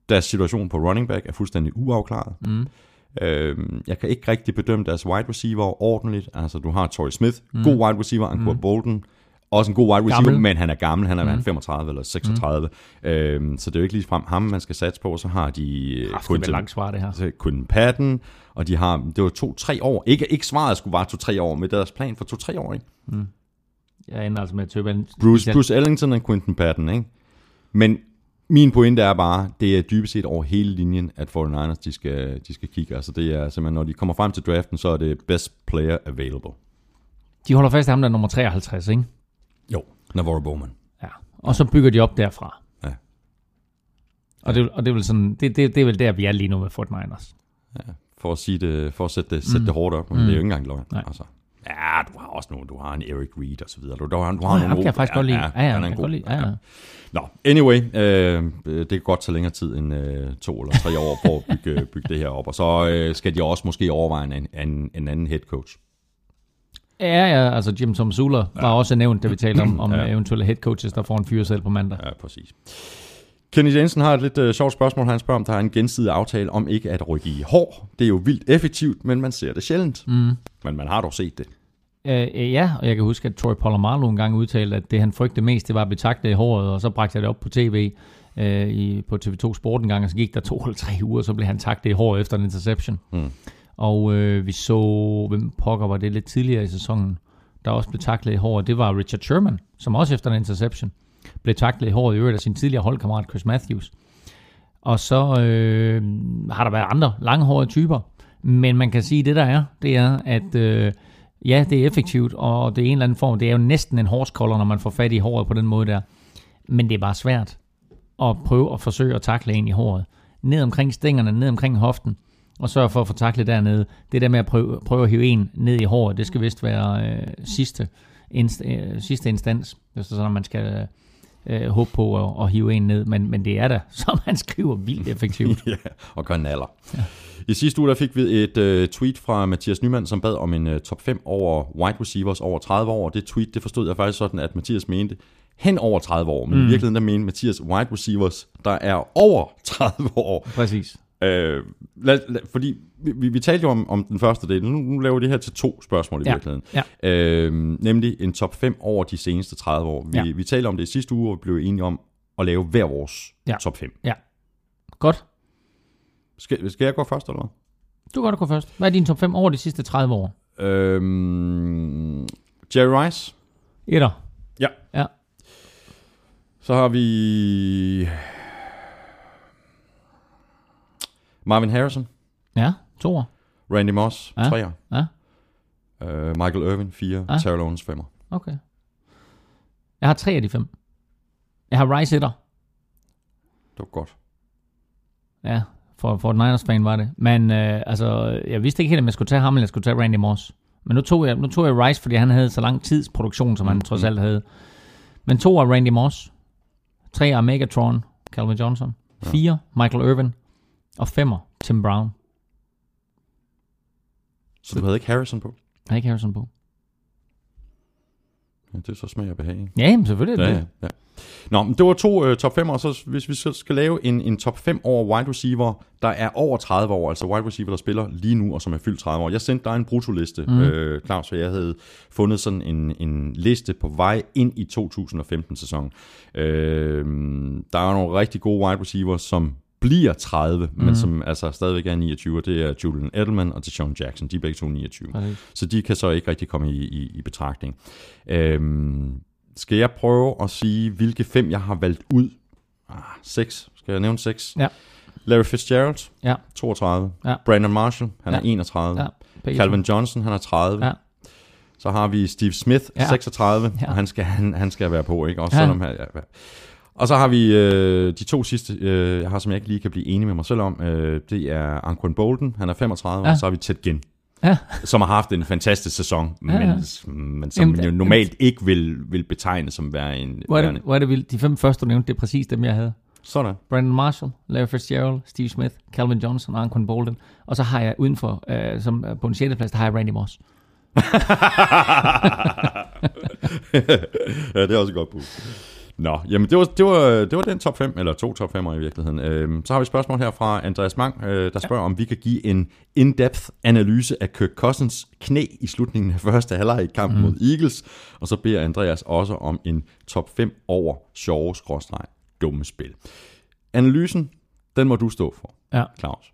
deres situation på running back er fuldstændig uafklaret. Mm. Øh, jeg kan ikke rigtig bedømme deres wide receiver ordentligt. Altså, du har Torrey Smith, mm. god wide receiver, Ankur mm. Bolden, også en god wide receiver, Gammel. men han er gammel, han er mm. 35 eller 36, mm. øhm, så det er jo ikke ligefrem ham, man skal satse på. Så har de er langt svar, det her. Quentin Patton, og de har, det var to-tre år, ikke, ikke svaret skulle være to-tre år, med deres plan for to-tre år, ikke? Jeg ender altså med at tøbe. Bruce, Bruce Ellington og Quentin Patton, ikke? Men min pointe er bare, det er dybest set over hele linjen, at 49ers, de skal, de skal kigge. Altså det er simpelthen, når de kommer frem til draften, så er det best player available. De holder fast i ham, der er nummer 53, ikke? Jo. Navarro Bowman. Ja. Og så bygger de op derfra. Ja. Og det, og det er vel sådan, det, det, det er vel der, vi er lige nu med Fort Niners. For at, sige det, for at sætte det, sætte mm. det hårdt op, men mm. det er jo ikke engang løgn. Nej. Altså. Ja, du har også nogle, du har en Eric Reed og så videre. Du, du har, du har Nå, nogle kan jeg faktisk godt lide. Ja, ja, han er en god- lide. Ja, ja. Nå, anyway, øh, det kan godt tage længere tid end øh, to eller tre år på at bygge, (laughs) bygge det her op. Og så øh, skal de også måske overveje en, en, en anden head coach. Ja, ja, altså Jim Tom Sula var også nævnt, da vi talte om, om Ja. ja. eventuelle head coaches, der får en fyre selv på mandag. Ja, præcis. Kenny Jensen har et lidt øh, sjovt spørgsmål. Han spørger, om der er en gensidig aftale om ikke at rykke i hår. Det er jo vildt effektivt, men man ser det sjældent. Mm. Men man har dog set det. Øh, øh, ja, og jeg kan huske, at Troy Polamalu en gang udtalte, at det han frygtede mest, det var at blive taklet i håret, og så bragte jeg det op på tv øh, i, på TV2 Sport en gang, og så gik der to eller tre uger, og så blev han taklet i håret efter en interception. Mm. Og øh, vi så, hvem pokker var det lidt tidligere i sæsonen, der også blev taklet i håret, det var Richard Sherman, som også efter en interception blev taklet i håret i øvrigt af sin tidligere holdkammerat Chris Matthews. Og så øh, har der været andre langhårede typer, men man kan sige, at det der er, det er, at øh, ja, det er effektivt, og det er en eller anden form, det er jo næsten en hårskolder, når man får fat i håret på den måde der. Men det er bare svært at prøve at forsøge at takle en i håret. Ned omkring stængerne, ned omkring hoften, og sørge for at få taklet dernede. Det der med at prøve, prøve at hive en ned i håret, det skal vist være øh, sidste, inst, øh, sidste instans, hvis det er sådan, at man skal øh, håbe på at, at hive en ned. Men, men det er da, (laughs) som man skriver, vildt effektivt. (laughs) ja, og gør naller. Ja. I sidste uge der fik vi et uh, tweet fra Mathias Nyman, som bad om en uh, top 5 over wide receivers over 30 år. Det tweet, det forstod jeg faktisk sådan, at Mathias mente hen over 30 år. Men mm. i virkeligheden der mente Mathias wide receivers, der er over 30 år. Præcis. Øh, lad, lad, fordi vi, vi, vi talte jo om, om den første del. Nu, nu laver vi det her til to spørgsmål i Ja, virkeligheden. ja. Øh, nemlig en top 5 over de seneste 30 år. Vi, Ja. vi talte om det i sidste uge, og vi blev enige om at lave hver vores Ja. top 5. Ja. Godt. Skal, skal jeg gå først, eller hvad? Du kan godt gå først. Hvad er din top 5 over de sidste 30 år? Øhm, Jerry Rice. Etter. Ja. Ja. Så har vi Marvin Harrison. Ja, toer. Randy Moss, Ja. 3'er. Ja, Øh, Michael Irvin, 4. Ja. Ja. Terrell Owens, 5'er. okay. Jeg har tre af de fem. Jeg har Rice etter. Det var godt. Ja, for, for et Niners-fan var det. Men øh, altså, jeg vidste ikke helt, om jeg skulle tage ham, eller jeg skulle tage Randy Moss. Men nu tog jeg, nu tog jeg Rice, fordi han havde så lang tids produktion, som han Mm, trods mm. alt havde. Men to er Randy Moss. Tre er Megatron, Calvin Johnson. Fire, Michael Irvin. Og femmer, Tim Brown. Så du havde ikke Harrison på? Jeg har ikke Harrison på. Ja, det er så smag og behag, ikke? Ja, jamen, selvfølgelig er det Ja, det. ja, ja. Nå, men det var to uh, top 5, og så hvis vi så skal lave en, en top 5 over wide receiver, der er over 30 år, altså wide receiver, der spiller lige nu, og som er fyldt 30 år. Jeg sendte dig en brutoliste, mm. øh, Claus, for jeg havde fundet sådan en, en liste på vej ind i 2015-sæsonen. Øh, der er nogle rigtig gode wide receivers, som bliver 30, mm. men som altså stadigvæk er 29, og det er Julian Edelman og Deshaun Jackson. De er begge to 29. Præcis. Så de kan så ikke rigtig komme i, i, i betragtning. Øhm, skal jeg prøve at sige, hvilke fem jeg har valgt ud? Ah, seks. Skal jeg nævne seks? Ja. Larry Fitzgerald, Ja, 32. Ja. Brandon Marshall, han Ja. er 31. ja. begge Calvin Johnson, han er 30. Ja. Så har vi Steve Smith, Ja. 36. Ja. Og han skal, han, han skal være på, ikke? Også Ja. selvom han, ja. Og så har vi øh, de to sidste, øh, jeg har, som jeg ikke lige kan blive enig med mig selv om. Øh, det er Anquan Bolden, han er 35, Ja. og så har vi Ted Ginn, Ja. som har haft en fantastisk sæson, Ja, men, ja. men som Jamen, jo jamen- normalt ikke vil, vil betegne som være en... Hvor er, det, hvor er det vildt. De fem første, du nævnte, det er præcis dem, jeg havde. Sådan. Brandon Marshall, Larry Fitzgerald, Steve Smith, Calvin Johnson og Anquan Bolden. Og så har jeg udenfor, øh, som på en 6. plads, der har jeg Randy Moss. (laughs) ja, det er også et godt bud. Nå, jamen det var, det var, det var den top 5, eller to top 5'er i virkeligheden. Øhm, så har vi et spørgsmål her fra Andreas Mang, øh, der spørger, om vi kan give en in-depth analyse af Kirk Cousins knæ i slutningen af første halvleg i kampen mm. mod Eagles. Og så beder Andreas også om en top 5 over sjove skråstreg dumme spil. Analysen, den må du stå for, Ja. Claus.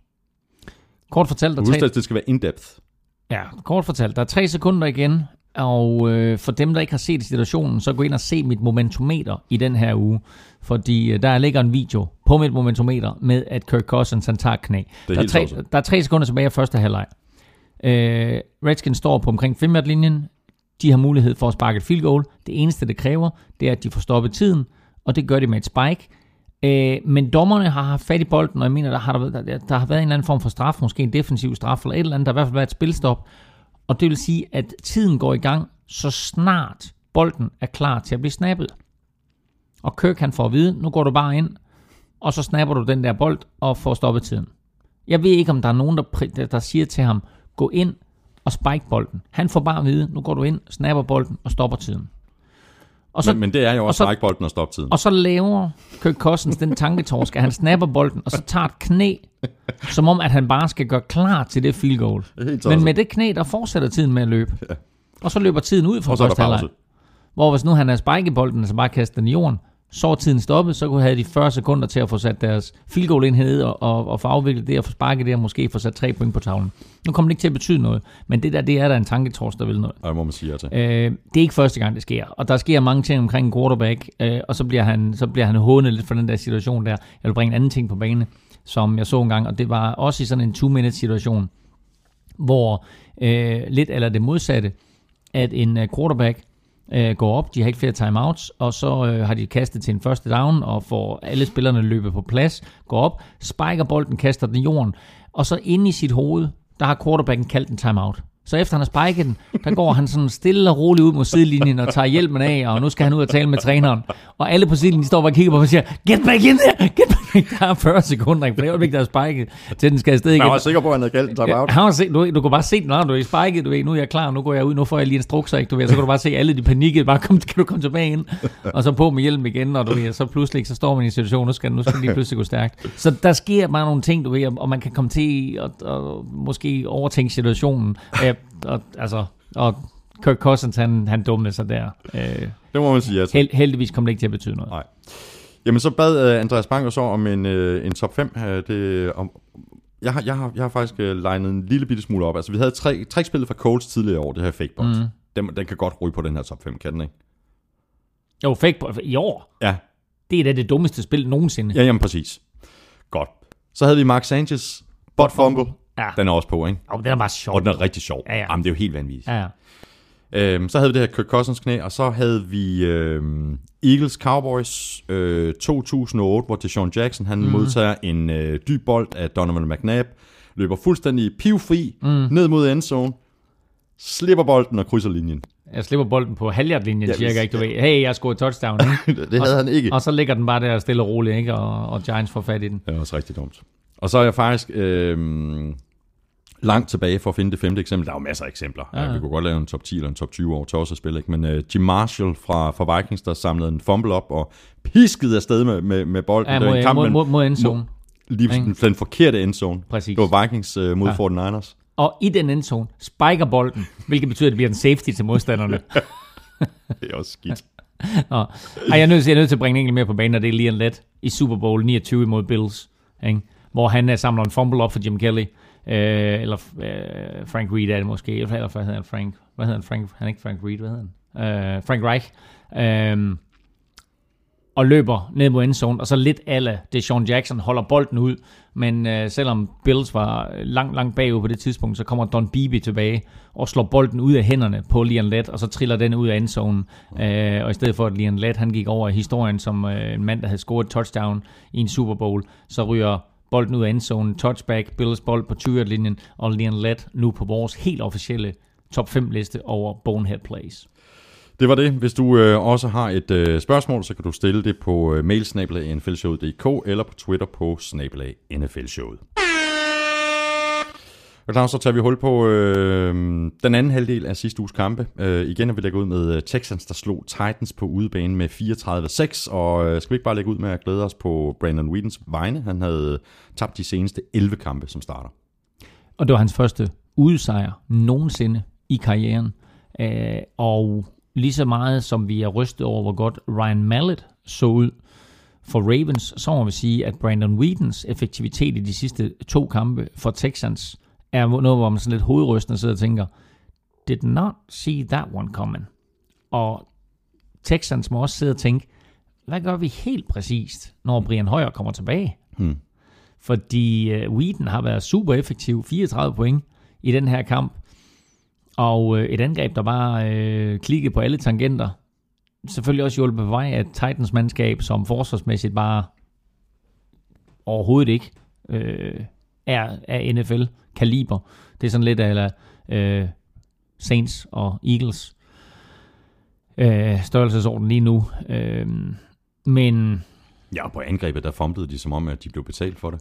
Kort fortalt, der er Husk, tre, at det skal være in-depth. ja, kort fortalt, der er tre sekunder igen, og øh, for dem, der ikke har set situationen, så gå ind og se mit momentometer i den her uge, fordi øh, der ligger en video på mit momentometer med, at Kirk Cousins han tager knæ. Der er, tre, der er tre sekunder tilbage af første halvleg. Øh, Redskins står på omkring 5 linjen De har mulighed for at sparke et field goal. Det eneste, det kræver, det er, at de får stoppet tiden, og det gør de med et spike. Øh, men dommerne har haft fat i bolden, og jeg mener, der har, der, der, der har været en eller anden form for straf, måske en defensiv straf, eller et eller andet, der har i hvert fald været et spilstop. Og det vil sige, at tiden går i gang, så snart bolden er klar til at blive snappet. Og Kirk han får at vide, nu går du bare ind, og så snapper du den der bold og får stoppet tiden. Jeg ved ikke, om der er nogen, der, der siger til ham, gå ind og spike bolden. Han får bare at vide, nu går du ind, snapper bolden og stopper tiden. Og så, Men, men det er jo og også så- strækbolden og stoptiden. og så laver Kirk Cousins den tanketorsk, at han snapper bolden, og så tager et knæ, som om, at han bare skal gøre klar til det field goal. Tosset. Men med det knæ, der fortsætter tiden med at løbe. Og så løber tiden ud og er der første halvleg. Hvor hvis nu han havde spiket bolden, så bare kastet den i jorden, så tiden stoppet, så kunne have de 40 sekunder til at få sat deres field goal enhed og, og, og få afviklet det og få sparket det og måske få sat tre point på tavlen. Nu kommer det ikke til at betyde noget, men det der, det er der en tanketors, der vil noget. Og det må man sige ja til. Øh, det er ikke første gang, det sker. Og der sker mange ting omkring en quarterback, øh, og så bliver han, så bliver han hånet lidt for den der situation der. Jeg vil bringe en anden ting på bane, som jeg så en gang, og det var også i sådan en two-minute situation, hvor øh, lidt eller det modsatte, at en øh, quarterback øh, går op, de har ikke flere timeouts, og så øh, har de kastet til en første down, og får alle spillerne løbet på plads, går op, spiker bolden, kaster den i jorden, og så inde i sit hoved, der har quarterbacken kaldt en timeout. Så efter han har spiket den, der går han sådan stille og roligt ud mod sidelinjen og tager hjelmen af, og nu skal han ud og tale med træneren. Og alle på sidelinjen de står bare og kigger på ham og siger, get back in there, get back in Der er 40 sekunder, ikke? For det øjeblik, der er spiket, til den skal afsted igen. Jeg var sikker på, at han havde en timeout. Ja, han var se, du, du kan bare se, når du er spiket, du ved, nu er jeg klar, nu går jeg ud, nu får jeg lige en strukser, ikke, du ved, så kan du bare se alle de panikke, bare kom, kan du komme tilbage ind, og så på med hjelm igen, og du ved, så pludselig, så står man i en situation, nu skal, nu skal det lige pludselig gå stærkt. Så der sker bare nogle ting, du ved, og man kan komme til at, at måske overtænke situationen, og, altså, og Kirk Cousins, han, han dummede sig der. Øh, Det må man sige til. held, heldigvis kom det ikke til at betyde noget. Nej. Jamen så bad uh, Andreas Bang jo så om en, uh, en top 5. Uh, det, om, jeg, har, jeg, har, jeg har faktisk uh, legnet en lille bitte smule op. Altså vi havde tre, tre spil fra Colts tidligere år, det her fake. Mm. Den, den kan godt ryge på den her top 5, kan den ikke? Jo, fake i år, Ja, det er da det dummeste spil nogensinde. ja jamen præcis. Godt. Så havde vi Mark Sanchez, bot fumble. Ja. Den er også på, ikke? Og den er bare sjov. Og den er rigtig sjov. Ja, ja. Jamen, det er jo helt vanvittigt. Ja, ja. Øhm, så havde vi det her Kirk Cousins knæ, og så havde vi øhm, Eagles Cowboys øh, 2008, hvor Deshaun Jackson han mm. modtager en øh, dyb bold af Donovan McNabb, løber fuldstændig pivfri mm. ned mod endzone, slipper bolden og krydser linjen. Jeg slipper bolden på halvhjertlinjen, Ja, cirka, ikke? Du ved, hey, jeg scoret touchdown, (laughs) ikke? Det havde han ikke. Og så ligger den bare der stille og roligt, ikke? Og, og Giants får fat i den. Det er også rigtig dumt. Og så er jeg faktisk øh, langt tilbage for at finde det femte eksempel. Der er jo masser af eksempler. Ja, Ja. Vi kunne godt lave en top 10 eller en top 20 over spille. Ikke? Men øh, Jim Marshall fra, fra Vikings, der samlede en fumble op og piskede afsted med, med, med bolden. Ja, Det var en mod, kamp mod, mod, mod endzone. Lige Ikke? den, den forkerte endzone. Præcis. Det var Vikings øh, mod Ja. ja. 49ers. Og i den endzone spiker bolden, hvilket betyder, at det bliver en safety til modstanderne. (laughs) Det er også skidt. (laughs) Nå. Ej, jeg er, nødt til, jeg er nødt til at bringe en enkelt mere på banen, og det er Leon Lett i Super Bowl 29 mod Bills. Ikke? Hvor han uh, samler en fumble op for Jim Kelly. Øh, eller øh, Frank Reed er det måske. Eller hvad hedder han? Frank? Hvad hedder han? Frank? Han er ikke Frank Reed, hvad hedder han? Øh, Frank Reich. Øh, og løber ned mod endzone, og så lidt alle Deshaun Jackson holder bolden ud, men øh, selvom Bills var langt, langt bagud på det tidspunkt, så kommer Don Beebe tilbage og slår bolden ud af hænderne på Leon Lett, og så triller den ud af endzonen. Øh, og i stedet for at Leon Lett, han gik over i historien som øh, en mand, der havde scoret touchdown i en Super Bowl, så ryger bolden ud af endzonen, touchback, Bills bold på 20-linjen, og Leon Lett nu på vores helt officielle top 5 liste over Bonehead Plays. Det var det. Hvis du øh, også har et øh, spørgsmål, så kan du stille det på øh, mailsnabelag.nflshowet.dk eller på Twitter på snabelag.nflshowet. Og Claus, så tager vi hul på øh, den anden halvdel af sidste uges kampe. Øh, igen er vi lægger ud med øh, Texans, der slog Titans på udebane med 34-6. Og øh, skal vi ikke bare lægge ud med at glæde os på Brandon Whedons vegne? Han havde tabt de seneste 11 kampe, som starter. Og det var hans første udsejr nogensinde i karrieren. Øh, og lige så meget som vi er rystet over, hvor godt Ryan Mallett så ud for Ravens, så må vi sige, at Brandon Whedons effektivitet i de sidste to kampe for Texans er noget, hvor man sådan lidt hovedrystende sidder og tænker, did not see that one coming. Og Texans må også sidde og tænke, hvad gør vi helt præcist, når Brian Højer kommer tilbage? Hmm. Fordi uh, Whedon har været super effektiv, 34 point i den her kamp, og uh, et angreb, der bare uh, klikkede på alle tangenter. Selvfølgelig også hjulpet på vej af Titans mandskab, som forsvarsmæssigt bare overhovedet ikke uh, er af NFL-kaliber. Det er sådan lidt af, uh, Saints og Eagles øh, størrelsesorden lige nu. Øh, men Ja, på angrebet, der fumblede de som om, at de blev betalt for det.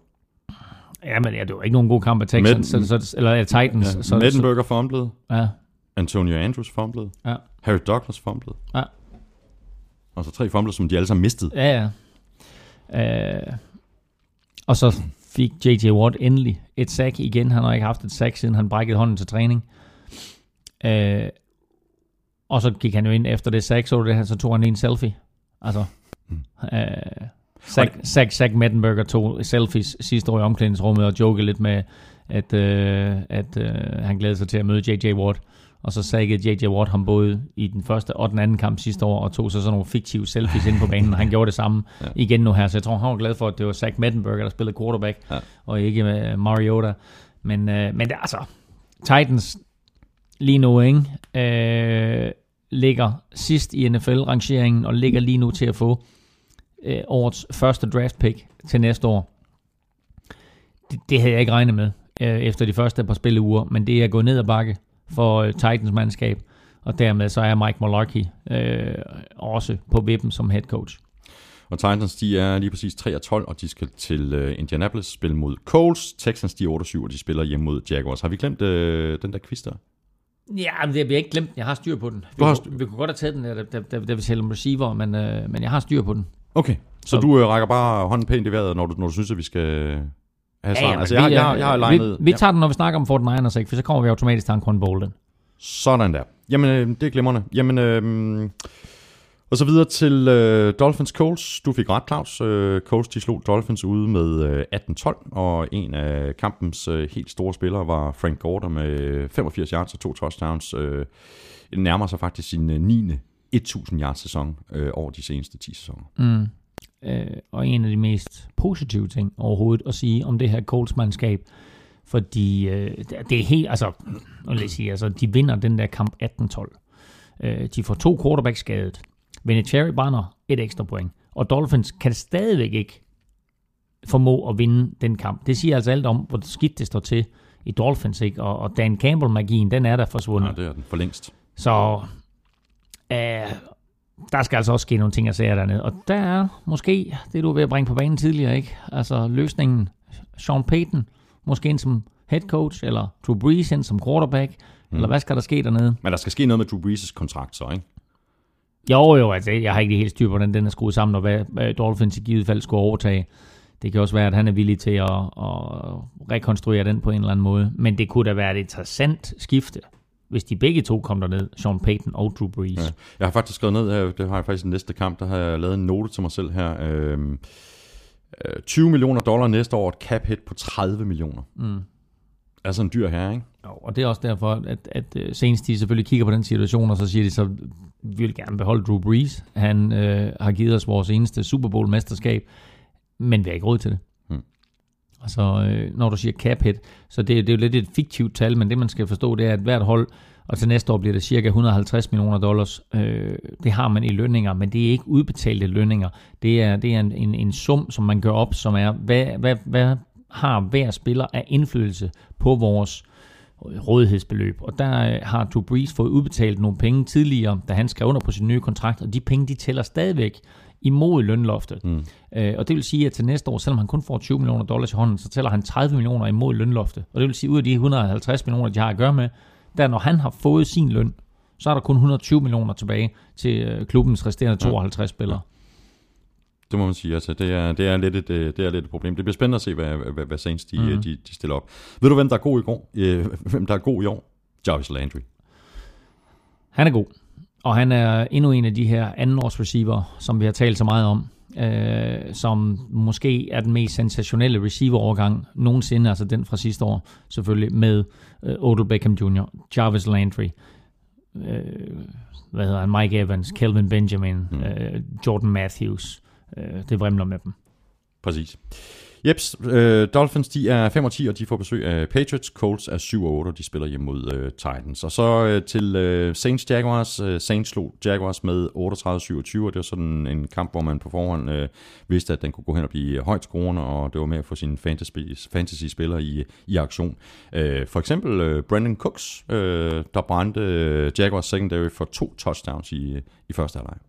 ja, men ja, det var ikke nogen god kamp af Texans, Med- så, så, eller ja, Titans. Ja, så, så, Mettenberger fumblede, ja, Antonio Andrews fumblede, ja, Harry Douglas fumblede. Ja. Og så tre fumbles, som de alle sammen mistede. ja, ja. Øh, og så fik J.J. Watt endelig et sack igen. Han har ikke haft et sack, siden han brækkede hånden til træning. Øh, og så gik han jo ind efter det sack, så, det, så tog han en selfie. Altså, Mm. øh, Zach, Zach, Zach Mettenberger tog selfies sidste år i omklædningsrummet og jokede lidt med, at, øh, at øh, han glædede sig til at møde J.J. Watt. Og så saggede J.J. Watt ham både i den første og den anden kamp sidste år, og tog så sådan nogle fiktive selfies inde på banen, og han (laughs) gjorde det samme Ja. igen nu her. Så jeg tror, han var glad for, at det var Zach Mettenberger, der spillede quarterback, Ja. ja. og ikke med Mariota. Men, øh, men det, er altså, Titans lige nu, ikke? Øh, ligger sidst i NFL-rangeringen, og ligger lige nu til at få øh, årets første draft pick til næste år. Det, det havde jeg ikke regnet med øh, efter de første par spilleuger, men det er gået ned ad bakke for øh, Titans mandskab, og dermed så er Mike Mularkey øh, også på vippen som head coach. Og Titans, de er lige præcis 3 og 12, og de skal til uh, Indianapolis spille mod Colts. Texans, de er 8 og 7, og de spiller hjemme mod Jaguars. Har vi glemt uh, den der quiz der? Ja, men det har jeg ikke glemt. Jeg har styr på den. Vi, har kunne, vi kunne godt have taget den, der, da, da, da vi talte om receiver, men, øh, men jeg har styr på den. Okay. Så, Så- du uh, rækker bare hånden pænt i vejret, når du, når du synes, at vi skal have svaret? men altså, jeg, vi, jeg, jeg, jeg har øh, legnet... Vi, vi tager den, når vi snakker om 49ers, ikke? for så kommer vi automatisk til Anquan Bolden. Sådan der. Jamen, øh, det er glimrende. Jamen, øh, og så videre til øh, Dolphins Colts. Du fik ret, Claus. Øh, Colts, de slog Dolphins ude med øh, 18-12, og en af kampens øh, helt store spillere var Frank Gorder med øh, 85 yards og to touchdowns. Øh, nærmer sig faktisk sin øh, 9. 1000 yards sæson øh, over de seneste 10 sæsoner. Mm. Øh, og en af de mest positive ting overhovedet at sige om det her Colts-mandskab, fordi øh, det er helt, altså, vil jeg sige, altså, de vinder den der kamp 18-12. Øh, de får to quarterbacks skadet. Vinatieri brænder et ekstra point. Og Dolphins kan stadigvæk ikke formå at vinde den kamp. Det siger altså alt om, hvor skidt det står til i Dolphins, ikke? Og, og Dan Campbell-magien, den er der forsvundet. Ja, det er den for længst. Så øh, der skal altså også ske nogle ting at sige dernede. Og der er måske det, du er ved at bringe på banen tidligere, ikke? Altså løsningen, Sean Payton, måske ind som head coach, eller Drew Brees ind som quarterback, mm. eller hvad skal der ske dernede? Men der skal ske noget med Drew Brees' kontrakt så, ikke? Jo, jo, altså jeg har ikke helt styr på, hvordan den er skruet sammen, og hvad Dolphins i givet fald skulle overtage. Det kan også være, at han er villig til at, at rekonstruere den på en eller anden måde. Men det kunne da være et interessant skifte, hvis de begge to kom derned, Sean Payton og Drew Brees. Ja. Jeg har faktisk skrevet ned her, det har jeg faktisk i næste kamp, der har jeg lavet en note til mig selv her. Øhm, øh, 20 millioner dollar næste år, et cap hit på 30 millioner. Mm. Altså en dyr her, ikke? Jo, og det er også derfor, at, at øh, senest de selvfølgelig kigger på den situation, og så siger de så, vi vil gerne beholde Drew Brees. Han øh, har givet os vores eneste Super Bowl-mesterskab, men vi har ikke råd til det. Altså, øh, når du siger cap hit, så det, det er jo lidt et fiktivt tal, men det man skal forstå, det er, at hvert hold, og til næste år bliver det cirka 150 millioner dollars, øh, det har man i lønninger, men det er ikke udbetalte lønninger. Det er, det er en, en, en sum, som man gør op, som er, hvad, hvad, hvad har hver spiller af indflydelse på vores rådighedsbeløb. Og der øh, har Drew Brees fået udbetalt nogle penge tidligere, da han skrev under på sin nye kontrakt, og de penge, de tæller stadigvæk imod lønloftet. Mm. Øh, og det vil sige, at til næste år, selvom han kun får 20 millioner dollars i hånden, så tæller han 30 millioner imod lønloftet. Og det vil sige, ud af de 150 millioner, de har at gøre med, der når han har fået sin løn, så er der kun 120 millioner tilbage til øh, klubbens resterende 52 spillere. Det må man sige. Altså, det, er, det, er lidt et, øh, det er lidt et problem. Det bliver spændende at se, hvad, hvad, hvad Saints de, mm. de, de stiller op. Ved du, hvem der er god i går? Øh, (laughs) hvem der er god i år? Jarvis Landry. Han er god. Og han er endnu en af de her andenårs receiver, som vi har talt så meget om, øh, som måske er den mest sensationelle receiver-overgang nogensinde, altså den fra sidste år selvfølgelig, med øh, Odell Beckham Jr., Jarvis Landry, øh, hvad hedder han, Mike Evans, Kelvin Benjamin, Mm. øh, Jordan Matthews. Øh, det vrimler med dem. Præcis. Jeps, øh, Dolphins de er 5 og 10, og de får besøg af Patriots. Colts er 7 og 8, og de spiller hjemme mod øh, Titans. Og så øh, til øh, Saints Jaguars. Øh, Saints slog Jaguars med 38-27, og det var sådan en kamp, hvor man på forhånd øh, vidste, at den kunne gå hen og blive højt scorende, og det var med at få sine fantasy-spillere i, i aktion. Øh, for eksempel øh, Brandon Cooks, øh, der brændte øh, Jaguars secondary for to touchdowns i, i første halvleg.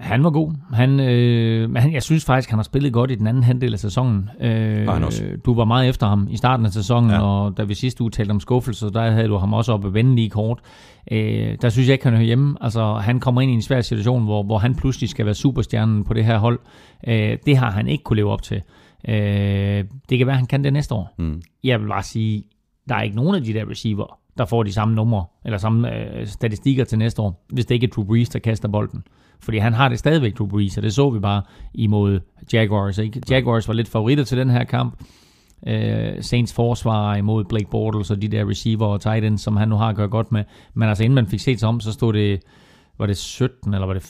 Han var god. Han, øh, men han, jeg synes faktisk, han har spillet godt i den anden halvdel af sæsonen. Øh, han også. Du var meget efter ham i starten af sæsonen, Ja. og da vi sidste uge talte om skuffelse, der havde du ham også oppe vende lige kort. Øh, der synes jeg ikke, han hører hjemme. Altså, han kommer ind i en svær situation, hvor, hvor han pludselig skal være superstjernen på det her hold. Øh, det har han ikke kunne leve op til. Øh, det kan være, han kan det næste år. Mm. Jeg vil bare sige, der er ikke nogen af de der receiver, der får de samme numre, eller samme øh, statistikker til næste år, hvis det ikke er Drew Brees, der kaster bolden. Fordi han har det stadigvæk, Drew Brees, og det så vi bare imod Jaguars. Ikke? Jaguars var lidt favoritter til den her kamp. Øh, Saints forsvar imod Blake Bortles og de der receiver og tight ends, som han nu har at gøre godt med. Men altså inden man fik set sig om, så stod det, var det 17 eller var det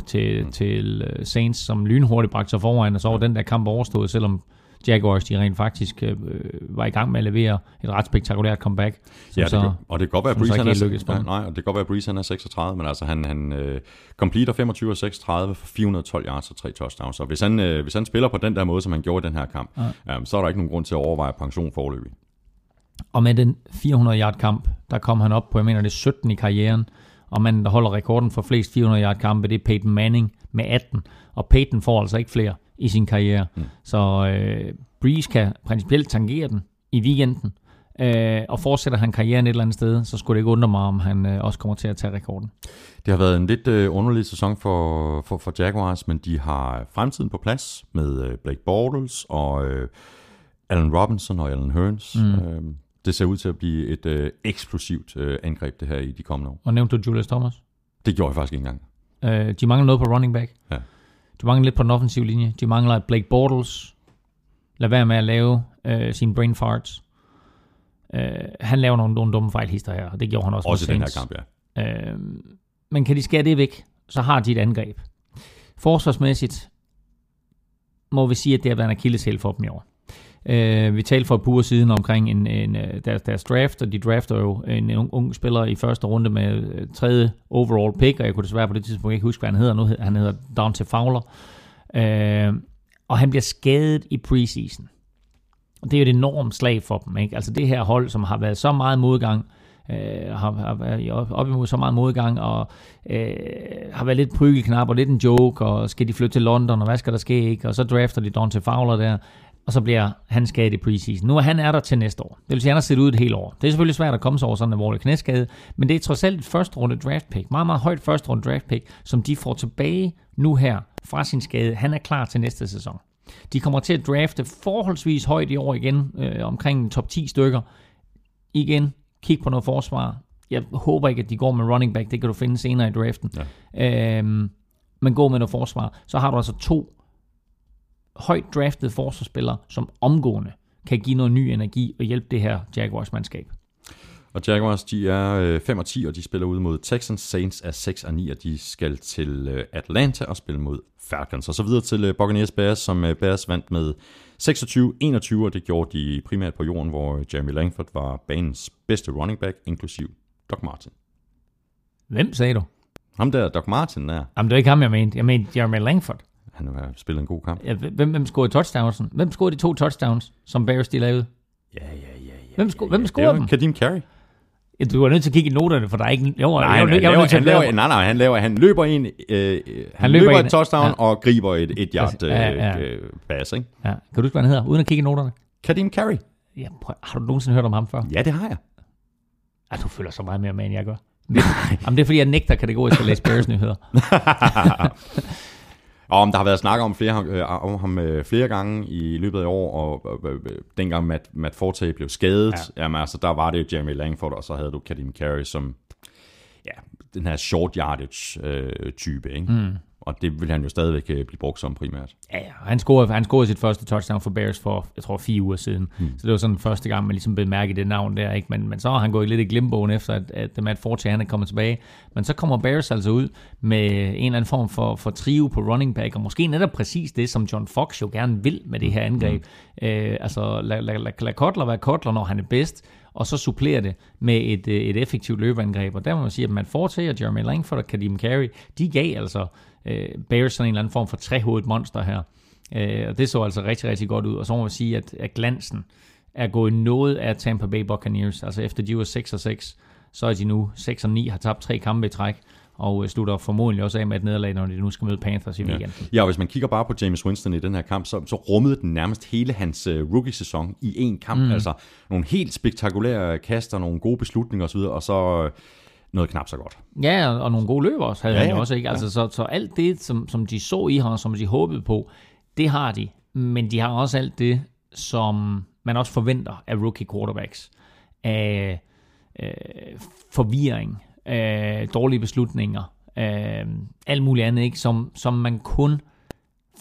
24-0 til, mm. til øh, Saints, som lynhurtigt bragte sig foran, og så var den der kamp overstået, selvom Jaguars de rent faktisk øh, var i gang med at levere et ret spektakulært comeback. Ja, det så- kan, og det kan godt være, at Breeze han er, lykkedes for nej, og det kan godt være, Breeze han er 36, men altså han, han øh, completer 25 og 36 for 412 yards og 3 touchdowns. Og hvis han, øh, hvis han spiller på den der måde, som han gjorde i den her kamp, ja. øh, så er der ikke nogen grund til at overveje pension forløbig. Og med den 400-yard kamp, der kom han op på, jeg mener det er 17 i karrieren, og manden, der holder rekorden for flest 400-yard kampe, det er Peyton Manning med 18, og Peyton får altså ikke flere i sin karriere. Mm. Så øh, Breeze kan principielt tangere den i weekenden, øh, og fortsætter han karrieren et eller andet sted, så skulle det ikke undre mig, om han øh, også kommer til at tage rekorden. Det har været en lidt øh, underlig sæson for, for, for Jaguars, men de har fremtiden på plads med øh, Blake Bortles og øh, Allen Robinson og Allen Hearns. Mm. Øh, det ser ud til at blive et øh, eksplosivt øh, angreb, det her i de kommende år. Og nævnte du Julius Thomas? Det gjorde jeg faktisk ikke engang. Øh, de mangler noget på running back. Ja. De mangler lidt på den offensive linje. De mangler et Blake Bortles. Lad være med at lave øh, sine brain farts. Øh, han laver nogle, nogle dumme fejlhister her, og det gjorde han også, Også i den her kamp, ja. Øh, men kan de skære det væk, så har de et angreb. Forsvarsmæssigt må vi sige, at det har været en akilleshæl for dem i år. Øh, vi talte for et par uger siden omkring en, en, øh, deres, deres draft, og de drafter jo en ung, ung spiller i første runde med øh, tredje overall pick, og jeg kunne desværre på det tidspunkt ikke huske, hvad han hedder nu. Han hedder Dante Fowler. Øh, og han bliver skadet i preseason. Og det er jo et enormt slag for dem. Ikke? Altså det her hold, som har været så meget modgang, øh, har, har været i- op imod så meget modgang, og øh, har været lidt prygelknap og lidt en joke, og skal de flytte til London, og hvad skal der ske, ikke? Og så drafter de Dante Fowler der, og så bliver han skadet i preseason. Nu er han er der til næste år. Det vil sige, at han har set ud et helt år. Det er selvfølgelig svært at komme sig over sådan en alvorlig knæskade, men det er trods alt et første runde draft pick. Meget, meget højt første runde draft pick, som de får tilbage nu her fra sin skade. Han er klar til næste sæson. De kommer til at drafte forholdsvis højt i år igen, øh, omkring top 10 stykker. Igen, kig på noget forsvar. Jeg håber ikke, at de går med running back. Det kan du finde senere i draften. Ja. Øhm, men gå med noget forsvar. Så har du altså to højt draftede forsvarsspillere, som omgående kan give noget ny energi og hjælpe det her Jaguars-mandskab. Og Jaguars, de er øh, 5 og 10, og de spiller ud mod Texans. Saints er 6 og 9, og de skal til øh, Atlanta og spille mod Falcons. Og så videre til øh, Buccaneers Bears, som øh, Bears vandt med 26-21, og det gjorde de primært på jorden, hvor øh, Jeremy Langford var banens bedste running back, inklusiv Doc Martin. Hvem sagde du? Ham der, Doc Martin der, Jamen, det var ikke ham, jeg mente. Jeg mente Jeremy Langford. Han har spillet en god kamp. Ja, hvem, hvem scorede touchdowns? Hvem scorede de to touchdowns, som Bears de lavede? Ja, ja, ja. ja Hvem, sco- hvem det scorede var dem? Kadim Carey. Ja, du var nødt til at kigge i noterne, for der er ikke... Jo, Nej, jeg, jeg var laver, han, laver, lave... nej, nej, han, laver, han løber ind, øh, han, han løber løber ind- et touchdown ja. og griber et, et yard øh, Ja, ja. øh, pass, ikke? Ja, kan du huske, hvad han hedder? Uden at kigge i noterne. Kadim Carey. Ja, prøv, har du nogensinde hørt om ham før? Ja, det har jeg. Ja, du følger så meget mere med, end jeg gør. (laughs) Nej. Jamen, det er, fordi jeg nægter kategorisk at læse Bears-nyheder. Og (laughs) om der har været snak om, flere, øh, om ham øh, flere gange i løbet af år, og øh, øh, dengang Matt, Matt Forte blev skadet, ja. jamen, altså, der var det jo Jeremy Langford, og så havde du Kadim Carey som ja, den her short yardage øh, type. Ikke? Mm. Og det vil han jo stadigvæk øh, blive brugt som primært. Ja, ja. Han scorede, han scorede sit første touchdown for Bears for, jeg tror, fire uger siden. Mm. Så det var sådan første gang, man ligesom bemærkede det navn der. Ikke? Men, men så har han gået lidt i glimbogen efter, at, at Matt Forte han er kommet tilbage. Men så kommer Bears altså ud med en eller anden form for, for trio på running back, og måske netop præcis det, som John Fox jo gerne vil med det her angreb. Mm. Øh, altså, lad, lad, lad, lad Kotler være Kotler, når han er bedst, og så supplere det med et, øh, et effektivt løbeangreb. Og der må man sige, at Forte og Jeremy Langford og Kadim Carey, de gav altså øh, Bears sådan en eller anden form for trehovedet monster her. Øh, og det så altså rigtig, rigtig godt ud. Og så må man sige, at, at glansen er gået noget af Tampa Bay Buccaneers. Altså efter de var 6 og 6, så er de nu 6 og 9, har tabt tre kampe i træk og øh, slutter formodentlig også af med et nederlag, når de nu skal møde Panthers i weekenden. Ja. ja, hvis man kigger bare på James Winston i den her kamp, så, så rummede den nærmest hele hans uh, rookie-sæson i én kamp. Mm. Altså nogle helt spektakulære kaster, nogle gode beslutninger osv., og så uh, noget knap så godt. Ja, og nogle gode løber også, havde Ja, ja, han ja. jo også. Ikke? Altså, så, så alt det, som, som de så i ham, som de håbede på, det har de. Men de har også alt det, som man også forventer af rookie quarterbacks. Af øh, forvirring, af dårlige beslutninger, af alt muligt andet, ikke? Som, som man kun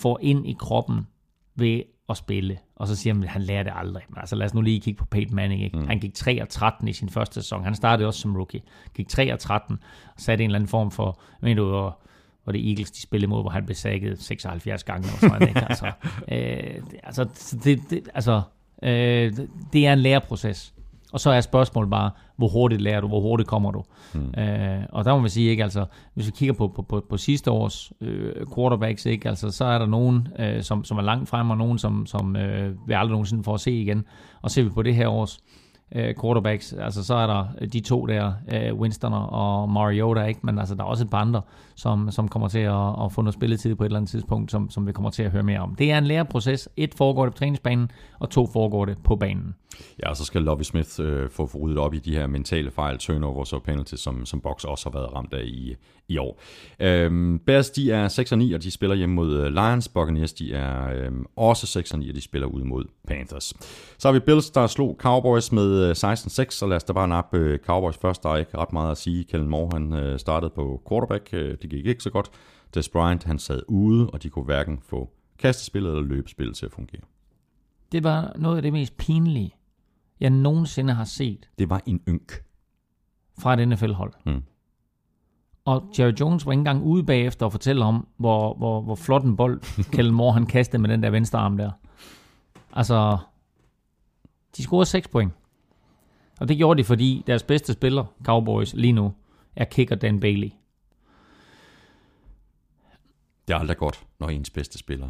får ind i kroppen ved at spille. Og så siger man, at han lærer det aldrig. Men altså lad os nu lige kigge på Peyton Manning. Ikke? Mm. Han gik 3 og 13 i sin første sæson. Han startede også som rookie. Gik 3 og 13 og satte en eller anden form for, mener du, hvor, hvor det Eagles, de spillede mod, hvor han blev sækket 76 gange. Eller sådan, ikke? Altså, (laughs) øh, altså, det, det, altså øh, det er en læreproces. Og så er spørgsmålet bare, hvor hurtigt lærer du, hvor hurtigt kommer du. Mm. Øh, og der må man sige, ikke, altså, hvis vi kigger på, på, på, på sidste års øh, quarterbacks, ikke, altså, så er der nogen, øh, som, som er langt frem, og nogen, som, som øh, vi aldrig nogensinde får at se igen. Og ser vi på det her års øh, Øh, quarterbacks, altså så er der øh, de to der, øh, Winston og Mariota, ikke? men altså der er også et par andre, som, som kommer til at, at få noget spilletid på et eller andet tidspunkt, som, som vi kommer til at høre mere om. Det er en læreproces. Et foregår det på træningsbanen, og to foregår det på banen. Ja, og så skal Lovie Smith øh, få ryddet op i de her mentale fejl, turnovers og penalties, som, som Box også har været ramt af i, i år. Øhm, Bears, de er 6 og 9, og de spiller hjemme mod øh, Lions. Buccaneers, de er øhm, også 6 og 9, og de spiller ud mod Panthers. Så har vi Bills, der slog Cowboys med øh, 16-6, så lad os da bare nappe øh, Cowboys først. Der er ikke ret meget at sige. Kellen Moore, han øh, startede på quarterback. Øh, det gik ikke så godt. Des Bryant, han sad ude, og de kunne hverken få kastespillet eller løbespillet til at fungere. Det var noget af det mest pinlige, jeg nogensinde har set Det var en ynk. fra et NFL-hold. Mm. Og Jerry Jones var ikke engang ude bagefter og fortælle om, hvor, hvor, hvor flot en bold (laughs) Kellen Moore han kastede med den der venstre arm der. Altså, de scorede 6 point. Og det gjorde de, fordi deres bedste spiller, Cowboys, lige nu, er kicker Dan Bailey. Det er aldrig godt, når ens bedste spiller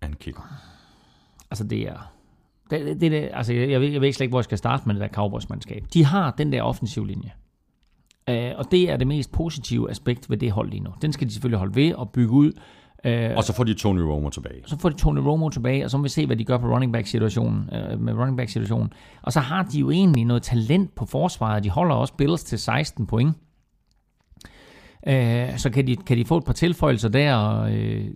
er en kicker. Altså, det er... Det, det, det, altså, jeg, jeg, ved, jeg ved slet ikke, hvor jeg skal starte med det der Cowboys-mandskab. De har den der offensiv linje. Uh, og det er det mest positive aspekt ved det hold lige nu. Den skal de selvfølgelig holde ved og bygge ud. Uh, Og så får de Tony Romo tilbage. så får de Tony Romo tilbage, og så må vi se, hvad de gør på running back situationen, øh, med running back situationen. Og så har de jo egentlig noget talent på forsvaret. De holder også Bills til 16 point. Øh, så kan de, kan de få et par tilføjelser der, og øh,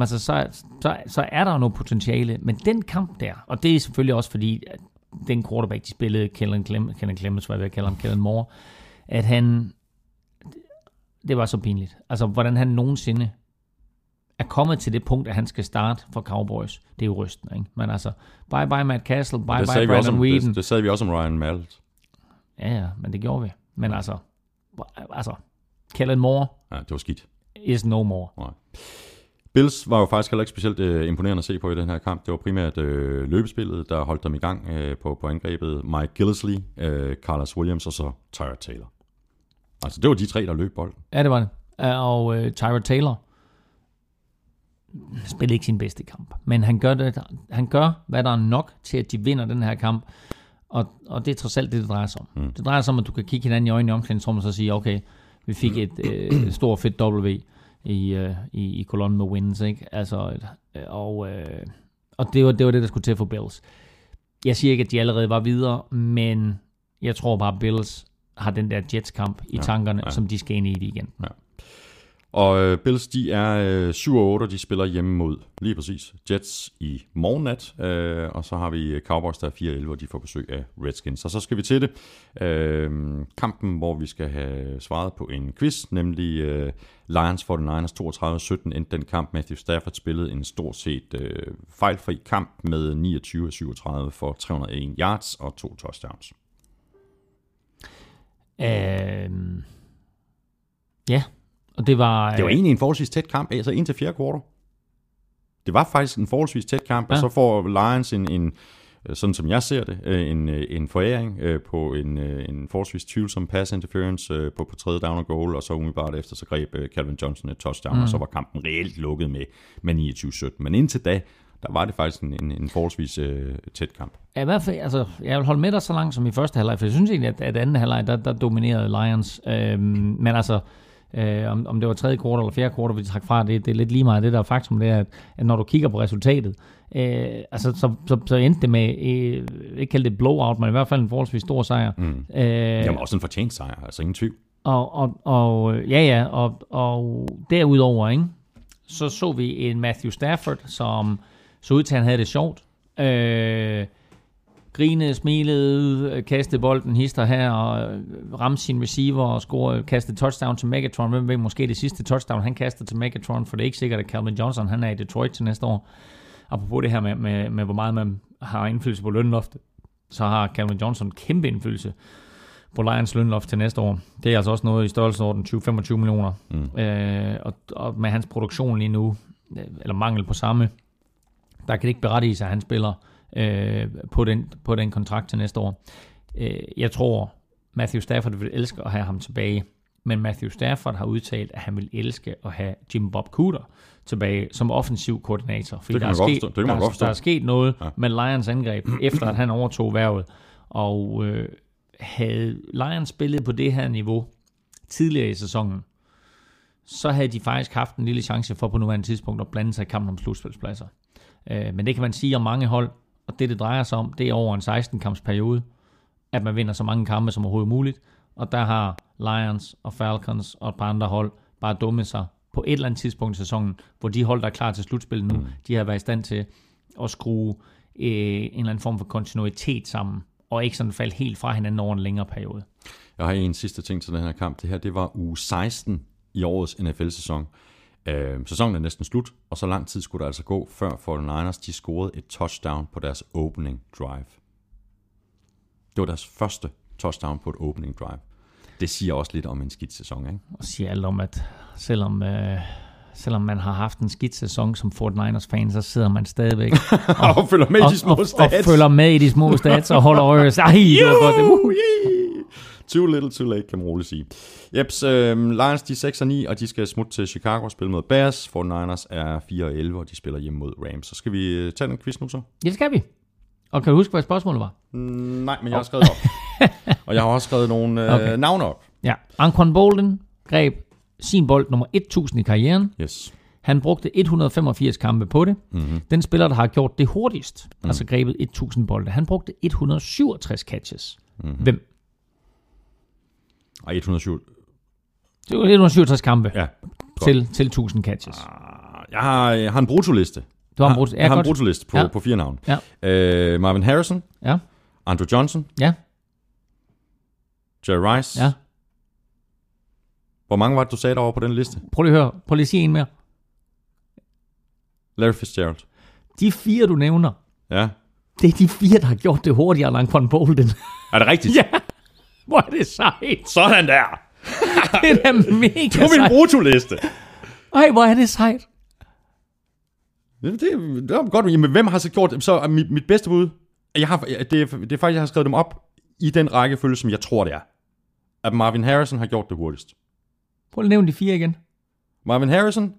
altså, så, så, så er der noget potentiale. Men den kamp der, og det er selvfølgelig også fordi, at den quarterback, de spillede, Kellen, Clem, Kellen Clemens, hvad jeg vil kalde ham, Kellen Moore, at han, det var så pinligt. Altså, hvordan han nogensinde er kommet til det punkt, at han skal starte for Cowboys. Det er jo rystende, ikke? Men altså, bye bye Matt Castle, bye bye vi også Brandon om, Whedon. det, det sagde vi også om Ryan Mallett. Ja, ja, men det gjorde vi. Men altså, altså, Kellen Moore Ja, det var skidt. is no more. Nej. Bills var jo faktisk heller ikke specielt øh, imponerende at se på i den her kamp. Det var primært øh, løbespillet, der holdt dem i gang øh, på, på angrebet. Mike Gillisley, øh, Carlos Williams og så Tyrod Taylor. Altså, det var de tre, der løb bolden. Ja, det var det. Uh, Og uh, Tyrod Taylor spillede ikke sin bedste kamp. Men han gør, det, han gør, hvad der er nok til, at de vinder den her kamp. Og, og det er trods alt det, det drejer sig om. Mm. Det drejer sig om, at du kan kigge hinanden i øjnene i omklædningsrummet og så sige, okay, vi fik et øh, stort fedt W i, øh, i, i kolonnen med wins, ikke? Altså, øh, og, øh, og det, var, det var det, der skulle til for Bills. Jeg siger ikke, at de allerede var videre, men jeg tror bare, Bills har den der Jets-kamp i Ja, tankerne, ja. som de skal ind i det igen. Og øh, Bills, de er øh, 7 og 8, og de spiller hjemme mod, lige præcis, Jets i morgennat. Øh, og så har vi øh, Cowboys, der er 4 og 11, og de får besøg af Redskins. Og så skal vi til det. Øh, kampen, hvor vi skal have svaret på en quiz, nemlig øh, Lions 49ers 32-17 endte den kamp. Matthew Stafford spillede en stort set øh, fejlfri kamp med 29-37 for 301 yards og to touchdowns. Øhm, ja, og det var... Det var øh, egentlig en forholdsvis tæt kamp, altså ind til fjerde kvartal. Det var faktisk en forholdsvis tæt kamp, ja. og så får Lions en, en, øh, sådan som jeg ser det, øh, en, en foræring på en, en forholdsvis tvivlsom pass interference på, på tredje down og goal, og så umiddelbart efter, så greb Calvin Johnson et touchdown, mm. og så var kampen reelt lukket med, med 29-17. Men indtil da, der var det faktisk en, en, en forholdsvis øh, tæt kamp. Ja, i hvert fald, altså, jeg vil holde med dig så langt som i første halvleg, for jeg synes egentlig, at, at anden halvleg, der, der dominerede Lions. Øhm, men altså, øh, om, om det var tredje kvartal eller fjerde kvartal, vi trak fra, det, det er lidt lige meget. Det der er faktum, det er, at, at når du kigger på resultatet, øh, altså, så, så, så endte det med, øh, ikke kalde det blowout, men i hvert fald en forholdsvis stor sejr. Mm. Øh, var også en fortjent sejr, altså ingen tvivl. Og, og, og ja, ja, og, og derudover, ikke, så så vi en Matthew Stafford, som så ud til, at han havde det sjovt. Øh, grinede, smilede, kastede bolden hister her, og øh, ramte sin receiver og scorede, kastede touchdown til Megatron. Hvem ved, måske det sidste touchdown, han kastede til Megatron, for det er ikke sikkert, at Calvin Johnson han er i Detroit til næste år. Apropos det her med, med, med hvor meget man har indflydelse på lønloftet, så har Calvin Johnson kæmpe indflydelse på Lions lønloft til næste år. Det er altså også noget i størrelsesorden 20-25 millioner. Mm. Øh, og, og med hans produktion lige nu, øh, eller mangel på samme, der kan det ikke berettige sig, at han spiller øh, på, den, på den kontrakt til næste år. Øh, jeg tror, Matthew Stafford vil elske at have ham tilbage, men Matthew Stafford har udtalt, at han vil elske at have Jim Bob Cooter tilbage som offensiv koordinator. Fordi Det kan der, er sket. Det kan der, der er sket noget ja. med Lions angreb, (clears throat) efter at han overtog værvet. Og øh, havde Lions spillet på det her niveau tidligere i sæsonen, så havde de faktisk haft en lille chance for på nuværende tidspunkt at blande sig i kampen om slutspilspladser. Øh, men det kan man sige om mange hold, og det det drejer sig om, det er over en 16-kamps periode, at man vinder så mange kampe som overhovedet muligt. Og der har Lions og Falcons og et par andre hold bare dummet sig på et eller andet tidspunkt i sæsonen, hvor de hold, der er klar til slutspil nu, mm. de har været i stand til at skrue øh, en eller anden form for kontinuitet sammen, og ikke sådan falde helt fra hinanden over en længere periode. Jeg har en sidste ting til den her kamp. Det her, det var uge 16 i årets NFL-sæson. Øh, sæsonen er næsten slut, og så lang tid skulle der altså gå, før 49ers de scorede et touchdown på deres opening drive. Det var deres første touchdown på et opening drive. Det siger også lidt om en skidt sæson, ikke? og siger alt om, at selvom, øh, selvom man har haft en skidt sæson som 49ers-fan, så sidder man stadigvæk (laughs) Og følger med i og, de små og, og stats. følger med i de små stats og holder øje. Ej, det var godt. Uh. Too little, too late, kan man roligt sige. Jeps, øh, Lions de er 6 og 9, og de skal smutte til Chicago og spille mod Bears. 49ers er 4 og 11, og de spiller hjemme mod Rams. Så skal vi øh, tage den quiz nu så? Ja, det skal vi. Og kan du huske, hvad spørgsmålet var? Mm, nej, men jeg har skrevet op. (laughs) og jeg har også skrevet nogle øh, okay. Navne op. Ja. Anquan Bolden greb sin bold nummer 1000 i karrieren. Yes. Han brugte 185 kampe på det. Mhm. Mm-hmm. Den spiller, der har gjort det hurtigst, mm. altså grebet 1000 bolde, han brugte 167 catches. Mhm. Mm-hmm. Hvem? Og 107. Det var 167 kampe Ja. ja, til, til 1000 catches. Jeg har, jeg har en brutoliste. Du har en Jeg brugt. jeg har en godt. brutoliste på, Ja. på fire navne. Ja. Øh, Marvin Harrison, Ja, Andrew Johnson, ja, Jerry Rice. ja. Hvor mange var det, du sagde derovre på den liste? Prøv lige at høre. Prøv lige at sige en mere. Larry Fitzgerald. De fire, du nævner, Ja. det er de fire, der har gjort det hurtigere end Anquan Bolden. Er det rigtigt? (laughs) ja, hvor er det sejt. Sådan der. (laughs) Det er da mega På min sejt. brutoliste. Ej, hvor er det sejt. Det, det, det var godt. Jamen, hvem har så gjort det? Så er mit, mit bedste bud, jeg har, det, er, det er faktisk, jeg har skrevet dem op i den rækkefølge, som jeg tror, det er. At Marvin Harrison har gjort det hurtigst. Prøv at nævne de fire igen. Marvin Harrison,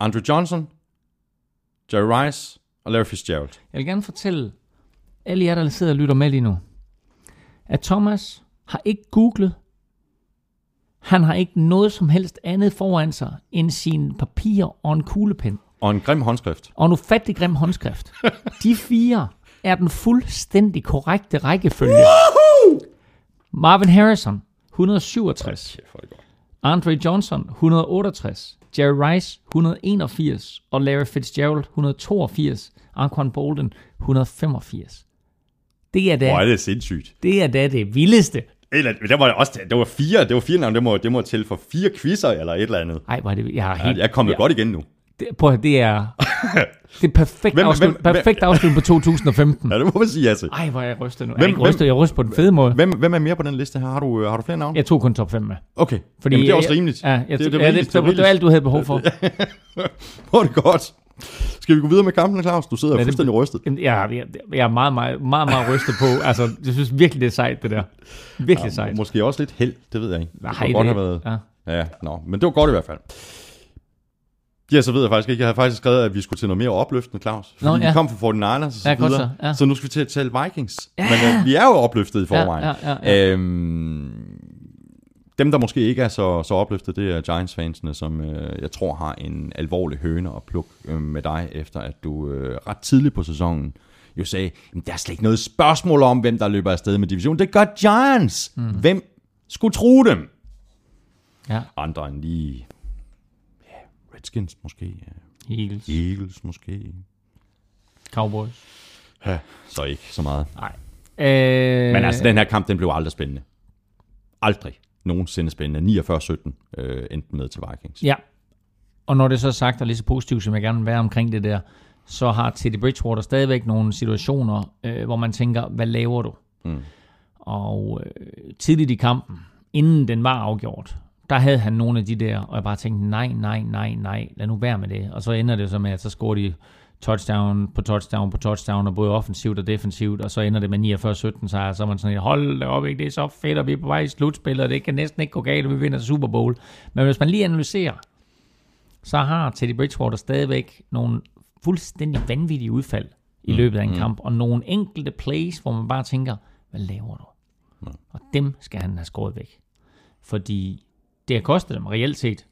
Andrew Johnson, Jerry Rice og Larry Fitzgerald. Jeg vil gerne fortælle alle jer, der sidder og lytter med lige nu, at Thomas har ikke googlet. Han har ikke noget som helst andet foran sig end sine papirer og en kuglepen. Og en grim håndskrift. Og en ufattelig grim håndskrift. De fire er den fuldstændig korrekte rækkefølge. Marvin Harrison, 167. Kæft, hvor er det godt. Andre Johnson 168, Jerry Rice 181 og Larry Fitzgerald 182, Anquan Bolden 185. Det er da, Hvor er det sindssygt. det, er da det vildeste. Eller, der var også, det var fire, det var fire navne, det må, det må til for fire quizzer eller et eller andet. Ej, hvor er det, jeg har Ja, helt... jeg er kommet ja, godt igen nu. Det, prøv at, det er... Det er perfekt, Hvem- afslut, hvem- hvem- perfekt afslutning på 2015. Ja, det må man sige, altså. Ej, hvor er jeg rystet nu. Jeg Hvem- er ikke rystet, jeg er rystet på den fede måde. Hvem, hvem er mere på den liste her? Har du, øh, har du flere navne? Jeg tog kun top 5 med. Okay, Fordi Jamen, det er også rimeligt. Ja, jeg, det, det, det, ja, det, det, det var alt, du havde behov for. (laughs) Hvor er det godt. Skal vi gå videre med kampen, Claus? Du sidder Ja, det- fuldstændig rystet. Jamen, Jeg, jeg, er meget, meget, meget, meget rystet på. (laughs) Altså, jeg synes virkelig, det er sejt, det der. Virkelig Ja, sejt. måske også lidt held, det ved jeg ikke. Nej, det kunne godt det- have været... ja. Ja, nå, men det var godt i hvert fald. Ja, så ved jeg faktisk ikke. Jeg har faktisk skrevet, at vi skulle til noget mere opløftende, Claus. Fordi Nå, vi ja. kom fra 49ers og så Ja, videre. så, ja. så nu skal vi til at tale Vikings. Ja. Men øh, vi er jo opløftet i forvejen. Ja, ja, ja, Øhm, dem, der måske ikke er så, så opløftet, det er Giants-fansene, som øh, jeg tror har en alvorlig høne at plukke øh, med dig, efter at du øh, ret tidligt på sæsonen jo sagde, "Jamen, der er slet ikke noget spørgsmål om, hvem der løber afsted med division. Det gør Giants. Mm. Hvem skulle tro dem? ja. Andre end lige ja, Redskins måske, ja. Eagles, Eagles måske. Cowboys. Ja, så ikke så meget. Nej. Øh, Men altså, den her kamp, den blev aldrig spændende. Aldrig nogensinde spændende. 49-17 øh, endte med til Vikings. Ja. Og når det så er sagt, og lige så positivt, som jeg gerne vil være omkring det der, så har Teddy Bridgewater stadigvæk nogle situationer, øh, hvor man tænker, hvad laver du? Mm. Og øh, tidligt i kampen, inden den var afgjort, der havde han nogle af de der, og jeg bare tænkte, nej, nej, nej, nej, lad nu være med det. Og så ender det så med, at så scorer de touchdown på touchdown på touchdown, og både offensivt og defensivt, og så ender det med 49-17 sejr, så er man sådan, lidt, hold da op, ikke? det er så fedt, og vi er på vej i slutspillet, og det kan næsten ikke gå galt, og vi vinder Super Bowl. Men hvis man lige analyserer, så har Teddy Bridgewater stadigvæk nogle fuldstændig vanvittige udfald i løbet af en kamp, og nogle enkelte plays, hvor man bare tænker, hvad laver du? Og dem skal han have skåret væk. Fordi det har kostet dem reelt set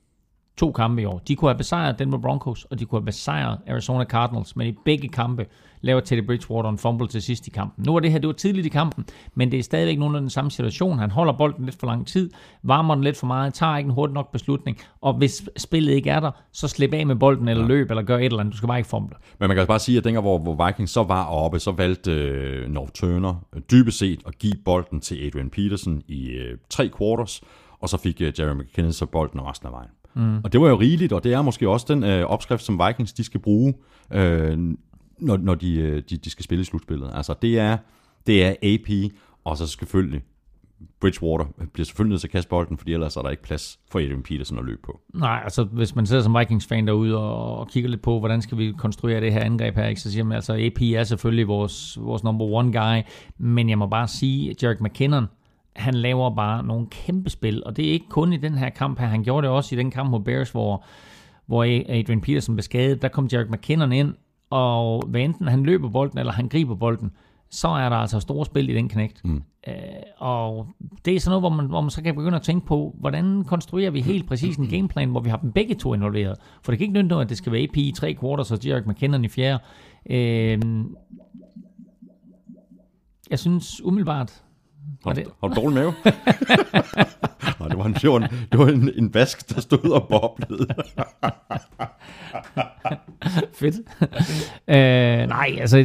to kampe i år. De kunne have besejret Denver Broncos, og de kunne have besejret Arizona Cardinals, men i begge kampe laver Teddy Bridgewater en fumble til sidst i kampen. Nu var det her, det var tidligt i kampen, men det er stadigvæk nogen af den samme situation. Han holder bolden lidt for lang tid, varmer den lidt for meget, tager ikke en hurtig nok beslutning, og hvis spillet ikke er der, så slip af med bolden, eller løb, eller gør et eller andet. Du skal bare ikke fumble. Men man kan altså bare sige, at dengang, hvor, hvor Vikings så var oppe, så valgte øh, North Turner øh, dybest set at give bolden til Adrian Peterson i øh, tre quarters, og så fik øh, Jerry McKinnon så bolden resten af vejen. Mm. Og det var jo rigeligt, og det er måske også den øh, opskrift, som Vikings de skal bruge, øh, når, når de, øh, de, de skal spille slutspillet. Altså det er, det er AP, og så selvfølgelig Bridgewater bliver selvfølgelig nødt til at kaste bolden, fordi ellers er der ikke plads for Adrian Peterson at løbe på. Nej, altså hvis man sidder som Vikings-fan derude og, og kigger lidt på, hvordan skal vi konstruere det her angreb her, ikke, så siger man altså, AP er selvfølgelig vores, vores number one guy, men jeg må bare sige, at Jarek McKinnon, han laver bare nogle kæmpe spil, og det er ikke kun i den her kamp her, han gjorde det også i den kamp mod Bears, hvor, hvor Adrian Peterson blev skadet, der kom Jarek McKinnon ind, og hvad enten han løber bolden, eller han griber bolden, så er der altså store spil i den knægt. Mm. Øh, og det er sådan noget, hvor man, hvor man så kan begynde at tænke på, hvordan konstruerer vi helt præcis en gameplan, hvor vi har dem begge to involveret. For det kan ikke nytte noget, at det skal være AP i tre quarters, og Jarek McKinnon i fjerde. Øh, jeg synes umiddelbart, Har, det- har du dårlig mave? (laughs) Nej, det var en sjov, det var en, en vask, der stod og boblede. (laughs) Fedt. øh, nej, altså,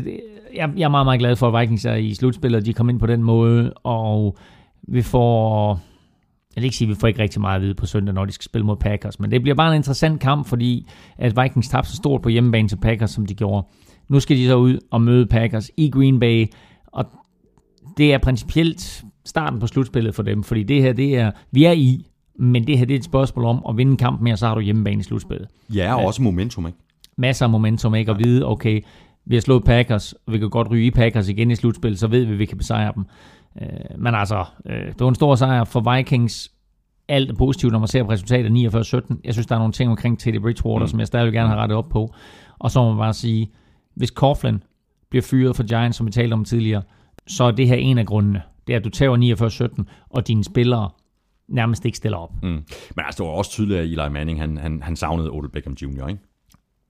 jeg, jeg er meget, meget glad for, at Vikings er i slutspillet, de kom ind på den måde, og vi får... Jeg vil ikke sige, at vi får ikke rigtig meget at vide på søndag, når de skal spille mod Packers, men det bliver bare en interessant kamp, fordi at Vikings tabte så stort på hjemmebane til Packers, som de gjorde. Nu skal de så ud og møde Packers i Green Bay, og det er principielt starten på slutspillet for dem, fordi det her, det er, vi er i, men det her det er et spørgsmål om at vinde en kamp mere, så har du hjemmebane i slutspillet Ja, og også momentum, ikke? masser af momentum, ikke? At vide, okay, vi har slået Packers, og vi kan godt ryge i Packers igen i slutspil, så ved vi, at vi kan besejre dem. Øh, men altså, øh, det var en stor sejr for Vikings. Alt er positivt, når man ser på resultatet 49-17. Jeg synes, der er nogle ting omkring Teddy Bridgewater, mm. som jeg stadig gerne have rettet op på. Og så må man bare sige, hvis Coughlin bliver fyret for Giants, som vi talte om tidligere, så er det her en af grundene. Det er, at du tager 49-17, og dine spillere nærmest ikke stiller op. Mm. Men altså, det var også tydeligt, at Eli Manning, han, han, han savnede Odell Beckham Jr., ikke?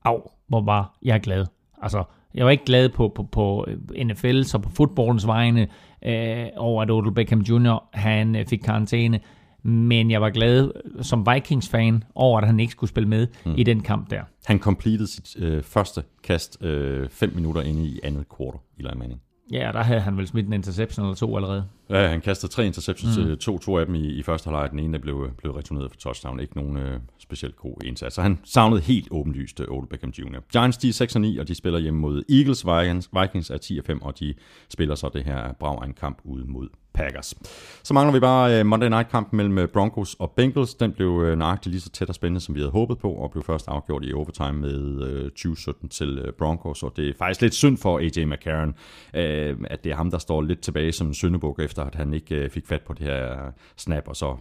Au, hvor var jeg glad. Altså, jeg var ikke glad på, på, på NFL's og på fodboldens vegne øh, over, at Odell Beckham Jr. han øh, fik karantæne. Men jeg var glad som Vikings-fan over, at han ikke skulle spille med mm. i den kamp der. Han completed sit øh, første kast øh, fem minutter inde i andet kvartal, Eli Manning. Ja, der havde han vel smidt en interception eller to allerede. Ja, han kastede tre interceptions, mm. to, to af dem i, i første halvleg. Den ene der blev, blev returneret for touchdown. Ikke nogen øh, specielt god indsats. Så han savnede helt åbenlyst øh, Odell Beckham Jr. Giants, de er 6 9, og de spiller hjemme mod Eagles. Vikings, Vikings er 10 5, og de spiller så det her brav en kamp ud mod Packers. Så mangler vi bare uh, Monday Night-kampen mellem øh, Broncos og Bengals. Den blev uh, nøjagtigt lige så tæt og spændende, som vi havde håbet på, og blev først afgjort i overtime med uh, 20-17 til Broncos. Og det er faktisk lidt synd for AJ McCarron, uh, at det er ham, der står lidt tilbage som en syndebuk, efter at han ikke fik fat på det her snap, og så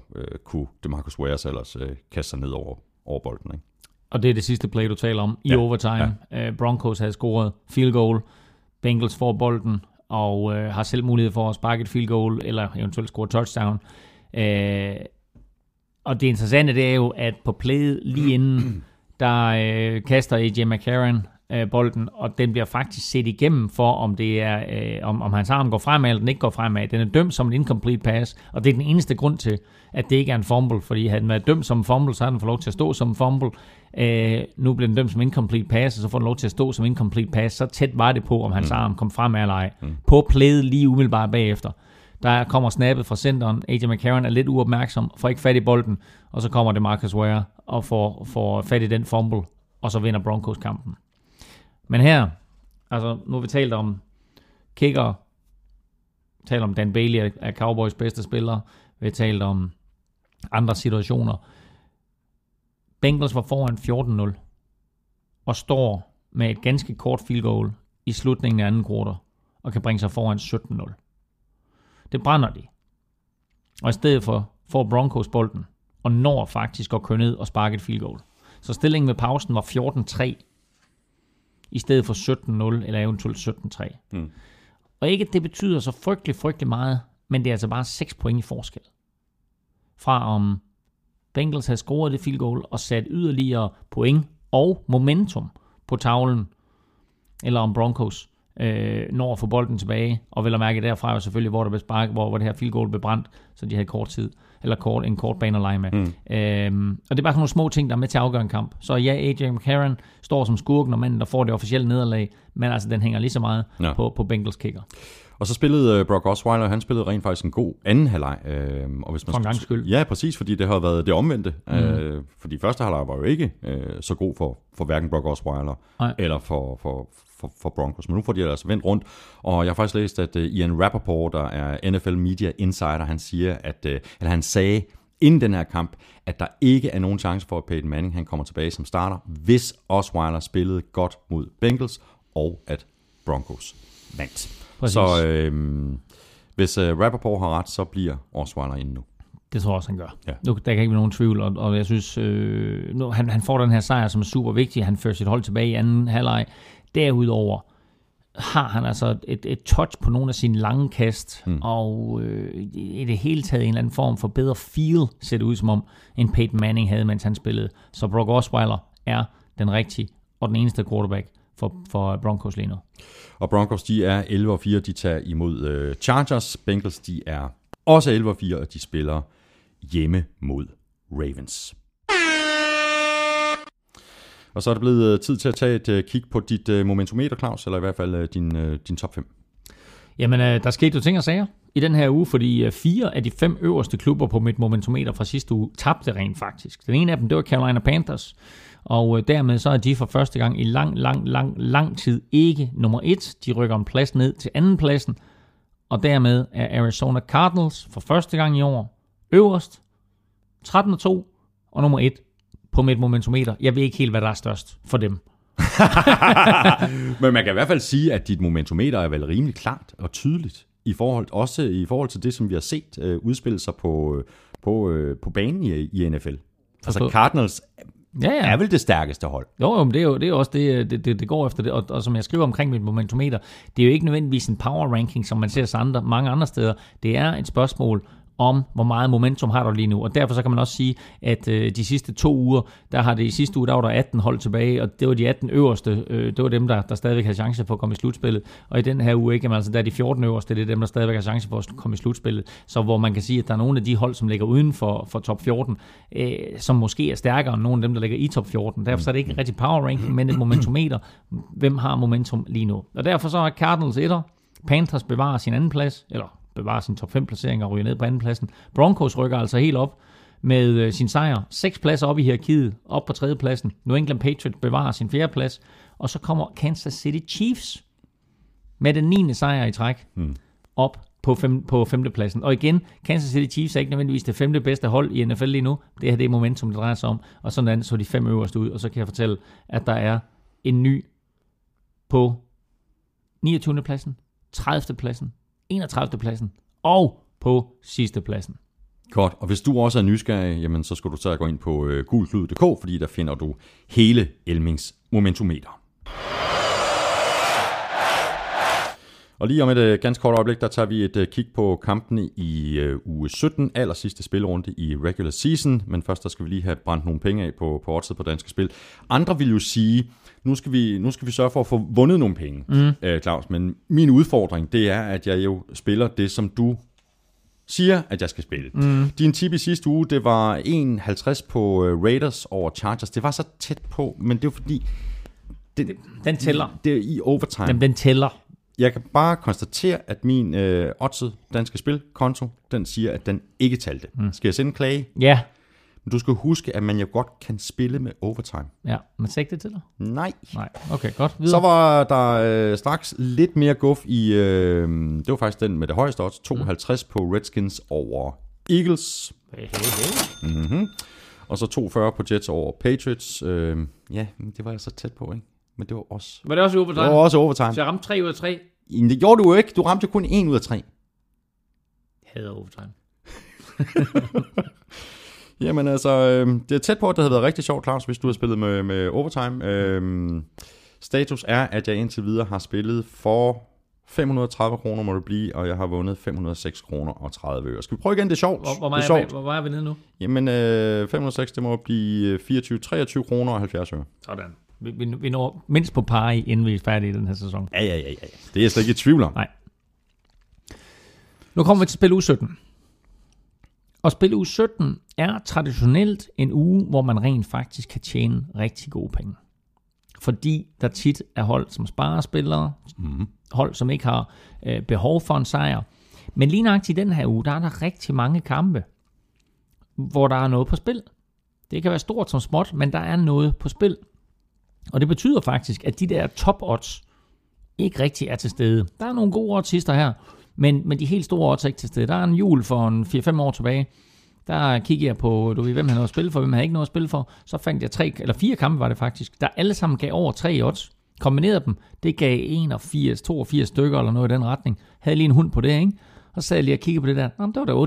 kunne DeMarcus Wares ellers kaste sig ned over, over bolden. Ikke? Og det er det sidste play, du taler om, i ja, overtime. Ja. Broncos havde scoret field goal. Bengals får bolden, og øh, har selv mulighed for at sparke et field goal, eller eventuelt score touchdown. Øh, og det interessante, det er jo, at på playet lige inden, (clears throat) der øh, kaster AJ McCarron øh, bolden, og den bliver faktisk set igennem for, om det er, øh, om, om hans arm går fremad, eller den ikke går fremad. Den er dømt som en incomplete pass, og det er den eneste grund til, at det ikke er en fumble, fordi havde den været dømt som en fumble, så har den fået lov til at stå som en fumble. Øh, nu bliver den dømt som incomplete pass, og så får den lov til at stå som incomplete pass. Så tæt var det på, om hans mm. arm kom frem eller ej. Mm. På playet lige umiddelbart bagefter. Der kommer snappet fra centeren. AJ McCarron er lidt uopmærksom, får ikke fat i bolden, og så kommer det Marcus Ware og får, får fat i den fumble, og så vinder Broncos kampen. Men her, altså nu har vi talt om kicker, talt om Dan Bailey er Cowboys bedste spiller, vi har talt om andre situationer. Bengals var foran 14-0 og står med et ganske kort field goal i slutningen af anden kvartal og kan bringe sig foran 17-0. Det brænder de. Og i stedet for får Broncos bolden og når faktisk at køre ned og sparke et field goal. Så stillingen ved pausen var 14-3 i stedet for 17-0 eller eventuelt 17-3. Mm. Og ikke, at det betyder så frygtelig, frygtelig meget, men det er altså bare 6 point i forskel. Fra om Bengals havde scoret det field goal og sat yderligere point og momentum på tavlen, eller om Broncos øh, når at få bolden tilbage, og vel at mærke derfra jo selvfølgelig, hvor, der blev spark, hvor, hvor det her field goal blev brændt, så de havde kort tid, eller kort, en kort bane at lege med. Mm. Øhm, og det er bare sådan nogle små ting, der er med til at afgøre en kamp. Så ja, AJ McCarron står som skurken og manden, der får det officielle nederlag, men altså den hænger lige så meget ja. på, på Bengals kicker. Og så spillede uh, Brock Osweiler, han spillede rent faktisk en god anden halvleg. Uh, og hvis man For en gang skyld. Ja, præcis, fordi det har været det omvendte. Mm. Uh, fordi første halvleg var jo ikke uh, så god for, for hverken Brock Osweiler Nej. eller for, for, for, for Broncos. Men nu får de altså vendt rundt. Og jeg har faktisk læst, at uh, Ian Rappaport, der er NFL Media Insider, han siger, at, uh, eller han sagde, inden den her kamp, at der ikke er nogen chance for, at Peyton Manning han kommer tilbage som starter, hvis Osweiler spillede godt mod Bengals, og at Broncos vandt. Præcis. Så øh, hvis uh, Rappaport har ret, så bliver Osweiler inde nu. Det tror jeg også, han gør. Ja. Nu, der kan ikke være nogen tvivl, og, og jeg synes, øh, nu, han, han får den her sejr, som er super vigtig. Han fører sit hold tilbage i anden halvleg. Derudover har han altså et, et touch på nogle af sine lange kast, mm. og øh, i det hele taget en eller anden form for bedre feel, ser det ud som om, end Peyton Manning havde, mens han spillede. Så Brock Osweiler er den rigtige og den eneste quarterback, for, for Broncos lige nu. Og Broncos, de er 11 og 4, de tager imod uh, Chargers. Bengals, de er også 11 og 4, og de spiller hjemme mod Ravens. Og så er det blevet øh, tid til at tage et øh, kig på dit øh, momentometer, Claus, eller i hvert fald din, din top 5. Jamen, der skete jo ting og sager i den her uge, fordi fire af de fem øverste klubber på mit momentometer fra sidste uge tabte rent faktisk. Den ene af dem, det var Carolina Panthers, og dermed så er de for første gang i lang, lang, lang, lang tid ikke nummer et. De rykker en plads ned til anden pladsen, og dermed er Arizona Cardinals for første gang i år øverst, 13-2 og nummer 1 på mit momentometer. Jeg ved ikke helt, hvad der er størst for dem. (laughs) Men man kan i hvert fald sige, at dit momentometer er vel rimelig klart og tydeligt i forhold, også i forhold til det, som vi har set øh, udspille sig på, øh, på, øh, på banen i, i NFL. Altså Cardinals ja, ja. er vel det stærkeste hold. Jo, jo men det er jo det er også det, det, det, det går efter det. Og, og som jeg skriver omkring mit momentometer, det er jo ikke nødvendigvis en power ranking, som man ser andre, mange andre steder. Det er et spørgsmål om, hvor meget momentum har du lige nu. Og derfor så kan man også sige, at øh, de sidste to uger, der har det i sidste uge, der var der 18 hold tilbage, og det var de 18 øverste, øh, det var dem, der, der stadigvæk havde chance for at komme i slutspillet. Og i den her uge, ikke, jamen, altså, der er de 14 øverste, det er dem, der stadigvæk har chance for at komme i slutspillet. Så hvor man kan sige, at der er nogle af de hold, som ligger uden for, for top 14, øh, som måske er stærkere end nogle af dem, der ligger i top 14. Derfor så er det ikke rigtig power ranking, men et momentometer. Hvem har momentum lige nu? Og derfor så er Cardinals etter, Panthers bevarer sin anden plads, eller bevarer sin top 5 placering og ryger ned på anden pladsen. Broncos rykker altså helt op med øh, sin sejr. Seks pladser op i hierarkiet, op på tredje pladsen. New England Patriots bevarer sin fjerde plads. Og så kommer Kansas City Chiefs med den 9. sejr i træk Hmm. op på, fem, på femtepladsen. Og igen, Kansas City Chiefs er ikke nødvendigvis det femte bedste hold i NFL lige nu. Det her det er momentum, det drejer sig om. Og sådan så de fem øverste ud. Og så kan jeg fortælle, at der er en ny på 29. pladsen, 30. pladsen, 31. pladsen og på sidste pladsen. Godt, og hvis du også er nysgerrig, jamen så skal du så gå ind på øh, gulklud.dk, fordi der finder du hele Elmings momentometer. Og lige om et øh, ganske kort øjeblik, der tager vi et øh, kig på kampene i øh, uge 17, aller sidste spilrunde i regular season, men først der skal vi lige have brændt nogle penge af på, på oddset på danske spil. Andre vil jo sige, nu skal vi, nu skal vi sørge for at få vundet nogle penge, mm. øh, Claus, men min udfordring, det er, at jeg jo spiller det, som du siger, at jeg skal spille. Mm. Din tip i sidste uge, det var 1,50 på Raiders over Chargers. Det var så tæt på, men det er jo fordi, det, Den tæller. det er i overtime. Den, den tæller. Jeg kan bare konstatere, at min øh, oddset danske spilkonto, den siger, at den ikke talte. Mm. Skal jeg sende en klage? Ja, Men du skal huske, at man jo godt kan spille med overtime. ja. Men sagde det tæller? Nej. Nej. Okay, godt. Videre. Så var der øh, straks lidt mere guf i, øh, det var faktisk den med det højeste odds, 52 på Redskins over Eagles. Hey, hey, hey. Og så 240 på Jets over Patriots. Øh, ja, det var jeg så tæt på, ikke? Men det var også, Var det også i det overtime? var også overtime. Så jeg ramte 3 ud af 3. Jamen, Det gjorde du jo ikke. Du ramte kun 1 ud af 3. Hader overtime. (laughs) Jamen altså, øh, det er tæt på, at det havde været rigtig sjovt, Claus, hvis du har spillet med, med overtime. Øh, status er, at jeg indtil videre har spillet for 530 kroner må det blive, og jeg har vundet 506 kroner og 30 øre. Skal vi prøve igen? Det er sjovt. Hvor, hvor, det meget, er hvor, sjovt. hvor, hvor er vi nede nu? Jamen, øh, 506, det må blive 24, 23 kroner og 70 øre. Sådan. Vi, vi, når mindst på par inden vi er færdige i den her sæson. Ja, ja, ja, ja. Det er jeg slet ikke i tvivl om. Nej. Nu kommer vi til spil uge 17. Og spil uge 17 er traditionelt en uge, hvor man rent faktisk kan tjene rigtig gode penge. Fordi der tit er hold som sparespillere, mm. hold som ikke har øh, behov for en sejr. Men lige nøjagtigt i den her uge, der er der rigtig mange kampe, hvor der er noget på spil. Det kan være stort som småt, men der er noget på spil. Og det betyder faktisk, at de der top odds ikke rigtig er til stede. Der er nogle gode odds her, men, men de helt store odds er ikke til stede. Der er en jul for en 4-5 år tilbage. Der kiggede jeg på, du ved, hvem havde noget at spille for, hvem han ikke noget at spille for. Så fandt jeg tre, eller fire kampe var det faktisk, der alle sammen gav over tre odds. Kombinerede dem, det gav 81, 82 stykker eller noget i den retning. Havde lige en hund på det, ikke? Og så sad jeg lige og kiggede på det der. Nå, det var da 8.200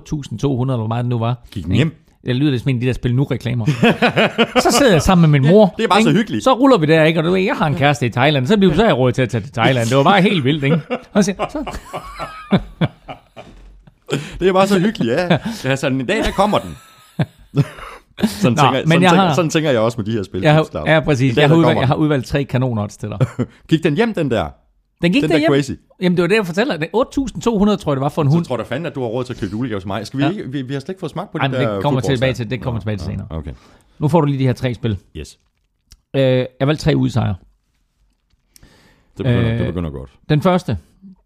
eller hvor meget det nu var. Gik nemt. Jeg lyder det som en af de der spil nu reklamer. (laughs) så sidder jeg sammen med min mor. det er bare så ikke? hyggeligt. Så ruller vi der, ikke? Og du ved, jeg har en kæreste i Thailand. Så bliver så har jeg råd til at tage til Thailand. Det var bare helt vildt, ikke? Og så, så, (laughs) Det er bare så hyggeligt, ja. Det er sådan, en dag, der kommer den. (laughs) sådan, Nå, tænker, men sådan, jeg tænker, har- sådan tænker jeg også med de her spil. jeg har, ja, præcis. Dag, Jeg har, udvalgt, jeg har udvalgt tre kanonodds til dig. Gik den hjem, den der? Den gik Den der der crazy. Jamen, det var det, jeg fortæller. Det er 8.200, tror jeg, det var for en Så hund. tror jeg da fanden, at du har råd til at købe julegave til mig. Skal vi, Ja. ikke, vi, vi har slet ikke fået smagt på Ej, de men der det kommer tilbage til- det kommer tilbage til senere. Okay, Nu får du lige de her tre spil. yes. Øh, jeg valgte tre udsejre. Det begynder, Øh, det begynder godt. Den første,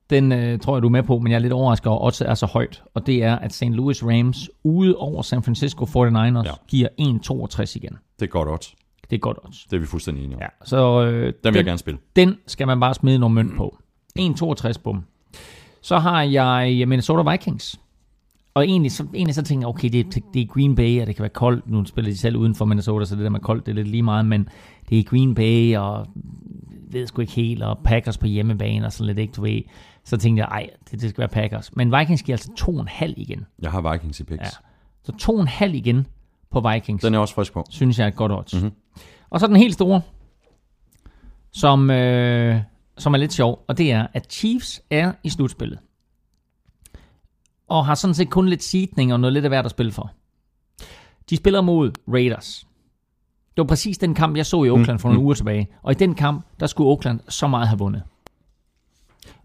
den øh, tror jeg, du er med på, men jeg er lidt overrasket over, at oddset er så højt. Og det er, at St. Louis Rams ude over San Francisco 49ers Ja. ja. giver 1,62 igen. Det er godt odds. Det er godt odds. Det er vi fuldstændig enige om. Ja, så øh, Den vil den, jeg gerne spille. den skal man bare smide nogle mønt på. 1,62 bum. Så har jeg Minnesota Vikings. Og egentlig så, egentlig så tænker jeg, okay, det, det er Green Bay, og det kan være koldt. Nu spiller de selv uden for Minnesota, så det der med koldt, det er lidt lige meget, men det er Green Bay, og ved sgu ikke helt, og Packers på hjemmebane, og sådan lidt, ikke, du ved. Så tænkte jeg, ej, det, det skal være Packers. Men Vikings giver altså 2,5 igen. Jeg har Vikings i picks. Ja. Så 2,5 igen på Vikings Den er også frisk på. synes jeg er et godt odds. Mhm. Mm-hmm. Og så den helt store, som, øh, som er lidt sjov, og det er, at Chiefs er i slutspillet. og har sådan set kun lidt seedning og noget lidt af hvert at spille for. De spiller mod Raiders. Det var præcis den kamp, jeg så i Oakland for nogle uger tilbage. Og i den kamp, der skulle Oakland så meget have vundet.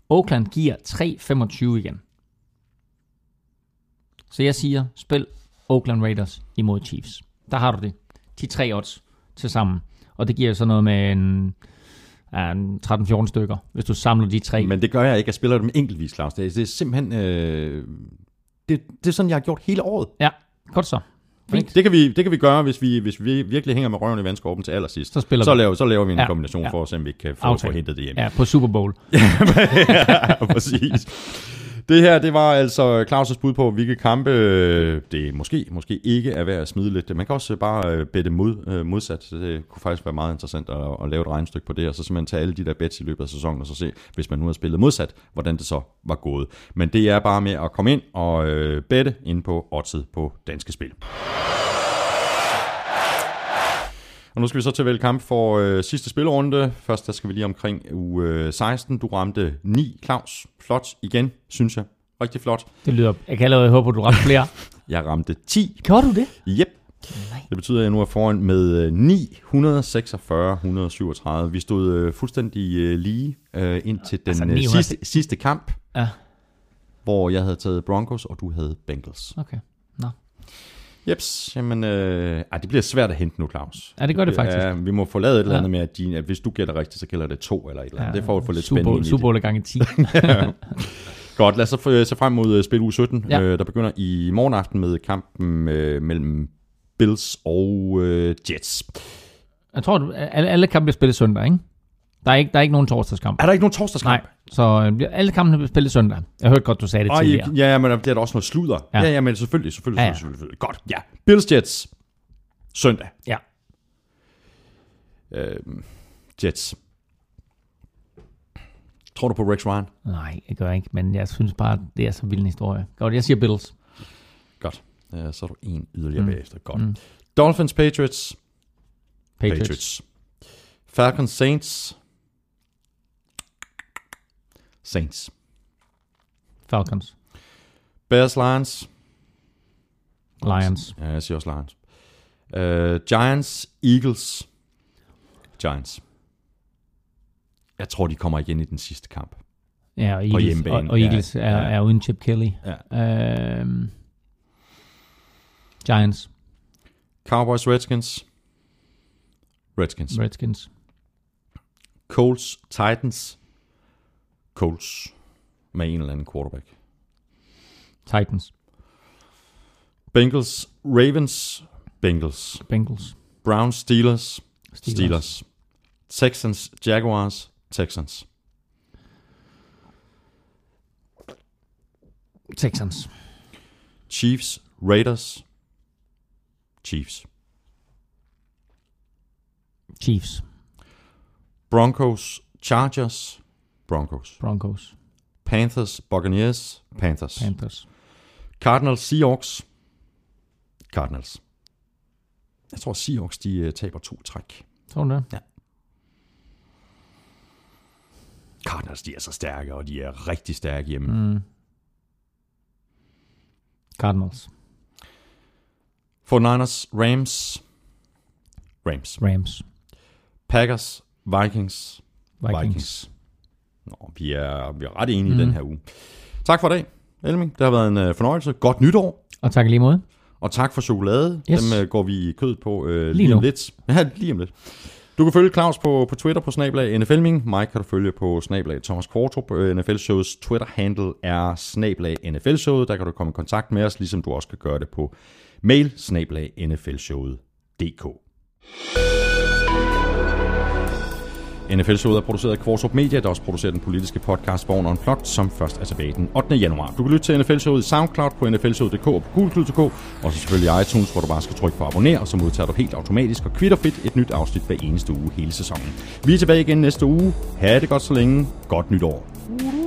Oakland giver 3-25 igen. Så jeg siger, spil Oakland Raiders imod Chiefs. Der har du det. De tre odds til sammen. Og det giver så noget med en, en 13-14 stykker, hvis du samler de tre. Men det gør jeg ikke. Jeg spiller dem enkeltvis, Claus. Det er, det er simpelthen... Øh, det, det er sådan, jeg har gjort hele året. Ja, godt så. Fint. Det kan, vi, det kan vi gøre, hvis vi, hvis vi virkelig hænger med røven i vandskorben til allersidst. Så spiller så vi. laver, så laver vi en Ja, kombination ja. for at se, om vi kan få, få hentet det hjem. Ja, på Super Bowl. (laughs) ja, præcis. Det her, det var altså Claus' bud på, hvilke kampe det måske, måske ikke er værd at smide lidt. Man kan også bare øh, bette mod, øh, modsat, så det kunne faktisk være meget interessant at, at lave et regnestykke på det, og så simpelthen tage alle de der bets i løbet af sæsonen, og så se, hvis man nu har spillet modsat, hvordan det så var gået. Men det er bare med at komme ind og øh, bette ind på oddset på Danske Spil. Og nu skal vi så til kamp for øh, sidste spilrunde. Først der skal vi lige omkring uge øh, 16. Du ramte 9, Claus. Flot igen, synes jeg. Rigtig flot. Det lyder... Jeg kan allerede håbe, at du ramte flere. (laughs) Jeg ramte 10. Gjorde du det? Yep. Det betyder, at jeg nu er foran med øh, 946-137. Vi stod øh, fuldstændig øh, lige øh, ind til den Altså, altså, 900 sidste, sidste kamp, Ja, hvor jeg havde taget Broncos, og du havde Bengals. okay. Nå. Jeps, jamen, øh, ej, det bliver svært at hente nu, Claus. Ja, det gør det faktisk. Ja, vi må få lavet et eller Ja. andet med, at, de, at hvis du gætter rigtigt, så gælder det to eller et eller andet. Ja, det får at få lidt Super, spænding ind i Super det. Gange 10. Godt, lad os så få- se frem mod øh, spil uge 17, Ja. ja. øh, der begynder i morgen aften med kampen øh, mellem Bills og øh, Jets. Jeg tror, alle, alle kampe bliver spillet søndag, ikke? Der er ikke, der er ikke nogen torsdagskamp. Er der ikke nogen torsdagskamp? Nej, så øh, alle kampene bliver spillet søndag. Jeg hørte godt, du sagde det Ej, tidligere. ja, men det er der også noget sludder. Ja. Ja, ja, men selvfølgelig, selvfølgelig, Ja, ja. selvfølgelig, selvfølgelig. Godt, ja. Bills Jets. Søndag. Ja. Øh, Jets. Tror du på Rex Ryan? Nej, jeg gør ikke, men jeg synes bare, det er så vild en historie. Godt, jeg siger Bills. Godt. Øh, så er du en yderligere Mm. bagefter. Godt. Mm. Dolphins Patriots. Patriots. Patriots. Falcons Saints. Saints. Falcons. Bears Lions. Lions. Ja, jeg siger også Lions. Uh, Giants Eagles. Giants. Jeg tror, de kommer igen i den sidste kamp. Ja, og Eagles, og, og ja. Eagles er, Ja. er uden Chip Kelly. Ja. Øhm, Giants. Cowboys Redskins. Redskins. Redskins. Colts Titans. Colts. Med en eller anden quarterback. Titans. Bengals Ravens. Bengals. Bengals. Browns Steelers. Steelers. Steelers. Texans Jaguars. Texans. Texans. Chiefs Raiders. Chiefs. Chiefs. Broncos Chargers. Broncos. Broncos. Panthers Buccaneers. Panthers. Panthers. Cardinals Seahawks. Cardinals. Jeg tror Seahawks de uh, taber to træk. Tror du det? Cardinals de er så stærke, og de er rigtig stærke hjemme. Mm. Mm. Cardinals. 49ers Rams. Rams. Rams. Packers Vikings. Vikings. Vikings. Nå, vi er, vi er ret enige Mm. mm. i den her uge. Tak for i dag, Elming. Det har været en uh, fornøjelse. Godt nytår. Og tak lige måde. Og tak for chokolade. Yes. Dem uh, går vi i kød på uh, lige, Lige om lidt. Ja, lige om lidt. Du kan følge Claus på, på Twitter på snablag NFLming. Mig kan du følge på snablag Thomas Kvartrup. Øh, NFL Shows Twitter-handle er snablag NFL Showet. Der kan du komme i kontakt med os, ligesom du også kan gøre det på mail snablag nflshowet.dk. NFL-showet er produceret af Kvartrup Media, der også producerer den politiske podcast Born Unplugged, som først er tilbage den 8. januar. Du kan lytte til NFL-showet i SoundCloud på nflshowet.dk og på gulklud.dk, og så selvfølgelig i iTunes, hvor du bare skal trykke på abonner, og så modtager du helt automatisk og kvitterfrit et nyt afsnit hver eneste uge hele sæsonen. Vi er tilbage igen næste uge. Ha' det godt så længe. Godt nytår. Uhuh.